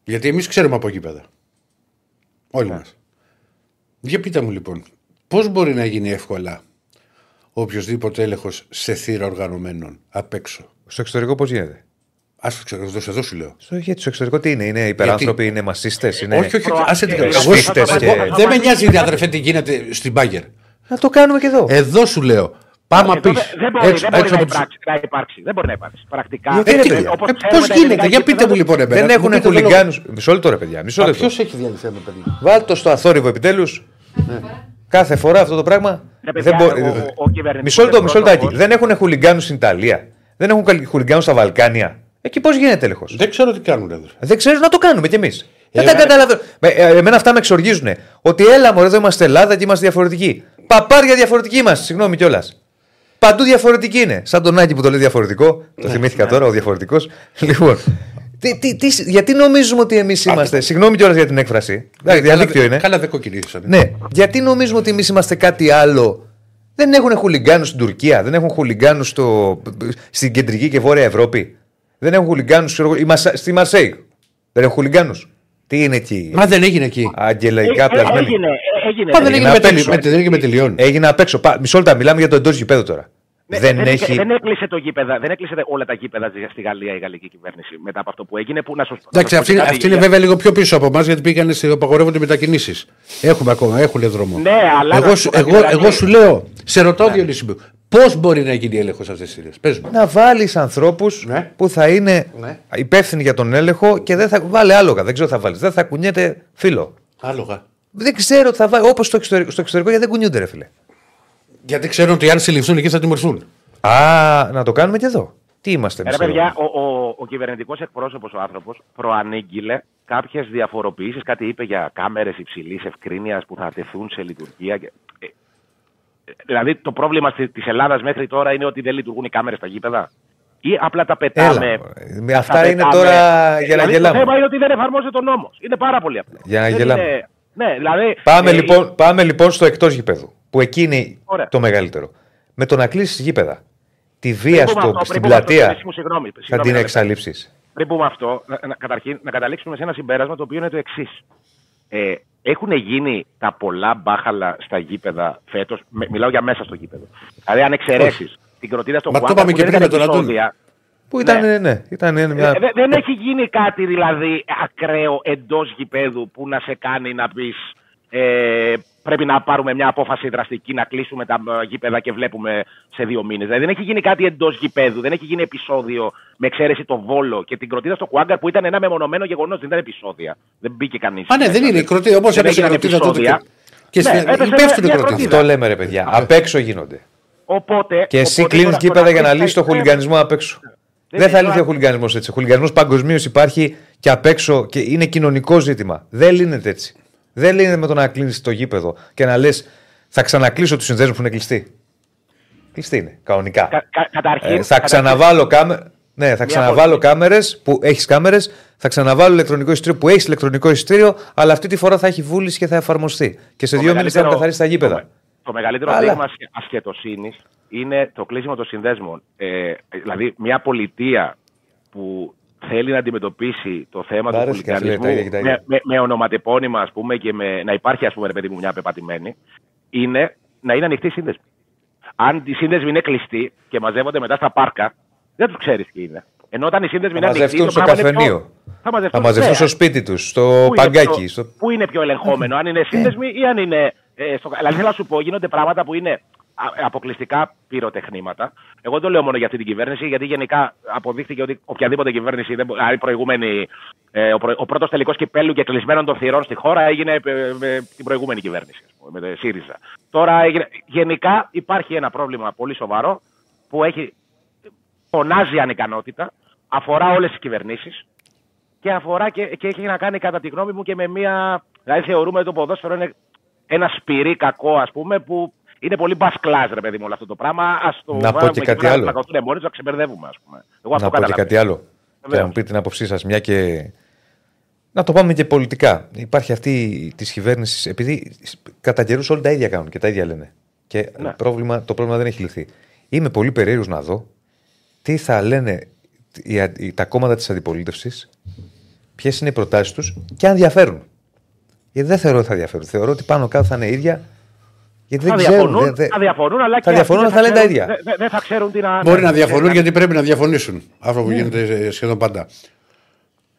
Γιατί εμείς ξέρουμε από γήπεδα. Όλοι μας. Για πείτε μου λοιπόν, πώς μπορεί να γίνει εύκολα οποιοδήποτε έλεγχος σε θύρα οργανωμένων απ' έξω; Στο εξωτερικό πώς γίνεται; Α το ξέρω, εδώ, εδώ σου λέω. Στο, γιατί στο εξωτερικό τι είναι, είναι υπεράνθρωποι, είναι μασίστες, είναι. Όχι, όχι, όχι. Άσε την Σφίχτες εγώ- και- εγώ- Δεν με νοιάζει, ρε αδερφέ, τι γίνεται στην Μπάγκερ. Να το κάνουμε και εδώ. Εδώ σου λέω. Πάμε Εδώ απ' δεν- Δεν μπορεί, έξω, δεν μπορεί έξω να, από τους- υπάρξει, να υπάρξει. Δεν μπορεί να υπάρξει. Πρακτικά. Γιατί, Ε, ρε τι- παιδιά, όπως ε, ξέρουμε Πώς τα γίνεται, ελληνικά για πείτε γήπεδα, μου λοιπόν, εμένα. Δεν Μου έχουν πείτε το λόγο. χουλιγκάνου. Μισό λεπτό, ρε παιδιά. Μισό λεπτό. Ποιος έχει διαλυθεί με παιδί; Βάλτε το στο αθόρυβο επιτέλους. Κάθε φορά αυτό το πράγμα. Ρε παιδιά, δεν μπορεί- ο- ο- ο κυβερνητικός Μισό λεπτό, μισό λεπτάκι. εκπρόσωπος- Δεν έχουν χουλιγκάνου στην Ιταλία. Δεν έχουν χουλιγκάνου στα Βαλκάνια. Εκεί πώς γίνεται έλεγχο. Δεν ξέρω τι κάνουν εδώ. Δεν ξέρω να το κάνουμε κι εμείς. Δεν Ε, τα ε, καταλαβαίνω. Με- ε, Εμένα αυτά με εξοργίζουν. Ότι έλα μωρέ, εδώ είμαστε Ελλάδα και είμαστε διαφορετικοί. Παπάρια διαφορετικοί είμαστε, συγγνώμη κιόλας. Παντού διαφορετικοί είναι. Σαν τον Άκη που το λέει διαφορετικό. Το θυμήθηκα τώρα, ο διαφορετικός. Λοιπόν. Τι, τι, τι, γιατί νομίζουμε ότι εμείς είμαστε. Συγγνώμη κιόλας για την έκφραση. Εντάξει, διαδίκτυο είναι. Καλά δεν κοκκινήσαν. Ναι. Γιατί νομίζουμε ότι εμείς είμαστε κάτι άλλο; Δεν έχουν χουλιγκάνους στην Τουρκία, δεν έχουν χουλιγκάνους στο... στην κεντρική και βόρεια Ευρώπη. Δεν έχουν χουλιγκάνους στη Μαρσέη. Δεν έχουν χουλιγκάνους. Τι είναι εκεί; Μα δεν έγινε εκεί. Αγγελαϊκά Ε, ε, πλασμένοι. Έγινε, ε, έγινε. Μα δεν Έγινε έγινε με απ' έξω. τελειών. Δεν έγινε με τελειών. Έγινε απ' έξω. Πα- Μισό λεπτό, μιλάμε για το εντός γηπέδου τώρα. Ναι, δεν, δεν, έχει. δεν έκλεισε το γήπεδα, δεν έκλεισε όλα τα γήπεδα στη Γαλλία η γαλλική κυβέρνηση μετά από αυτό που έγινε. Που να σου, να Εντάξει, σου πω αυτή, και κάτι αυτή είναι για- βέβαια λίγο πιο πίσω από εμάς γιατί πήγαν σε απαγορεύονται μετακινήσεις. Έχουμε ακόμα, έχουν δρόμο. Ναι, αλλά να εγώ, σου σου- πω κάτι, εγώ, δηλαδή- εγώ σου λέω, σε ρωτάω Διονύση μου, πώς μπορεί να γίνει έλεγχος αυτές τις θύρε. Πες μου. Να βάλεις ανθρώπους Ναι. που θα είναι Ναι. υπεύθυνοι για τον έλεγχο και δεν θα. Βάλε άλογα. Δεν ξέρω τι θα βάλεις. Δεν θα κουνιέται φίλο. Άλογα. Δεν ξέρω τι θα βάλει. Όπως στο εξωτερικό, στο εξωτερικό γιατί δεν κουνιούνται, ρε φίλε. Γιατί ξέρουν ότι αν συλληφθούν εκεί θα τιμωρηθούν. Α, να το κάνουμε και εδώ. Τι είμαστε Ε, εμεί. Ρε παιδιά, ο, ο, ο κυβερνητικός εκπρόσωπος, ο άνθρωπος, προανήγγειλε κάποιες διαφοροποιήσεις. Κάτι είπε για κάμερες υψηλής ευκρίνειας που θα τεθούν σε λειτουργία. και- ε, ε, δηλαδή, το πρόβλημα της Ελλάδας μέχρι τώρα είναι ότι δεν λειτουργούν οι κάμερες στα γήπεδα; Ή απλά τα πετάμε. Έλα, με τα αυτά είναι πετάμε. τώρα για να δηλαδή, γελάμε. Το θέμα είναι ότι δεν εφαρμόζεται ο νόμος. Είναι πάρα πολύ απλό. Για να Δεν γελάμε. είναι- Ναι, δηλαδή. Πάμε, ε, λοιπόν, πάμε λοιπόν στο εκτός γηπέδου. Που εκεί είναι Ωραία. το μεγαλύτερο. Με το να κλείσεις γήπεδα τη βία Πριν πούμε στο, αυτό, στην πριν πούμε αυτό, πλατεία Δημήτρη μου, συγγνώμη, θα συγγνώμη, την ένα εξαλείψεις. Πριν πούμε αυτό, να, να- καταρχήν να καταλήξουμε σε ένα συμπέρασμα το οποίο είναι το εξής. Ε, έχουν γίνει τα πολλά μπάχαλα στα γήπεδα φέτος. Μιλάω για μέσα στο γήπεδο. Δηλαδή, αν εξαιρέσεις την κροτίδα στο Μα το Χουάνκα, είπαμε που και δεν πριν ήταν με τον Αντώνη. Επεισόδια, Που ήταν, ναι, ναι, ήταν ε, μια. δε- δεν έχει γίνει κάτι δηλαδή ακραίο εντός γηπέδου που να σε κάνει να πεις ε, πρέπει να πάρουμε μια απόφαση δραστική, να κλείσουμε τα ε, γήπεδα και βλέπουμε σε δύο μήνες. Δηλαδή δεν έχει γίνει κάτι εντός γηπέδου, δεν έχει γίνει επεισόδιο με εξαίρεση το βόλο και την κροτίδα στο Κουάγκαρ που ήταν ένα μεμονωμένο γεγονός, δεν ήταν επεισόδια. Δεν μπήκε κανείς. Α, ναι, δεν είναι η κροτίδα. Όμω έπεσε η κροτίδα τότε. και- Και Ναι, στη- έπεσε υπεύθυνη μια κροτίδα. Αυτό λέμε ρε παιδιά. Απ' έξω γίνονται. Οπότε, Και εσύ οπότε κλείνεις τώρα- γήπεδα τώρα για να κλείσει λύσεις το τα- χουλιγανισμό απ' έξω. Δεν Δεν θα είναι λύσει ο τώρα- χουλιγανισμός έτσι. Ο χουλιγανισμός παγκοσμίως υπάρχει και απ' έξω και είναι κοινωνικό ζήτημα. Δεν λύνεται έτσι. Δεν λύνεται με το να κλείνεις το γήπεδο και να λες θα ξανακλείσω τους συνδέσμους που είναι κλειστοί. Κλειστοί είναι, κανονικά. Κα- κα- καταρχήν, Ε, θα καταρχήν- ξαναβάλω κάμερε. Ναι, θα ξαναβάλω κάμερες που έχεις κάμερες, θα ξαναβάλω ηλεκτρονικό εισιτήριο που έχεις ηλεκτρονικό εισιτήριο, αλλά αυτή τη φορά θα έχει βούληση και θα εφαρμοστεί. Και σε Το δύο μήνες θα μεγαλύτερο- καθαρίσει τα γήπεδα. Το μεγαλύτερο Αλλά- δείγμα ασχετοσύνης είναι το κλείσιμο των συνδέσμων. Ε, δηλαδή, μια πολιτεία που θέλει να αντιμετωπίσει το θέμα Μ' του αρέσει και αυτή, λέει, τα ίδια και τα χουλικανισμού ίδια. με, με, με ονοματεπώνυμα, ας πούμε, και με, να υπάρχει, ας πούμε, ρε παιδί μου, μια πεπατημένη, είναι να είναι ανοιχτή η σύνδεσμη. Αν οι σύνδεσμοι είναι κλειστοί και μαζεύονται μετά στα πάρκα, δεν τους ξέρεις τι είναι. Ενώ όταν οι σύνδεσμοι Θα είναι ανοιχτοί, μαζευτούν το στο πράγμα είναι πιο- καφενείο. Θα Θα μαζευτούν, μαζευτούν ναι. στο σπίτι τους, στο Πού είναι παγκάκι. πιο- Στο... Πού είναι πιο ελεγχόμενο, αν είναι σύνδεσμοι ή αν είναι. Ε, στο... Δηλαδή θέλω να σου πω, γίνονται πράγματα που είναι α- αποκλειστικά πυροτεχνήματα. Εγώ δεν το λέω μόνο για αυτή την κυβέρνηση, γιατί γενικά αποδείχθηκε ότι οποιαδήποτε κυβέρνηση, δεν... μπο- δηλαδή προηγούμενη, ε, ο, προ... ο πρώτος τελικός κυπέλου και κλεισμένων των θυρών στη χώρα έγινε ε, με την προηγούμενη κυβέρνηση, ας πούμε, με το ΣΥΡΙΖΑ. Τώρα έγινε... γενικά υπάρχει ένα πρόβλημα πολύ σοβαρό που έχει φωνάζει ανικανότητα, αφορά όλες τις κυβερνήσεις και αφορά και, και έχει να κάνει κατά τη γνώμη μου και με μια. Δηλαδή θεωρούμε ότι το ποδόσφαιρο είναι ένα σπυρί κακό, ας πούμε, που είναι πολύ μπασκλάζ, ρε παιδί μου, όλο αυτό το πράγμα. Ας το Να πω βάλουμε και εκεί κάτι πέρα, άλλο. Να καθούν μόνοι τους, να ξεμπερδεύουμε, ας πούμε. Εγώ αυτό να πω και καταλαβαίνω. κάτι άλλο. Και Βεβαίως. να μου πείτε την άποψή σας, μια και. Να το πάμε και πολιτικά. Υπάρχει αυτή της κυβέρνησης, επειδή κατά καιρούς όλοι τα ίδια κάνουν και τα ίδια λένε. Και Ναι. πρόβλημα, το πρόβλημα δεν έχει λυθεί. Είμαι πολύ περίεργος να δω τι θα λένε οι, α- οι- τα κόμματα της αντιπολίτευσης, ποιες είναι οι προτάσεις τους και αν διαφέρουν. Γιατί δεν θεωρώ ότι θα διαφέρουν. Θεωρώ ότι πάνω κάτω θα είναι ίδια. Γιατί Θα δεν ξέρουν. διαφωνούν, δεν- δεν- θα διαφωνούν, αλλά θα και διαφωνούν, αυτοί θα δεν λένε τα ξέρουν- ίδια. Δεν δεν θα ξέρουν τι να. Μπορεί ναι, να διαφωνούν ναι, γιατί πρέπει να διαφωνήσουν. Αυτό που Ναι. γίνεται σχεδόν πάντα.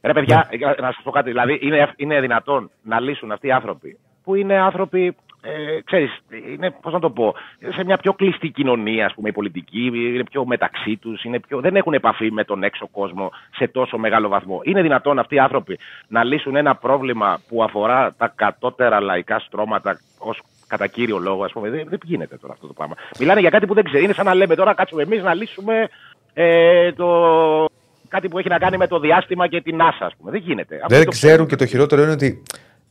Ρε παιδιά, ε, να σας πω κάτι. Δηλαδή, είναι, είναι δυνατόν να λύσουν αυτοί οι άνθρωποι που είναι άνθρωποι, ε, ξέρεις, είναι, πώς να το πω, σε μια πιο κλειστή κοινωνία, ας πούμε, η πολιτική, είναι πιο μεταξύ τους, είναι πιο, δεν έχουν επαφή με τον έξω κόσμο σε τόσο μεγάλο βαθμό. Είναι δυνατόν αυτοί οι άνθρωποι να λύσουν ένα πρόβλημα που αφορά τα κατώτερα λαϊκά στρώματα ως κατά κύριο λόγο, ας πούμε. Δεν, δεν γίνεται τώρα αυτό το πράγμα. Μιλάνε για κάτι που δεν ξέρει. Είναι σαν να λέμε τώρα, κάτσουμε εμείς να λύσουμε ε, το, κάτι που έχει να κάνει με το διάστημα και την NASA, ας πούμε. Δεν γίνεται. Αυτό Δεν το ξέρουν και το χειρότερο είναι ότι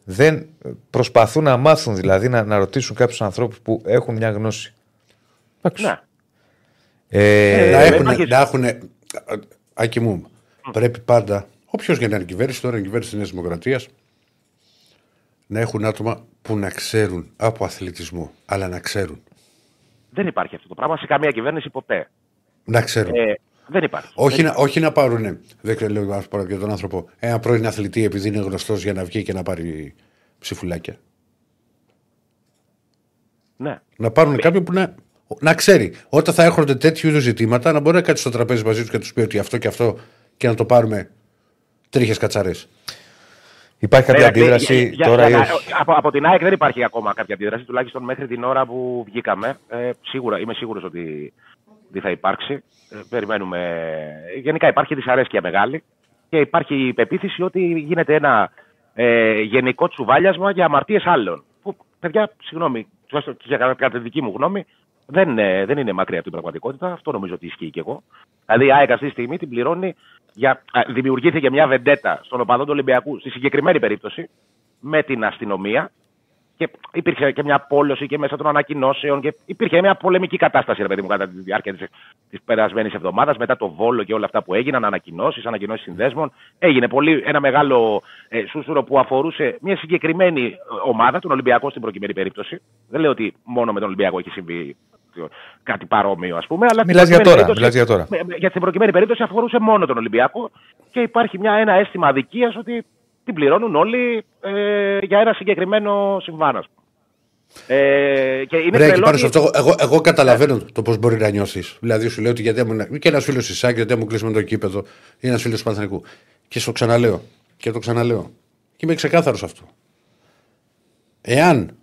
δεν προσπαθούν να μάθουν, δηλαδή να, να ρωτήσουν κάποιους ανθρώπους που έχουν μια γνώση. Ναι. Ε, να ε, έχουν. υπάρχει- Να έχουν Άκη μου, πρέπει πάντα, όποιος και να είναι κυβέρνηση, τώρα είναι κυβέρνηση της Νέας Δημοκρατίας, να έχουν άτομα που να ξέρουν από αθλητισμό. Αλλά να ξέρουν. Δεν υπάρχει αυτό το πράγμα σε καμία κυβέρνηση ποτέ. Να ξέρουν. Ε, δεν υπάρχει. όχι, δεν να, όχι να πάρουν, δεν ξέρω, λέω ας πω για τον άνθρωπο, ένα πρώην αθλητή επειδή είναι γνωστός για να βγει και να πάρει ψηφουλάκια. Ναι. Να πάρουν κάποιον που να, να ξέρει. Όταν θα έρχονται τέτοιου είδους ζητήματα, να μπορεί να κάτσει στο τραπέζι μαζί τους και να τους πει ότι αυτό και αυτό και να το πάρουμε τρίχες κατσαρές. Υπάρχει κάποια Ε, αντίδραση για- για- τώρα ή για- όχι; από, από την ΑΕΚ δεν υπάρχει ακόμα κάποια αντίδραση, τουλάχιστον μέχρι την ώρα που βγήκαμε. Ε, σίγουρα, είμαι σίγουρος ότι, ότι θα υπάρξει. Ε, περιμένουμε. Γενικά υπάρχει δυσαρέσκεια μεγάλη και υπάρχει η πεποίθηση ότι γίνεται ένα ε, γενικό τσουβάλιασμα για αμαρτίες άλλων. Που, παιδιά, συγγνώμη, τουλάχιστον και για κατά- κατά τη δική μου γνώμη, δεν, ε, δεν είναι μακριά από την πραγματικότητα. Αυτό νομίζω ότι ισχύει και εγώ. Δηλαδή η ΑΕΚ αυτή τη στιγμή την πληρώνει για. α, Δημιουργήθηκε μια βεντέτα στον οπαδό του Ολυμπιακού στη συγκεκριμένη περίπτωση με την αστυνομία και υπήρχε και μια πόλωση και μέσα των ανακοινώσεων και υπήρχε μια πολεμική κατάσταση, ρε παιδί μου, κατά τη διάρκεια της της περασμένης εβδομάδας, μετά το βόλο και όλα αυτά που έγιναν, ανακοινώσεις, ανακοινώσεις συνδέσμων. Έγινε πολύ ένα μεγάλο ε, σούσουρο που αφορούσε μια συγκεκριμένη ε, ομάδα, τον Ολυμπιακό στην προκειμένη περίπτωση. Δεν λέω ότι μόνο με τον Ολυμπιακό έχει συμβεί το- κάτι παρόμοιο, ας πούμε. Αλλά στην Μιλάς για προκειμένη τώρα, περίπτωση- μιλάς για τώρα. με- με- Για την προκειμένη περίπτωση αφορούσε μόνο τον Ολυμπιακό και υπάρχει μια, ένα αίσθημα αδικίας ότι την πληρώνουν όλοι ε, για ένα συγκεκριμένο συμβάν, ας πούμε. Ε, και είναι Ρε, εκεί τρελό πάνω σε ότι- αυτό, εγώ, εγώ καταλαβαίνω το πώς μπορεί να νιώθεις. Δηλαδή, σου λέω ότι γιατί ήμουν. και ένας φίλος της ΣΑΚ, γιατί μου κλείσουμε το κήπεδο, ή ένας φίλος του Παναθανικού. Και στο ξαναλέω. Και το ξαναλέω. Και είμαι ξεκάθαρος σε αυτό. Εάν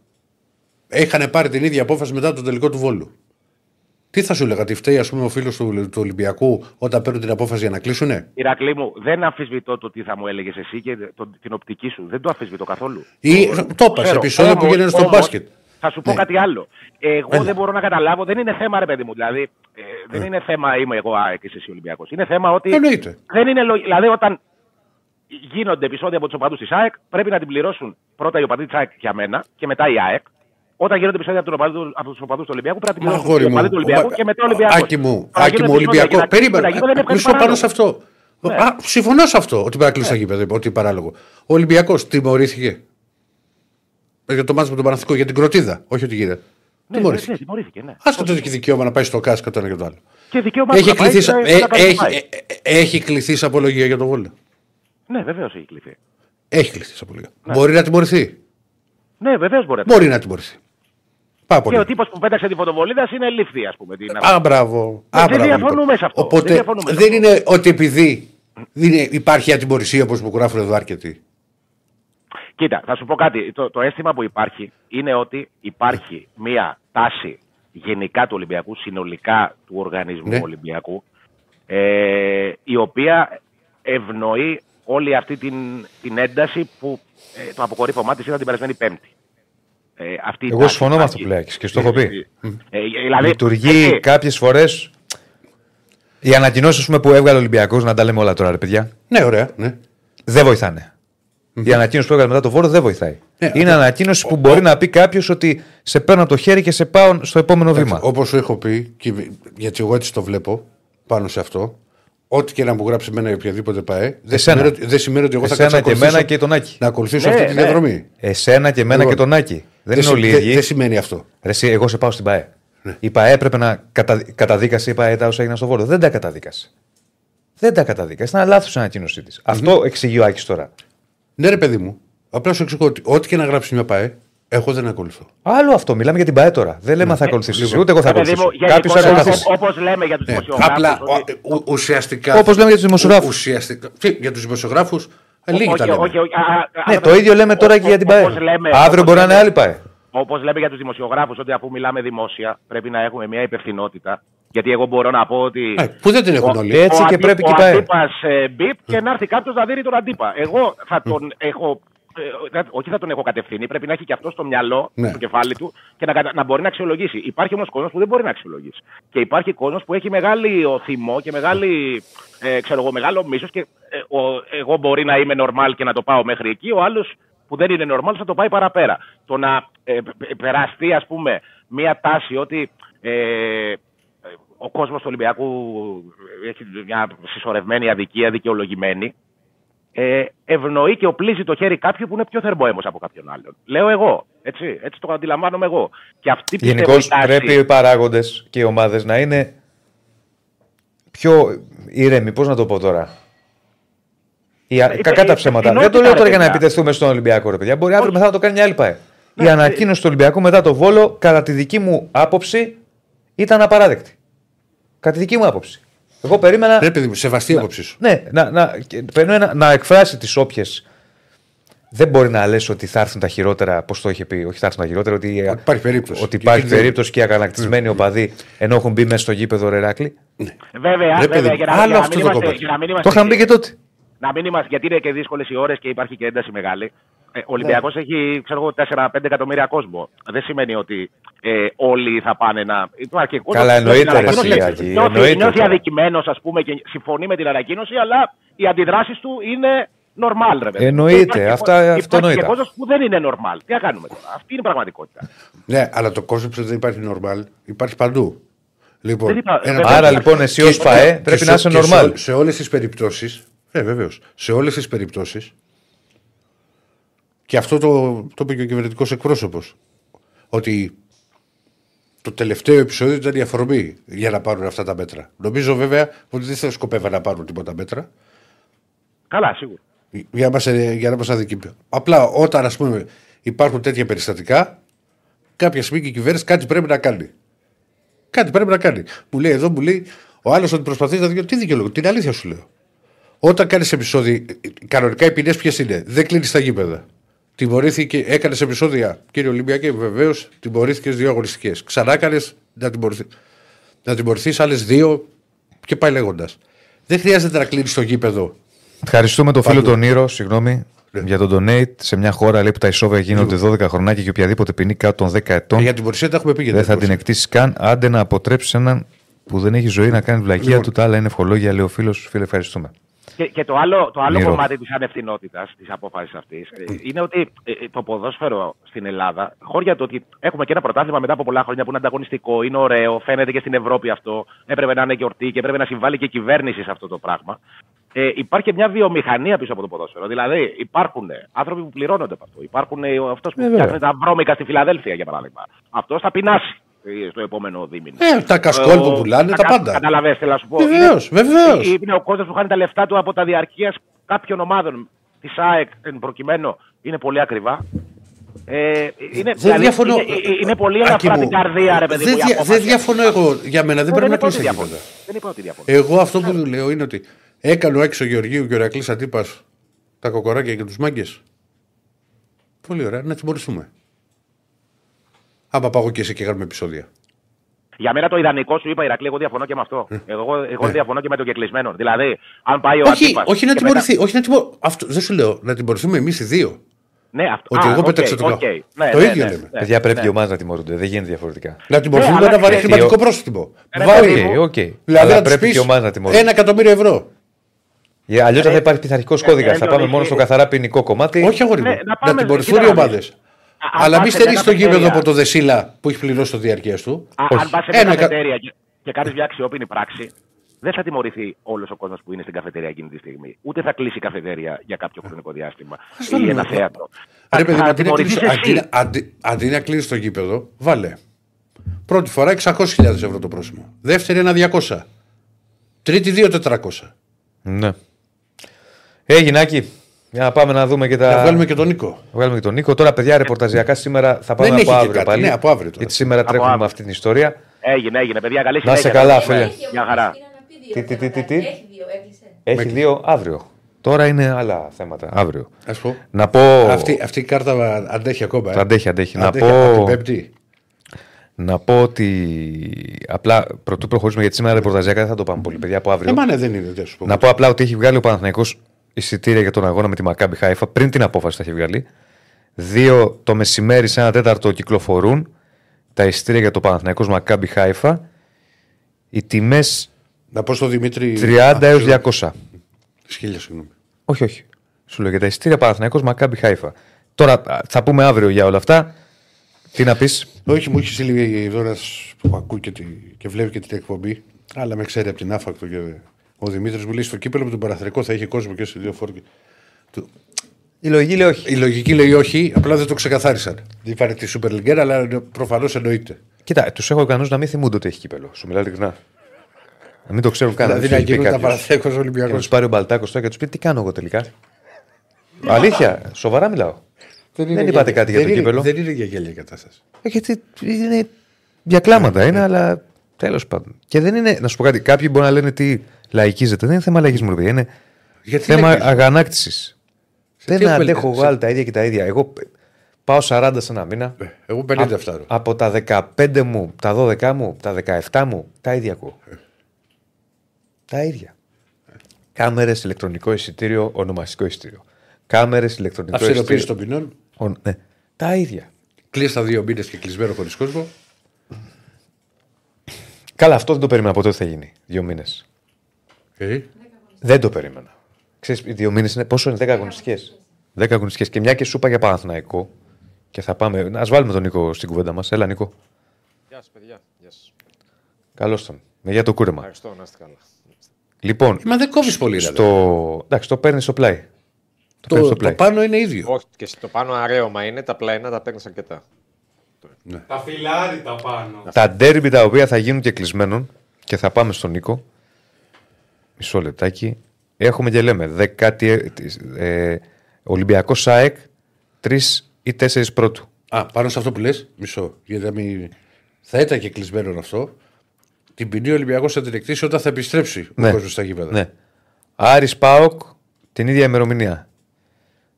είχαν πάρει την ίδια απόφαση μετά το τελικό του βόλου, τι θα σου έλεγα, ότι φταίει ας πούμε, ο φίλος του, του Ολυμπιακού όταν παίρνουν την απόφαση για να κλείσουνε; Ηρακλή μου, δεν αμφισβητώ το τι θα μου έλεγες εσύ και το, την οπτική σου. Δεν το αμφισβητώ καθόλου. Ή το είπα σε Ξέρω. επεισόδια που Όμως- γίνανε στο όμως, μπάσκετ. Θα σου πω Ναι. κάτι άλλο. Εγώ Έλα. δεν μπορώ να καταλάβω, δεν είναι θέμα, ρε παιδί μου. Δηλαδή, ε, δεν είναι θέμα είμαι εγώ ΑΕΚ και εσύ Ολυμπιακός. Είναι θέμα ότι. Εννοείται. Δεν είναι λογι... Δηλαδή, όταν γίνονται επεισόδια από τους οπαδούς της ΑΕΚ, πρέπει να την πληρώσουν πρώτα οι οπαδοί της ΑΕΚ για μένα και μετά η ΑΕΚ. Όταν γίνονται επεισόδια από, τον οπαδού- από τους οπαδούς του Ολυμπιακού, πρέπει να την Μα πληρώσουν αγόρι οι μου, οπαδοί του Ολυμπιακού ο- και μετά ο Ολυμπιακός. Άκη μου, Άκη μου, Ολυμπιακό. Περίμενα. Μισό πάνω σε αυτό. Ναι. Α, συμφωνώ σε αυτό, ότι παρακλείσει τα γήπεδα, ότι είναι παράλογο. Ο Ολυμπιακός τιμωρήθηκε. Ε, Για το μάτι με τον Παναθικό, για την κροτίδα. Όχι ότι γίνεται. Ναι, Τιμωρήθηκε. ναι, τιμωρήθηκε, ναι. Άστο το έχει δικαίωμα να πάει στο ΚΑΣ και το ένα και το άλλο. Και δικαίωμα Έχει του να πάει κληθεί, και ε, να κάνει έχει, πάει. ε, ε, έχει κληθείς σε απολογία για το βόλιο. Ναι, βεβαίως έχει κληθεί. Έχει κληθείς σε απολογία. Μπορεί να τιμωρηθεί. Ναι, βεβαίως μπορεί. Μπορεί να τιμωρηθεί. Πάρα πολύ. Και ο τύπος που πέταξε τη φωτοβολίδα είναι λήφθη, ας πούμε. την- Α, μπράβο. Δεν Α, μπράβο, διαφωνούμε λοιπόν. σε αυτό. Οπότε Δεν διαφωνούμε σε δεν είναι ότι επειδή δεν είναι- υπάρχει ατιμορρησία όπως μου γράφουν εδώ αρκετοί. Κοίτα, θα σου πω κάτι. Το, το αίσθημα που υπάρχει είναι ότι υπάρχει μία τάση γενικά του Ολυμπιακού, συνολικά του οργανισμού Ναι. Ολυμπιακού, ε, η οποία ευνοεί όλη αυτή την, την ένταση που ε, το αποκορύφωμά της ήταν την περασμένη Πέμπτη. Ε, αυτή η Εγώ τάση συμφωνώ με αυτό υπάρχει. που λέει και στο έχω πει. Ε, δηλαδή, Λειτουργεί έτσι, κάποιες φορές. Οι ανακοινώσεις που έβγαλε ο Ολυμπιακός, να τα λέμε όλα τώρα, ρε παιδιά, Ναι, ωραία. Ναι. δεν βοηθάνε. Η ανακοίνωση που έβγαλε μετά το βόρο δεν βοηθάει. Ναι, είναι αυτό- ανακοίνωση που μπορεί να πει κάποιος ότι σε παίρνω από το χέρι και σε πάω στο επόμενο βήμα. Όπως σου έχω πει, και γιατί εγώ έτσι το βλέπω πάνω σε αυτό, ό,τι και να μου γράψει εμένα ή οποιαδήποτε πάει, δεν Εσένα. σημαίνει, ότι- δεν σημαίνει ότι εγώ θα Εσένα κάτσω να και εμένα ακολουθήσω- και τον Άκη. Να ακολουθήσω Ναι, αυτή τη ναι. διαδρομή. Εσένα και εμένα Λοιπόν, και τον Άκη. Δεν είναι συ- όλοι οι δεν- ίδιοι. δεν σημαίνει αυτό. Ρε, εσύ, εγώ σε πάω στην ΠαΕ. Η ΠαΕ έπρεπε να κατα... καταδίκασε η ΠαΕ τα όσα έγιναν στο Βόρειο. Δεν τα καταδίκασε. Δεν τα καταδίκασε. Ήταν λάθος η ανακοίνωσή της. Αυτό εξηγεί ο Άκης τώρα. Ναι, ρε παιδί μου, απλά σου εξηγώ ότι ό,τι και να γράψει μια ΠαΕ, εγώ δεν ακολουθώ. Άλλο αυτό. Μιλάμε για την ΠαΕ τώρα. Δεν λέμε αν θα ακολουθήσει. λοιπόν. Ούτε εγώ θα Ε, παιδί μου, ακολουθήσω. γενικότερα, Κάποιος θα ακολουθήσει. Όπως λέμε για τους Ναι, δημοσιογράφους. Απλά ότι- ο- ου- ουσιαστικά. Όπως λέμε για τους δημοσιογράφους. ου- Ουσιαστικά. Τι, για τους δημοσιογράφους, λίγοι όχι, τα λέμε. όχι, όχι, α, α, Ναι, α, το ίδιο λέμε τώρα και για την ΠαΕ. όπως λέμε- Αύριο όπως μπορεί να είναι λέμε- άλλη ΠαΕ. Όπως λέμε για τους δημοσιογράφους, ότι αφού μιλάμε δημόσια, πρέπει να έχουμε μια υπευθυνότητα. Γιατί εγώ μπορώ να πω ότι. Ε, Που δεν την έχουν όλοι. Έτσι ο και αντί- πρέπει ο και η ΠαΕ. αντίπας, ε, μπιπ και να έρθει κάποιος να δίνει τον αντίπα. Εγώ θα τον έχω. Ε, θα- όχι θα τον έχω κατευθύνει, πρέπει να έχει και αυτό στο μυαλό, Ναι. στο κεφάλι του και να, κατα- να μπορεί να αξιολογήσει. Υπάρχει όμως κόσμος που δεν μπορεί να αξιολογήσει. Και υπάρχει κόσμος που έχει μεγάλη θυμό και μεγάλη, ε, ξέρω εγώ, μεγάλο μίσος και ε, ο- εγώ μπορεί να είμαι normal και να το πάω μέχρι εκεί. Ο άλλος που δεν είναι normal θα το πάει παραπέρα. Το να ε, πε- περαστεί, ας πούμε, μία τάση ότι ε, ο κόσμος του Ολυμπιακού έχει μια συσσωρευμένη αδικία, δικαιολογημένη. Ε, ευνοεί και οπλίζει το χέρι κάποιου που είναι πιο θερμόαιμο από κάποιον άλλον. Λέω εγώ. Έτσι, έτσι το αντιλαμβάνομαι εγώ. Και αυτή πιστεύω Γενικώς η τάση- πρέπει οι παράγοντες και οι ομάδες να είναι πιο ηρέμοι. Πώς να το πω τώρα; Η, Ε, κακά ε, τα ψέματα. υπευθυνότητα, Δεν το λέω τώρα ρε για να παιδιά. επιτεθούμε στον Ολυμπιακό, ρε παιδιά. Μπορεί αύριο Όχι. μετά να το κάνει μια άλλη ΠαΕ. Η Ναι, ανακοίνωση του Ολυμπιακού μετά το βόλο, κατά τη δική μου άποψη, ήταν απαράδεκτη. Κατά τη δική μου άποψη. Εγώ περίμενα. Ρε παιδί μου, σεβαστή άποψη σου. Ναι, να, να, και περίμενα να εκφράσει τις όποιες. Δεν μπορεί να λες ότι θα έρθουν τα χειρότερα, πώ το είχε πει, όχι θα έρθουν τα χειρότερα, ότι, υπάρχει περίπτωση. ότι Και υπάρχει κινδύνου. περίπτωση και οι αγανακτισμένοι οπαδοί ενώ έχουν μπει μέσα στο γήπεδο Ρεράκλι. Βέβαια, Ρε, παιδί βέβαια μου, για να, άλλο για να αυτό μην το είμαστε, κομμάτι. για να μην Το είμαστε είχαν μπει και τότε. να μην είμαστε, γιατί είναι και δύσκολες οι ώρες και υπάρχει και ένταση μεγάλη. Ε, ο Ολυμπιακός έχει ξέρω εγώ, 4-5 εκατομμύρια κόσμο. Δεν σημαίνει ότι ε, όλοι θα πάνε να. Υπάρχει και κόσμος Καλά, που νιώθει εννοείται, την ρε, ανακοίνωση, Σιάκη, νιώθει- εννοείται Νιώθει τώρα. αδικημένος, ας πούμε, και συμφωνεί με την ανακοίνωση, αλλά οι αντιδράσεις του είναι normal, ρε παιδί. Εννοείται, Και υπάρχει αυτά- και- αυτό Υπάρχει και εννοείται. κόσμος που δεν είναι normal. Τι να κάνουμε τώρα; Αυτή είναι η πραγματικότητα. Ναι, αλλά το κόνσεπτ ότι δεν υπάρχει normal υπάρχει παντού. Λοιπόν, Δεν είπα- ένα δεν- πράγμα. Άρα λοιπόν εσύ ως Και- ΠαΕ και πρέπει σε- να είσαι και σε normal. ό- Σε όλες τις περιπτώσει. Ναι, βεβαίως. Σε όλες τις περιπτώσεις. Και αυτό το, το είπε και ο κυβερνητικός εκπρόσωπος. Ότι το τελευταίο επεισόδιο ήταν η αφορμή για να πάρουν αυτά τα μέτρα. Νομίζω βέβαια ότι δεν θα σκοπεύαν να πάρουν τίποτα μέτρα Καλά, σίγουρα. για να μας, ε, για να μας αδικεί. Απλά όταν ας πούμε υπάρχουν τέτοια περιστατικά, κάποια στιγμή και η κυβέρνηση κάτι πρέπει να κάνει. Κάτι πρέπει να κάνει. Μου λέει εδώ, μου λέει ο άλλος ότι προσπαθεί να δει τι δικαιολογώ. Την αλήθεια σου λέω. Όταν κάνεις επεισόδια, κανονικά οι ποινές ποιες είναι; Δεν κλείνεις τα γήπεδα. Τιμωρήθηκε, έκανες επεισόδια, κύριε Ολυμπιακέ, βεβαίως τιμωρήθηκες δύο αγωνιστικές. Ξανά έκανε να τιμωρηθεί. Να τιμωρηθείς άλλες δύο και πάει λέγοντας. Δεν χρειάζεται να κλείνεις το γήπεδο. Ευχαριστούμε τον φίλο Παντού. τον Ήρο, συγγνώμη, για τον donate. Σε μια χώρα λέει που τα ισόβια γίνονται 12 χρονάκια και οποιαδήποτε ποινή κάτω των 10 ετών. Ε, για την Πορσία τα έχουμε πει. για Δεν την θα την Πορσία. εκτίσει καν. Άντε να αποτρέψει έναν που δεν έχει ζωή να κάνει βλακεία Λοιπόν. του. Τα άλλα είναι ευχολόγια, λέει ο φίλος. Φίλε, ευχαριστούμε. Και, και το άλλο, το άλλο Μύρο. κομμάτι της ανευθυνότητας της απόφασης αυτής είναι ότι ε, ε, το ποδόσφαιρο στην Ελλάδα, χώρια του ότι έχουμε και ένα πρωτάθλημα μετά από πολλά χρόνια που είναι ανταγωνιστικό, είναι ωραίο, φαίνεται και στην Ευρώπη αυτό, έπρεπε να είναι γιορτή και έπρεπε να συμβάλλει και η κυβέρνηση σε αυτό το πράγμα. Ε, υπάρχει και μια βιομηχανία πίσω από το ποδόσφαιρο. Δηλαδή, υπάρχουν άνθρωποι που πληρώνονται από αυτό. Υπάρχουν αυτός που Βέβαια. φτιάχνει τα βρώμικα στη Φιλαδέλφια, για παράδειγμα. Αυτός θα πεινάσει ε, στο επόμενο δίμηνο. Ε, τα κασκόλ που Ο- πουλάνε, τα κα- πάντα. Καταλαβες, θέλω να σου πω. Βεβαίως, Είναι- βεβαίως. Είναι ο κόσμος που χάνει τα λεφτά του από τα διαρκεία κάποιων ομάδων της ΑΕΚ εν προκειμένου. Είναι πολύ ακριβά. Ε, είναι, Δεν διαφωνώ. είναι, είναι, είναι πολύ Άκη ελαφρά μου, την καρδία, ρε παιδί δεν μου. η δια- απόφαση. Δεν διαφωνώ εγώ. Για μένα δεν Εγώ πρέπει να είπα ότι κλείσει τα διαφωνώ. γήπεδα. Δεν είπα ότι διαφωνώ. Εγώ αυτό που του λέω είναι ότι έκανε ο Άκης ο Γεωργίου και ο Ηρακλής Αντίπας τα κοκοράκια και τους μάγκες. Πολύ ωραία, να τιμωρηθούμε. Άμα πάω και εσύ και κάνουμε επεισόδια. Για μένα το ιδανικό σου είπα, Ηρακλή, εγώ διαφωνώ και με αυτό. Εγώ, εγώ διαφωνώ και με το κεκλεισμένο. Δηλαδή, αν πάει ο Ε. όχι, Αντίπας όχι να και τιμωρηθεί. Όχι να τιμω... αυτό, δεν σου λέω. Να τιμωρηθούμε εμείς οι δύο. Ναι, αυτό. Ότι Α, εγώ οκ, πέταξα το οκ. κάτω. Ναι, Το ναι, ίδιο ναι, λέμε. ναι. Παιδιά, πρέπει ναι. οι ομάδες να τιμωρούνται. Δεν γίνεται διαφορετικά. Να τιμωρηθούμε αλλά να βάλει ξέρεις, χρηματικό ο- πρόστιμο. Ρε, Βάλει. παιδί μου. OK, OK. Δηλαδή Αλλά να τους πρέπει πεις και οι ομάδες να τιμωρούνται. ένα εκατομμύριο ευρώ. Αλλιώς δεν θα υπάρχει πειθαρχικός κώδικας. Θα Έλεος, πάμε έχει- μόνο στο καθαρά ποινικό κομμάτι. Όχι αγόρι μου. Ναι, να Να πάμε- τιμωρηθούν κοίτα οι να δεις. ομάδες. Αν Αλλά πας μη σε στερεί μια το γήπεδο καφετέρια- από το Δεσίλα που έχει πληρώσει το διαρκείας του. Α, Όχι. αν πας σε Ένα μια εκα- καφετέρια και, και κάνεις μια αξιόποινη πράξη, δεν θα τιμωρηθεί όλος ο κόσμος που είναι στην καφετέρια εκείνη τη στιγμή. Ούτε θα κλείσει η καφετέρια για κάποιο χρονικό διάστημα. το ή λέμε ένα αυτό. θέατρο. Ρε παιδί, θα μου, αντί να τιμωρηθείς κλείσεις- εσύ. αντί να- αντί- αντί να κλείσει το γήπεδο, βάλε. Πρώτη φορά 600.000 ευρώ το πρόσημο. Δεύτερη ένα 200. Τρίτη 2.400. Ναι. Έγινε, Άκη. Για να πάμε να δούμε και τα. Να βγάλουμε και τον Νίκο. Να βγάλουμε και τον Νίκο. Τώρα, παιδιά, ρεπορταζιακά σήμερα θα πάμε Δεν από έχει και αύριο κάτι. πάλι. Ναι, από αύριο τώρα. Γιατί σήμερα Από τρέχουμε με αύριο. αυτή την ιστορία. Έγινε, έγινε, παιδιά. Καλή Να σε συνέχεια. καλά, Ναι. φίλε. Μια χαρά. Τι, τι, τι, τι, τι; Έχει δύο, έκλεισε. Έχει δύο αύριο. Τώρα είναι άλλα θέματα. Αύριο. Ας πω. Να πω. Αυτή, αυτή η κάρτα αντέχει ακόμα. ε. Αντέχει, αντέχει. Να Αντέχει πω- από την Πέμπτη. Να πω ότι. Απλά πρωτού προχωρήσουμε γιατί σήμερα ρεπορταζιακά δεν θα το πάμε πολύ, παιδιά, από αύριο. Εμένα δεν είναι, δεν σου πω. Να πω απλά ότι έχει βγάλει ο Παναθηναϊκός εισιτήρια για τον αγώνα με τη Μακάμπι Χάιφα. Πριν την απόφαση τα έχει βγάλει. Δύο το μεσημέρι σε ένα τέταρτο κυκλοφορούν τα εισιτήρια για το Παναθηναϊκός Μακάμπι Χάιφα. Οι τιμές Να πω στο Δημήτρη. 30 Α, έω συγγνώμη. 200. Σχίλια, συγγνώμη. Όχι, όχι. Σου λέω για τα εισιτήρια Παναθηναϊκός Μακάμπι Χάιφα. Τώρα α, θα πούμε αύριο για όλα αυτά. Τι να πεις; Όχι, μου έχεις στείλει η Δόρα που ακούει και, τη, και βλέπει και την εκπομπή. Αλλά με ξέρει από την άφακτο. Και ο Δημήτρης μου λέει στο κύπελο με τον Παναθρικό θα είχε κόσμο και σε δύο φόρκε. Η λογική λέει όχι. Η λογική λέει όχι, απλά δεν το ξεκαθάρισαν. Δεν υπάρχει τη Super League, αλλά προφανώς εννοείται. Κοίτα, τους έχω ικανούς να μην θυμούνται ότι έχει κύπελο. Σου μιλάω ειλικρινά. Να μην το ξέρουν καν. Δηλαδή τους να έχει πει γίνουν τα κάποιος. Παναθρικό Και Ολυμπιακός. να τους πάρει ο Μπαλτάκος τώρα και τους πει τι κάνω εγώ τελικά; Αλήθεια, σοβαρά μιλάω. Δεν είπατε κάτι για το κύπελο. Δεν είναι για γέλια η κατάσταση. Ε, Γιατί είναι για κλάματα είναι, αλλά τέλος πάντων. Και δεν είναι, να σου πω κάτι, κάποιοι μπορεί να λένε τι λαϊκίζεται. Δεν είναι θέμα λαϊκισμού, ρε παιδιά. Είναι Γιατί θέμα λαϊκίζουμε; αγανάκτησης. Δεν τι έχουμε- αντέχω εγώ σε- άλλα τα ίδια και τα ίδια. Εγώ πάω 40 σε ένα μήνα. Ε, Εγώ 50 φτάνω. Από τα 15 μου, τα 12 μου, τα 17 μου, τα ίδια ακούω. Τα ίδια. Κάμερες, ηλεκτρονικό εισιτήριο, ονομαστικό εισιτήριο. Κάμερες, ηλεκτρονικό Αυστηροποίηση εισιτήριο. των ποινών. Ο- ναι. Τα ίδια. Κλείσει τα δύο μήνες και κλεισμένο χωρίς κόσμο. Καλά, αυτό δεν το περίμενα ποτέ ότι θα γίνει. Δύο μήνες. Ε, Δεν το περίμενα. Ξέρεις, οι δύο μήνες είναι πόσο είναι, 10 αγωνιστικές. 10 αγωνιστικές. Και μια και σου είπα για Παναθηναϊκό. Και θα πάμε. Α βάλουμε τον Νίκο στην κουβέντα μας. Έλα, Νίκο. Γεια σας, παιδιά. Γεια σας. Καλώς τον. Με για το κούρεμα. Ευχαριστώ, να είστε καλά. Λοιπόν. Μα δεν κόβεις πολύ, ρε. Στο... Εντάξει, το παίρνεις στο πλάι. Το, παίρνεις Το, στο το πλάι. πάνω είναι ίδιο. Όχι, και στο πάνω αρέωμα είναι, τα πλάινα τα παίρνεις αρκετά. Τα φιλάριτα πάνω. Τα ντέρμπι τα οποία θα γίνουν και κλεισμένων και θα πάμε στον Νίκο. Μισό λεπτάκι. Έχουμε και λέμε δεκάτη, ε, Ολυμπιακός ΣΑΕΚ τρεις ή τέσσερις πρώτου. Α, πάνω σε αυτό που λες, μισό. Γιατί να μην... θα ήταν και κλεισμένο αυτό. Την ποινή ο Ολυμπιακός θα την εκτίσει όταν θα επιστρέψει ο κόσμος στα γήπεδα. Ναι. Άρης Πάοκ την ίδια ημερομηνία.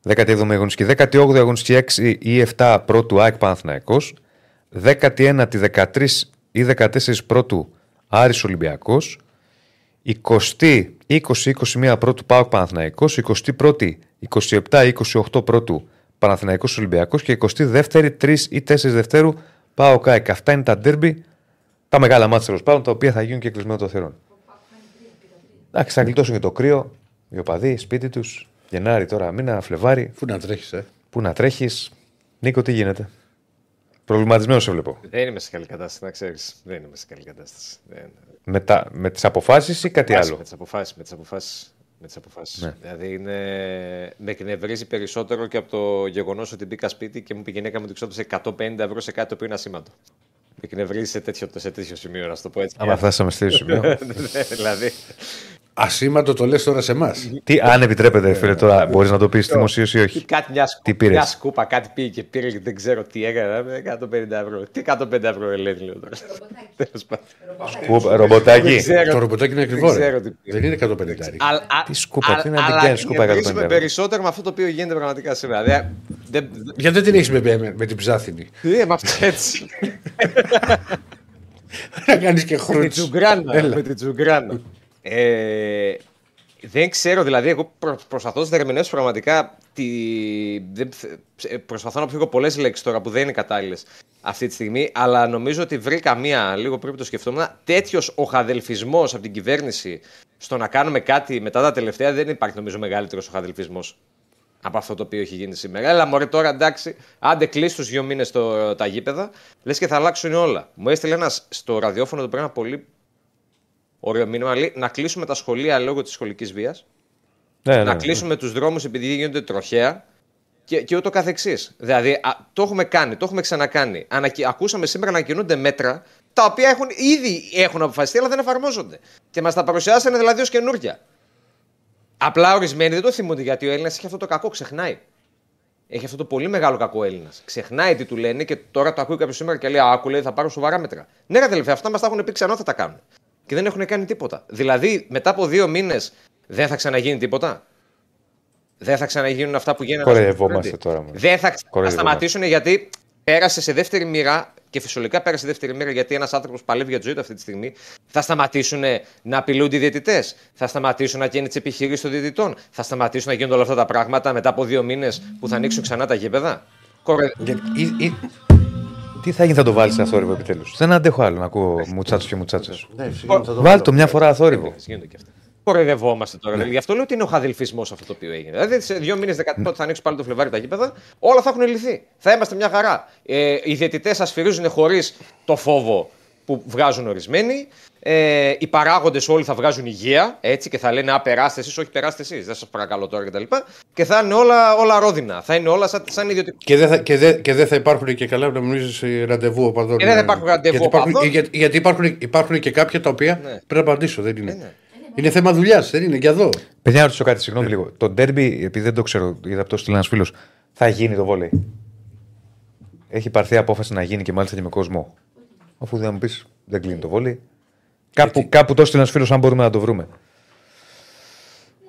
17η αγωνιστική. 18η αγωνιστική 6 ή 7 πρώτου ΑΕΚ Παναθηναϊκός. 19η 13 ή 14 πρώτου Άρης Ολυμπιακός. 20η 20-21 πρώτου ΠΑΟΚ Παναθηναϊκός. 21η 27-28 πρώτου Παναθηναϊκός Ολυμπιακός και 22η 3 ή 4 Δευτέρου ΠΑΟΚ ΑΕΚ. Αυτά είναι τα ντέρμπι, τα μεγάλα μάτια τέλος πάντων, τα οποία θα γίνουν και κλεισμένο το θερών. Εντάξει, θα γλιτώσουν και το κρύο, οι οπαδοί, σπίτι τους. Γενάρη τώρα, μήνα, Φλεβάρι. Πού να τρέχεις, ε; Πού να τρέχεις. Νίκο, τι γίνεται; Προβληματισμένος σε βλέπω. Δεν είμαι σε καλή κατάσταση, να ξέρεις. Δεν είμαι σε καλή κατάσταση. Δεν... Με, τα, με τις αποφάσεις ή κάτι άλλο; Με τις αποφάσεις. Με τις αποφάσεις. Με τις αποφάσεις. Ναι. Δηλαδή είναι... με εκνευρίζει περισσότερο και από το γεγονός ότι μπήκα σπίτι και μου πει η γυναίκα μου ότι ξόδεψε 150 ευρώ σε κάτι το οποίο είναι ασήμαντο. Με εκνευρίζει σε τέτοιο, σε τέτοιο σημείο, να σου το πω έτσι. Άμα φτάσαμε σε τέτοιο σημείο. Ναι, δηλαδή. Ασήμαντο το λες τώρα σε εμάς. Τι, αν επιτρέπετε, φίλε, τώρα μπορείς να το πεις δημοσίως ή όχι; Κάτι μια, σκου... Τι πήρες; μια σκούπα, κάτι πήγε και πήρε και δεν ξέρω τι έκανε. με 150 ευρώ. Τι 150 ευρώ ελέγχει, λέω τώρα. Τέλος πάντων. Σκούπα, ρομποτάκι. Δεν ξέρω- Το ρομποτάκι είναι δεν ακριβό. ρε. ξέρω τι πήρε. Δεν είναι 150. Αλλά- α- Τι σκούπα, α- τι να την αλλά κάνεις σκούπα 150 εκνευρίζουμε ευρώ. περισσότερο με αυτό το οποίο γίνεται πραγματικά σήμερα. Δηλαδή, δεν- Γιατί δεν την έχεις με, με, με την ψάθινη. Ε, με αυτό έτσι. Να κάνεις και με την χρούτς. Τζουγκράνα. Έλα. με την Τζουγκράνα. Ε, δεν ξέρω, δηλαδή, εγώ προ, προσπαθώ να ερμηνεύσω πραγματικά. Τη, δεν, ε, προσπαθώ να πιω πολλές λέξεις τώρα που δεν είναι κατάλληλες αυτή τη στιγμή, αλλά νομίζω ότι βρήκα μία, λίγο πριν που το σκεφτόμουν, τέτοιος οχαδελφισμός από την κυβέρνηση στο να κάνουμε κάτι μετά τα τελευταία. Δεν υπάρχει νομίζω μεγαλύτερος οχαδελφισμός από αυτό το οποίο έχει γίνει σήμερα. Έλα, μωρέ, τώρα εντάξει, άντε κλείσει τους δύο μήνες τα γήπεδα, λες και θα αλλάξουν όλα. Μου έστειλε ένας στο ραδιόφωνο το πριν ένα πολύ ωραίο μήνυμα. Λέει, να κλείσουμε τα σχολεία λόγω της σχολικής βίας. Ναι, ναι, να ναι. κλείσουμε τους δρόμους επειδή γίνονται τροχαία και, και ούτω καθεξής. Δηλαδή, α, το έχουμε κάνει, το έχουμε ξανακάνει. Ανακοι... Ακούσαμε σήμερα να κινούνται μέτρα τα οποία έχουν, ήδη έχουν αποφασιστεί, αλλά δεν εφαρμόζονται. Και μας τα παρουσιάσανε δηλαδή ως καινούργια. Απλά ορισμένοι δεν το θυμούνται γιατί ο Έλληνας έχει αυτό το κακό, ξεχνάει. Έχει αυτό το πολύ μεγάλο κακό Έλληνας. Ξεχνάει τι του λένε και τώρα το ακούει κάποιος σήμερα και λέει Άκου, λέει, θα πάρω σοβαρά μέτρα. Ναι, ρε αδελφέ, αυτά μας τα έχουν πει ξανά, θα τα κάνουν. Και δεν έχουν κάνει τίποτα. Δηλαδή, μετά από δύο μήνες δεν θα ξαναγίνει τίποτα; Δεν θα ξαναγίνουν αυτά που γίνανε. Κοροϊδευόμαστε στο τώρα, Φρέντι. Δεν θα, θα Κοροϊδευόμαστε. σταματήσουν γιατί πέρασε σε δεύτερη μοίρα και φυσιολογικά πέρασε σε δεύτερη μοίρα γιατί ένας άνθρωπος παλεύει για τη ζωή του αυτή τη στιγμή. Θα σταματήσουν να απειλούνται οι διαιτητές. Θα σταματήσουν να γίνει τις επιχειρήσεις των διαιτητών. Θα σταματήσουν να γίνονται όλα αυτά τα πράγματα μετά από δύο μήνες που θα ανοίξουν ξανά τα γήπεδα. Κοροϊ... Τι θα γίνει, θα το βάλεις σε αθόρυβο επιτέλους; Δεν αντέχω άλλο να ακούω μουτσάτσο και μουτσάτσο. Ναι, συγγνώμη, θα το Βάλ βάλω. το μια φορά αθόρυβο. Γίνονται και αυτά. Κοροϊδευόμαστε τώρα. Δηλαδή, γι' αυτό λέω ότι είναι ο χαδελφισμός αυτό το οποίο έγινε. Δηλαδή, σε δύο μήνες, 11 θα ανοίξουν πάλι το Φλεβάρι τα γήπεδα, όλα θα έχουν λυθεί. Θα είμαστε μια χαρά. Ε, οι διαιτητές ασφυρίζουν χωρίς το φόβο που βγάζουν ορισμένοι. Ε, οι παράγοντες όλοι θα βγάζουν υγεία έτσι και θα λένε Α, περάστε εσείς, όχι περάστε εσείς. Δεν σας παρακαλώ τώρα κτλ. Και, και θα είναι όλα, όλα ρόδινα. Θα είναι όλα σαν, σαν ιδιωτικό. Και δεν θα, και δε, και δεν θα υπάρχουν και καλά να νομίζει ραντεβού οπαδών. Και δεν θα υπάρχουν ραντεβού γιατί υπάρχουν, οπαδών. για- γιατί υπάρχουν, υπάρχουν και κάποια τα οποία Ναι. πρέπει να απαντήσω. Δεν είναι. Είναι θέμα δουλειάς, δεν είναι. Για εδώ. Παιδιά, να ρωτήσω κάτι, συγγνώμη λίγο. Το ντέρμπι, επειδή δεν το ξέρω, γιατί από το στείλει ένας φίλος, θα γίνει το βόλεϊ; Έχει πάρθει απόφαση να γίνει και μάλιστα και με κόσμο. Αφού δεν μου πεις, δεν κλείνει το βόλεϊ. Κάπου, κάπου το στείλει ένας φίλος, αν μπορούμε να το βρούμε.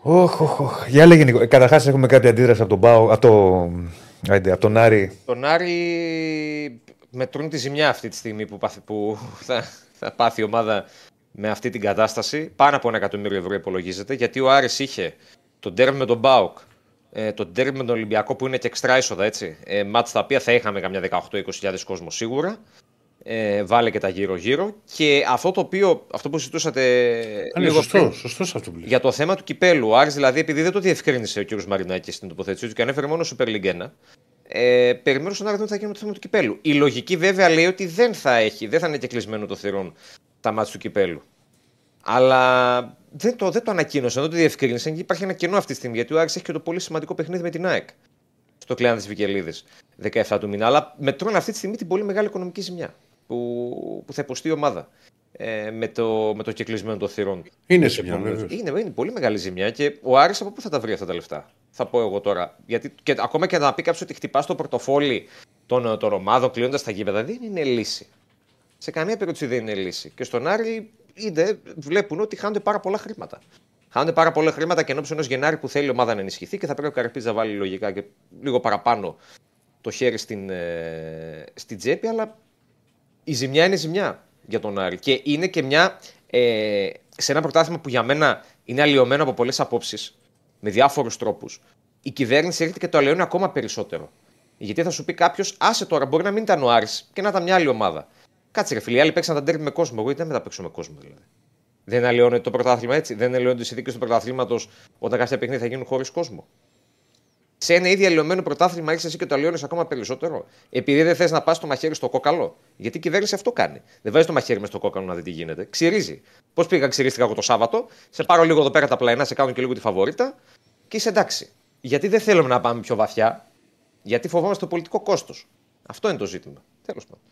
Όχ, όχ, όχ. Για λέγε Νίκο. Καταρχάς, έχουμε κάποια αντίδραση από τον Πάο, από, το, άιντε, από τον Άρη. Τον Άρη μετρούν τη ζημιά αυτή τη στιγμή που, πάθει- που θα, θα πάθει η ομάδα με αυτή την κατάσταση. Πάνω από ένα εκατομμύριο ευρώ υπολογίζεται, γιατί ο Άρης είχε τον τέρμι με τον Μπάουκ, ε, τον τέρμι με τον Ολυμπιακό που είναι και εξτρά έσοδα, έτσι. Ε, μάτς τα οποία θα είχαμε καμιά 18-20 κόσμο σίγουρα. Ε, βάλε και τα γύρω-γύρω. Και αυτό το οποίο, αυτό που συζητούσατε Α, ναι, λίγο σωστό, πριν, σωστό αυτό που λέει. για το θέμα του κυπέλου. Ο Άρης δηλαδή, επειδή δεν το διευκρίνησε ο κ. Μαρινάκης στην τοποθέτησή του και ανέφερε μόνο Super League 1, ε, περιμένω στον Άρη να δούμε τι θα γίνει με το θέμα του κυπέλου. Η λογική βέβαια λέει ότι δεν θα, έχει, δεν θα είναι και κλεισμένο το θηρόν τα μάτια του κυπέλου. Αλλά δεν το, δεν το ανακοίνωσαν, δεν το διευκρίνησαν και υπάρχει ένα κενό αυτή τη στιγμή γιατί ο Άρης έχει και το πολύ σημαντικό παιχνίδι με την ΑΕΚ στο κλειάν τη Βικελίδης 17 του μήνα. Αλλά μετρούν αυτή τη στιγμή την πολύ μεγάλη οικονομική ζημιά που, που θα υποστεί η ομάδα ε, με, το, με το κεκλεισμένο των θυρών. Είναι ζημιά, βέβαια. Είναι, είναι πολύ μεγάλη ζημιά και ο Άρης από πού θα τα βρει αυτά τα λεφτά. Θα πω εγώ τώρα. Γιατί και, ακόμα και να πει κάποιος ότι χτυπάς το πορτοφόλι των, των ομάδων κλείνοντας τα γήπεδα δεν είναι λύση. Σε καμία περίπτωση δεν είναι λύση. Και στον Άρη είδε, βλέπουν ότι χάνονται πάρα πολλά χρήματα. Χάνονται πάρα πολλά χρήματα και ενώπιον ενός Γενάρη που θέλει η ομάδα να ενισχυθεί και θα πρέπει ο Καρπή να βάλει λογικά και λίγο παραπάνω το χέρι στην, ε, στην τσέπη. Αλλά η ζημιά είναι ζημιά για τον Άρη. Και είναι και μια. Ε, σε ένα πρωτάθλημα που για μένα είναι αλλοιωμένο από πολλές απόψεις, με διάφορους τρόπους, η κυβέρνηση έρχεται και το αλλοιώνει ακόμα περισσότερο. Γιατί θα σου πει κάποιος, άσε τώρα, μπορεί να μην ήταν ο Άρης και να ήταν μια άλλη ομάδα. Κάτσε ρε φίλοι, οι άλλοι παίξαν τα ντέρμπι με κόσμο. Εγώ δεν με τα παίξω με κόσμο δηλαδή. Δεν αλλοιώνεται το πρωτάθλημα έτσι. Δεν αλλοιώνεται οι συνθήκες του πρωταθλήματος όταν κάποια παιχνίδια θα γίνουν χωρίς κόσμο. Σε ένα ήδη αλλοιωμένο πρωτάθλημα έχεις εσύ και το αλλοιώνεις ακόμα περισσότερο. Επειδή δεν θες να πας το μαχαίρι στο κόκαλο. Γιατί η κυβέρνηση αυτό κάνει. Δεν βάζει το μαχαίρι μες στο κόκαλο να δει τι γίνεται. Ξυρίζει. Πώς πήγα, ξυρίστηκα εγώ το Σάββατο, σε πάρω λίγο εδώ πέρα τα πλαϊνά, σε κάνω και λίγο τη φαβορίτα και είσαι εντάξει. Γιατί δεν θέλουμε να πάμε πιο βαθιά. Γιατί φοβόμαστε το πολιτικό κόστος. Αυτό είναι το ζήτημα. Τέλος πάντων.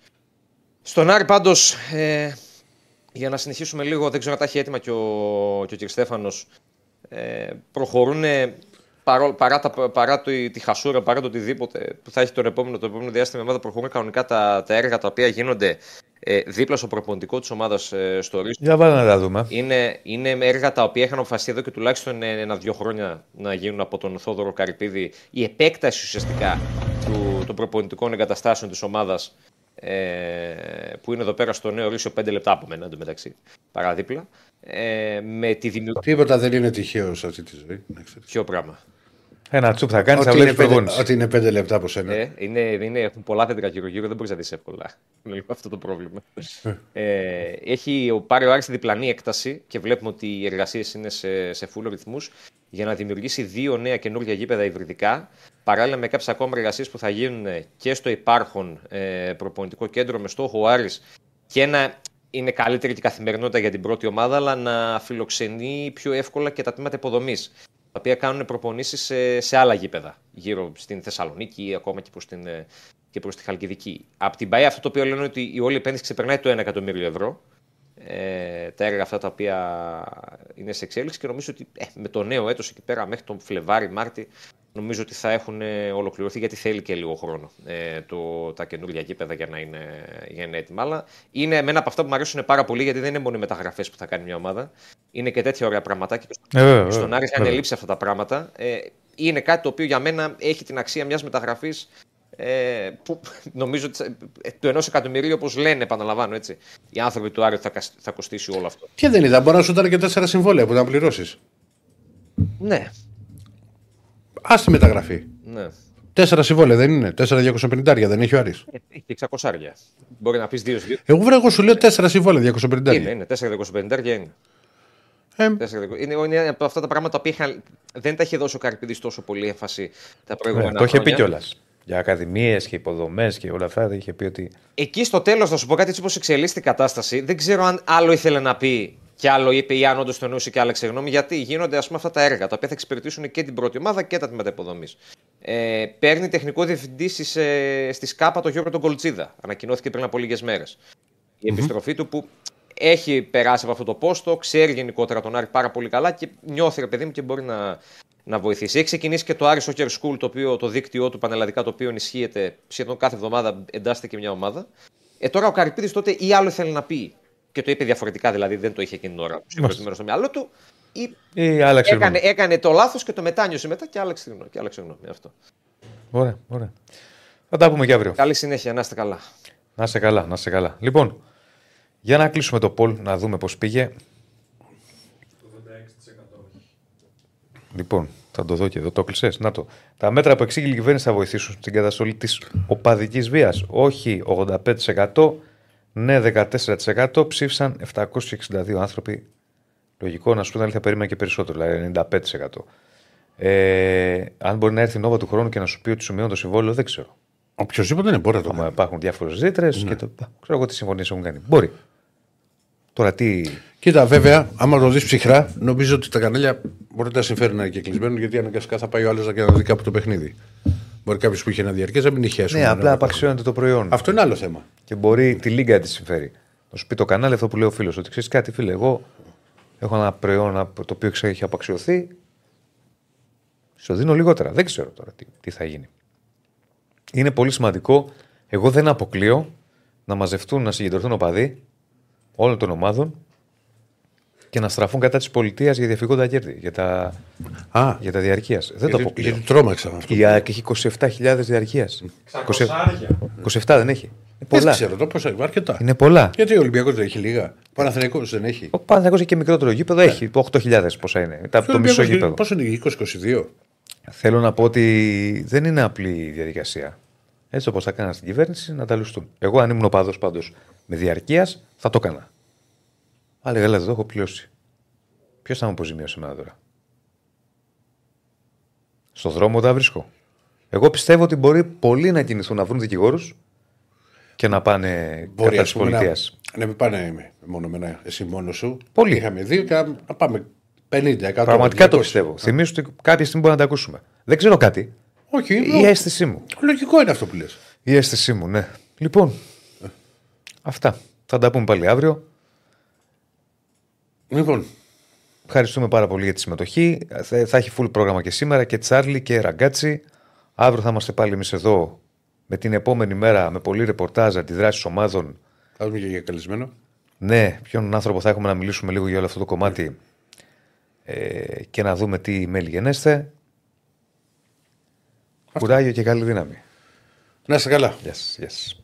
Στον Άρη πάντως, ε, για να συνεχίσουμε λίγο, δεν ξέρω αν τα έχει έτοιμα και ο, και ο κ. Στέφανος. Ε, προχωρούν παρά, παρά, τα, παρά το, τη χασούρα, παρά το οτιδήποτε που θα έχει τον επόμενο, το επόμενο διάστημα ομάδα, προχωρούν κανονικά τα, τα έργα τα οποία γίνονται ε, δίπλα στο προπονητικό της ομάδας ε, στο Ρίστο. Για βάλε να τα δούμε. Είναι, είναι έργα τα οποία είχαν αποφασιστεί εδώ και τουλάχιστον ένα-δύο χρόνια να γίνουν από τον Θόδωρο Καρυπίδη. Η επέκταση ουσιαστικά του, των προπονητικών εγκαταστάσεων της ομάδας ε, που είναι εδώ πέρα στο νέο Ρήσιο 5 λεπτά από μένα εντωμεταξύ, παράδειγμα. Ε, με τη δημιουργία. Τίποτα δεν είναι τυχαίο σε αυτή τη ζωή. να ξέρεις. Ποιο πράγμα; Ένα τσουπ θα κάνεις, θα Ότι βλέπεις είναι, πέντε, προπόνηση. ότι είναι πέντε λεπτά από σένα. Ε, είναι, είναι, έχουν πολλά θετικά γύρω-γύρω, δεν μπορείς να δεις εύκολα. Είναι λίγο αυτό το πρόβλημα. ε, έχει πάρει ο Άρης τη διπλανή έκταση και βλέπουμε ότι οι εργασίες είναι σε, σε full ρυθμούς για να δημιουργήσει δύο νέα καινούργια γήπεδα υβριδικά. Παράλληλα με κάποιες ακόμα εργασίες που θα γίνουν και στο υπάρχον ε, προπονητικό κέντρο με στόχο ο Άρης και να είναι καλύτερη και η καθημερινότητα για την πρώτη ομάδα, αλλά να φιλοξενεί πιο εύκολα και τα τμήματα υποδομής. Τα οποία κάνουν προπονήσεις σε, σε άλλα γήπεδα. Γύρω στην Θεσσαλονίκη ή ακόμα και προς την, ε, και προς τη Χαλκιδική. Από την ΠαΕ αυτό το οποίο λένε ότι η όλη επένδυση ξεπερνάει το 1 εκατομμύριο ευρώ. Ε, τα έργα αυτά τα οποία είναι σε εξέλιξη και νομίζω ότι ε, με το νέο έτος εκεί πέρα μέχρι τον Φλεβάρι, Μάρτι νομίζω ότι θα έχουν ε, ολοκληρωθεί γιατί θέλει και λίγο χρόνο ε, το, τα καινούργια γήπεδα για να, είναι, για να είναι έτοιμα. Αλλά είναι εμένα από αυτά που μου αρέσουν πάρα πολύ γιατί δεν είναι μόνο οι μεταγραφές που θα κάνει μια ομάδα. Είναι και τέτοια ωραία πραγματάκια. Και Ε, βέβαια, στον βέβαια, Άρη είχαν βέβαια. λείψει αυτά τα πράγματα. Ε, είναι κάτι το οποίο για μένα έχει την αξία μιας μεταγραφής ε, που νομίζω ότι ε, του ενός εκατομμυρίου, όπως λένε, επαναλαμβάνω έτσι, οι άνθρωποι του Άρη θα, κασ- θα κοστίσει όλο αυτό. Και δεν είδα, μπορεί να σου ήταν και τέσσερα συμβόλαια που να πληρώσεις. Ναι, Α τη μεταγραφή. ναι. Τέσσερα συμβόλαια δεν είναι. Τέσσερα 250 δεν έχει ο Άρης. Ε, Έχει 600 άρια. Μπορεί να πεις δύο δύο. Εγώ βρε, εγώ σου λέω τέσσερα συμβόλαια 250 Είναι, είναι. 4,250 είναι. Ε, 4,250. Είναι, είναι από αυτά τα πράγματα που είχαν, δεν τα είχε δώσει ο Καρπίδης τόσο πολύ έμφαση τα προηγούμενα Ναι, το είχε πει χρόνια. κιόλας. Για ακαδημίες και υποδομές και όλα αυτά. Είχε πει ότι. Εκεί στο τέλος, θα σου πω κάτι έτσι όπως εξελίσσεται η κατάσταση. Δεν ξέρω αν άλλο ήθελε να πει και άλλο είπε ή αν όντως το εννοούσε και άλλαξε γνώμη. Γιατί γίνονται ας πούμε, αυτά τα έργα τα οποία θα εξυπηρετήσουν και την πρώτη ομάδα και τα τμήματα υποδομής. Ε, παίρνει τεχνικό διευθυντή στις, ε, στη ΣΚΑΠΑ το Γιώργο τον Κολτσίδα. Ανακοινώθηκε πριν από λίγες μέρες. Η επιστροφή του που έχει περάσει από αυτό το πόστο, ξέρει γενικότερα τον Άρη πάρα πολύ καλά και νιώθει ρε παιδί μου και μπορεί να, να βοηθήσει. Έχει ξεκινήσει και το Άρη Soccer School, το, οποίο, το δίκτυό του πανελλαδικά, το οποίο ενισχύεται σχεδόν κάθε εβδομάδα, εντάσσεται και μια ομάδα. Ε, τώρα ο Καρυπίδης τότε ή άλλο ήθελε να πει και το είπε διαφορετικά, δηλαδή δεν το είχε εκείνη την ώρα. Το είχε προετοιμάσει στο μυαλό του. Ή Ή άλλαξε έκανε, γνώμη. έκανε το λάθος και το μετάνιωσε μετά και άλλαξε γνώμη. Και άλλαξε γνώμη αυτό. Ωραία, ωραία. Θα τα πούμε και αύριο. Καλή συνέχεια, να είστε καλά. Να είσαι καλά, να είσαι καλά. Λοιπόν, για να κλείσουμε το poll, να δούμε πώς πήγε. Λοιπόν, θα το δω και εδώ. Το κλεισές. Να το. Τα μέτρα που εξήγηλε η κυβέρνηση θα βοηθήσουν στην καταστολή της οπαδικής βίας. Όχι 85%, ναι 14%. Ψήφισαν 762 άνθρωποι. Λογικό να σου πει την αλήθεια, περίμενα και περισσότερο, δηλαδή 95%. Ε, αν μπορεί να έρθει η Νόβα του χρόνου και να σου πει ότι σου μειώνει το συμβόλαιο, δεν ξέρω. Οποιοδήποτε είναι, μπορεί να το Άμα κάνει. υπάρχουν διάφορες ρήτρες και το. Ξέρω εγώ τι συμφωνίες έχουν κάνει. Μπορεί. Τώρα τι. Κοίτα, βέβαια, άμα το δεις ψυχρά, νομίζω ότι τα κανάλια μπορεί να τα συμφέρει να είναι και κλεισμένο γιατί αναγκαστικά θα πάει ο άλλος να δει κάπου το παιχνίδι. Μπορεί κάποιος που είχε ένα διαρκέ να μην είχε έσοδα. Ναι, να απλά πάει απαξιώνεται το προϊόν. Αυτό είναι άλλο θέμα. Και μπορεί τη λίγκα τη συμφέρει. Να σου πει το κανάλι αυτό που λέει ο φίλος. Ότι ξέρεις κάτι, φίλε, εγώ έχω ένα προϊόν το οποίο ξέρω έχει απαξιωθεί. Σου δίνω λιγότερα. Δεν ξέρω τώρα τι, τι θα γίνει. Είναι πολύ σημαντικό. Εγώ δεν αποκλείω να μαζευτούν, να συγκεντρωθούν οπαδοί όλων των ομάδων και να στραφούν κατά της πολιτείας για διαφυγόντα κέρδη. Για τα, Α, για τα διαρκείας. Δεν το γιατί- αποκλείω. γιατί τρόμαξα με αυτό Η ΑΕΚ έχει 27.000 διαρκείας. 600. 27 δεν έχει. Είναι Δεν πολλά. ξέρω το πόσα αρκετά. Είναι πολλά. Γιατί ο Ολυμπιακός δεν έχει λίγα; Ο Παναθηναϊκός δεν έχει. Ο Παναθηναϊκός έχει και μικρότερο γήπεδο, έχει το 8.000 πόσα είναι. Τα, Και ο το μισό Ολυμπιακός γήπεδο. Πόσο είναι, 20-22. Θέλω να πω ότι δεν είναι απλή η διαδικασία. Έτσι όπως θα έκανα στην κυβέρνηση να τα λουστούν. Εγώ, αν ήμουν οπαδό πάντως με διαρκείας, θα το έκανα. Αλλά γαλά, δεν το έχω πληρώσει. Ποιος θα μου αποζημιώσει εμένα τώρα; Στο δρόμο τα βρίσκω. Εγώ πιστεύω ότι μπορεί πολλοί να κινηθούν να βρουν δικηγόρους και να πάνε Μπορεί κατά ας τη πούμε, να, πολιτείας. να μην πάνε με- μόνο με ένα, εσύ μόνος σου. Πολλοί. Είχαμε δύο και να, να πάμε 50, 100. Πραγματικά το 200. πιστεύω. Θυμίζω ότι κάποια στιγμή μπορεί να τα ακούσουμε. Δεν ξέρω κάτι. Όχι, Η λο- αίσθησή μου. λογικό είναι αυτό που λες. Η αίσθησή μου, ναι. Λοιπόν, αυτά. Θα τα πούμε πάλι αύριο. Λοιπόν, Ευχαριστούμε πάρα πολύ για τη συμμετοχή. Θα, θα έχει full πρόγραμμα και σήμερα και Τσάρλι και Ραγκάτσι. Αύριο θα είμαστε πάλι εμείς εδώ με την επόμενη μέρα με πολλή ρεπορτάζ, αντιδράσεις ομάδων. θα δούμε και για καλεσμένο. Ναι, ποιον άνθρωπο θα έχουμε να μιλήσουμε λίγο για όλο αυτό το κομμάτι ε, και να δούμε τι μέλη γενέστε. Κουράγιο και καλή δύναμη. Να είστε καλά. Yes, yes.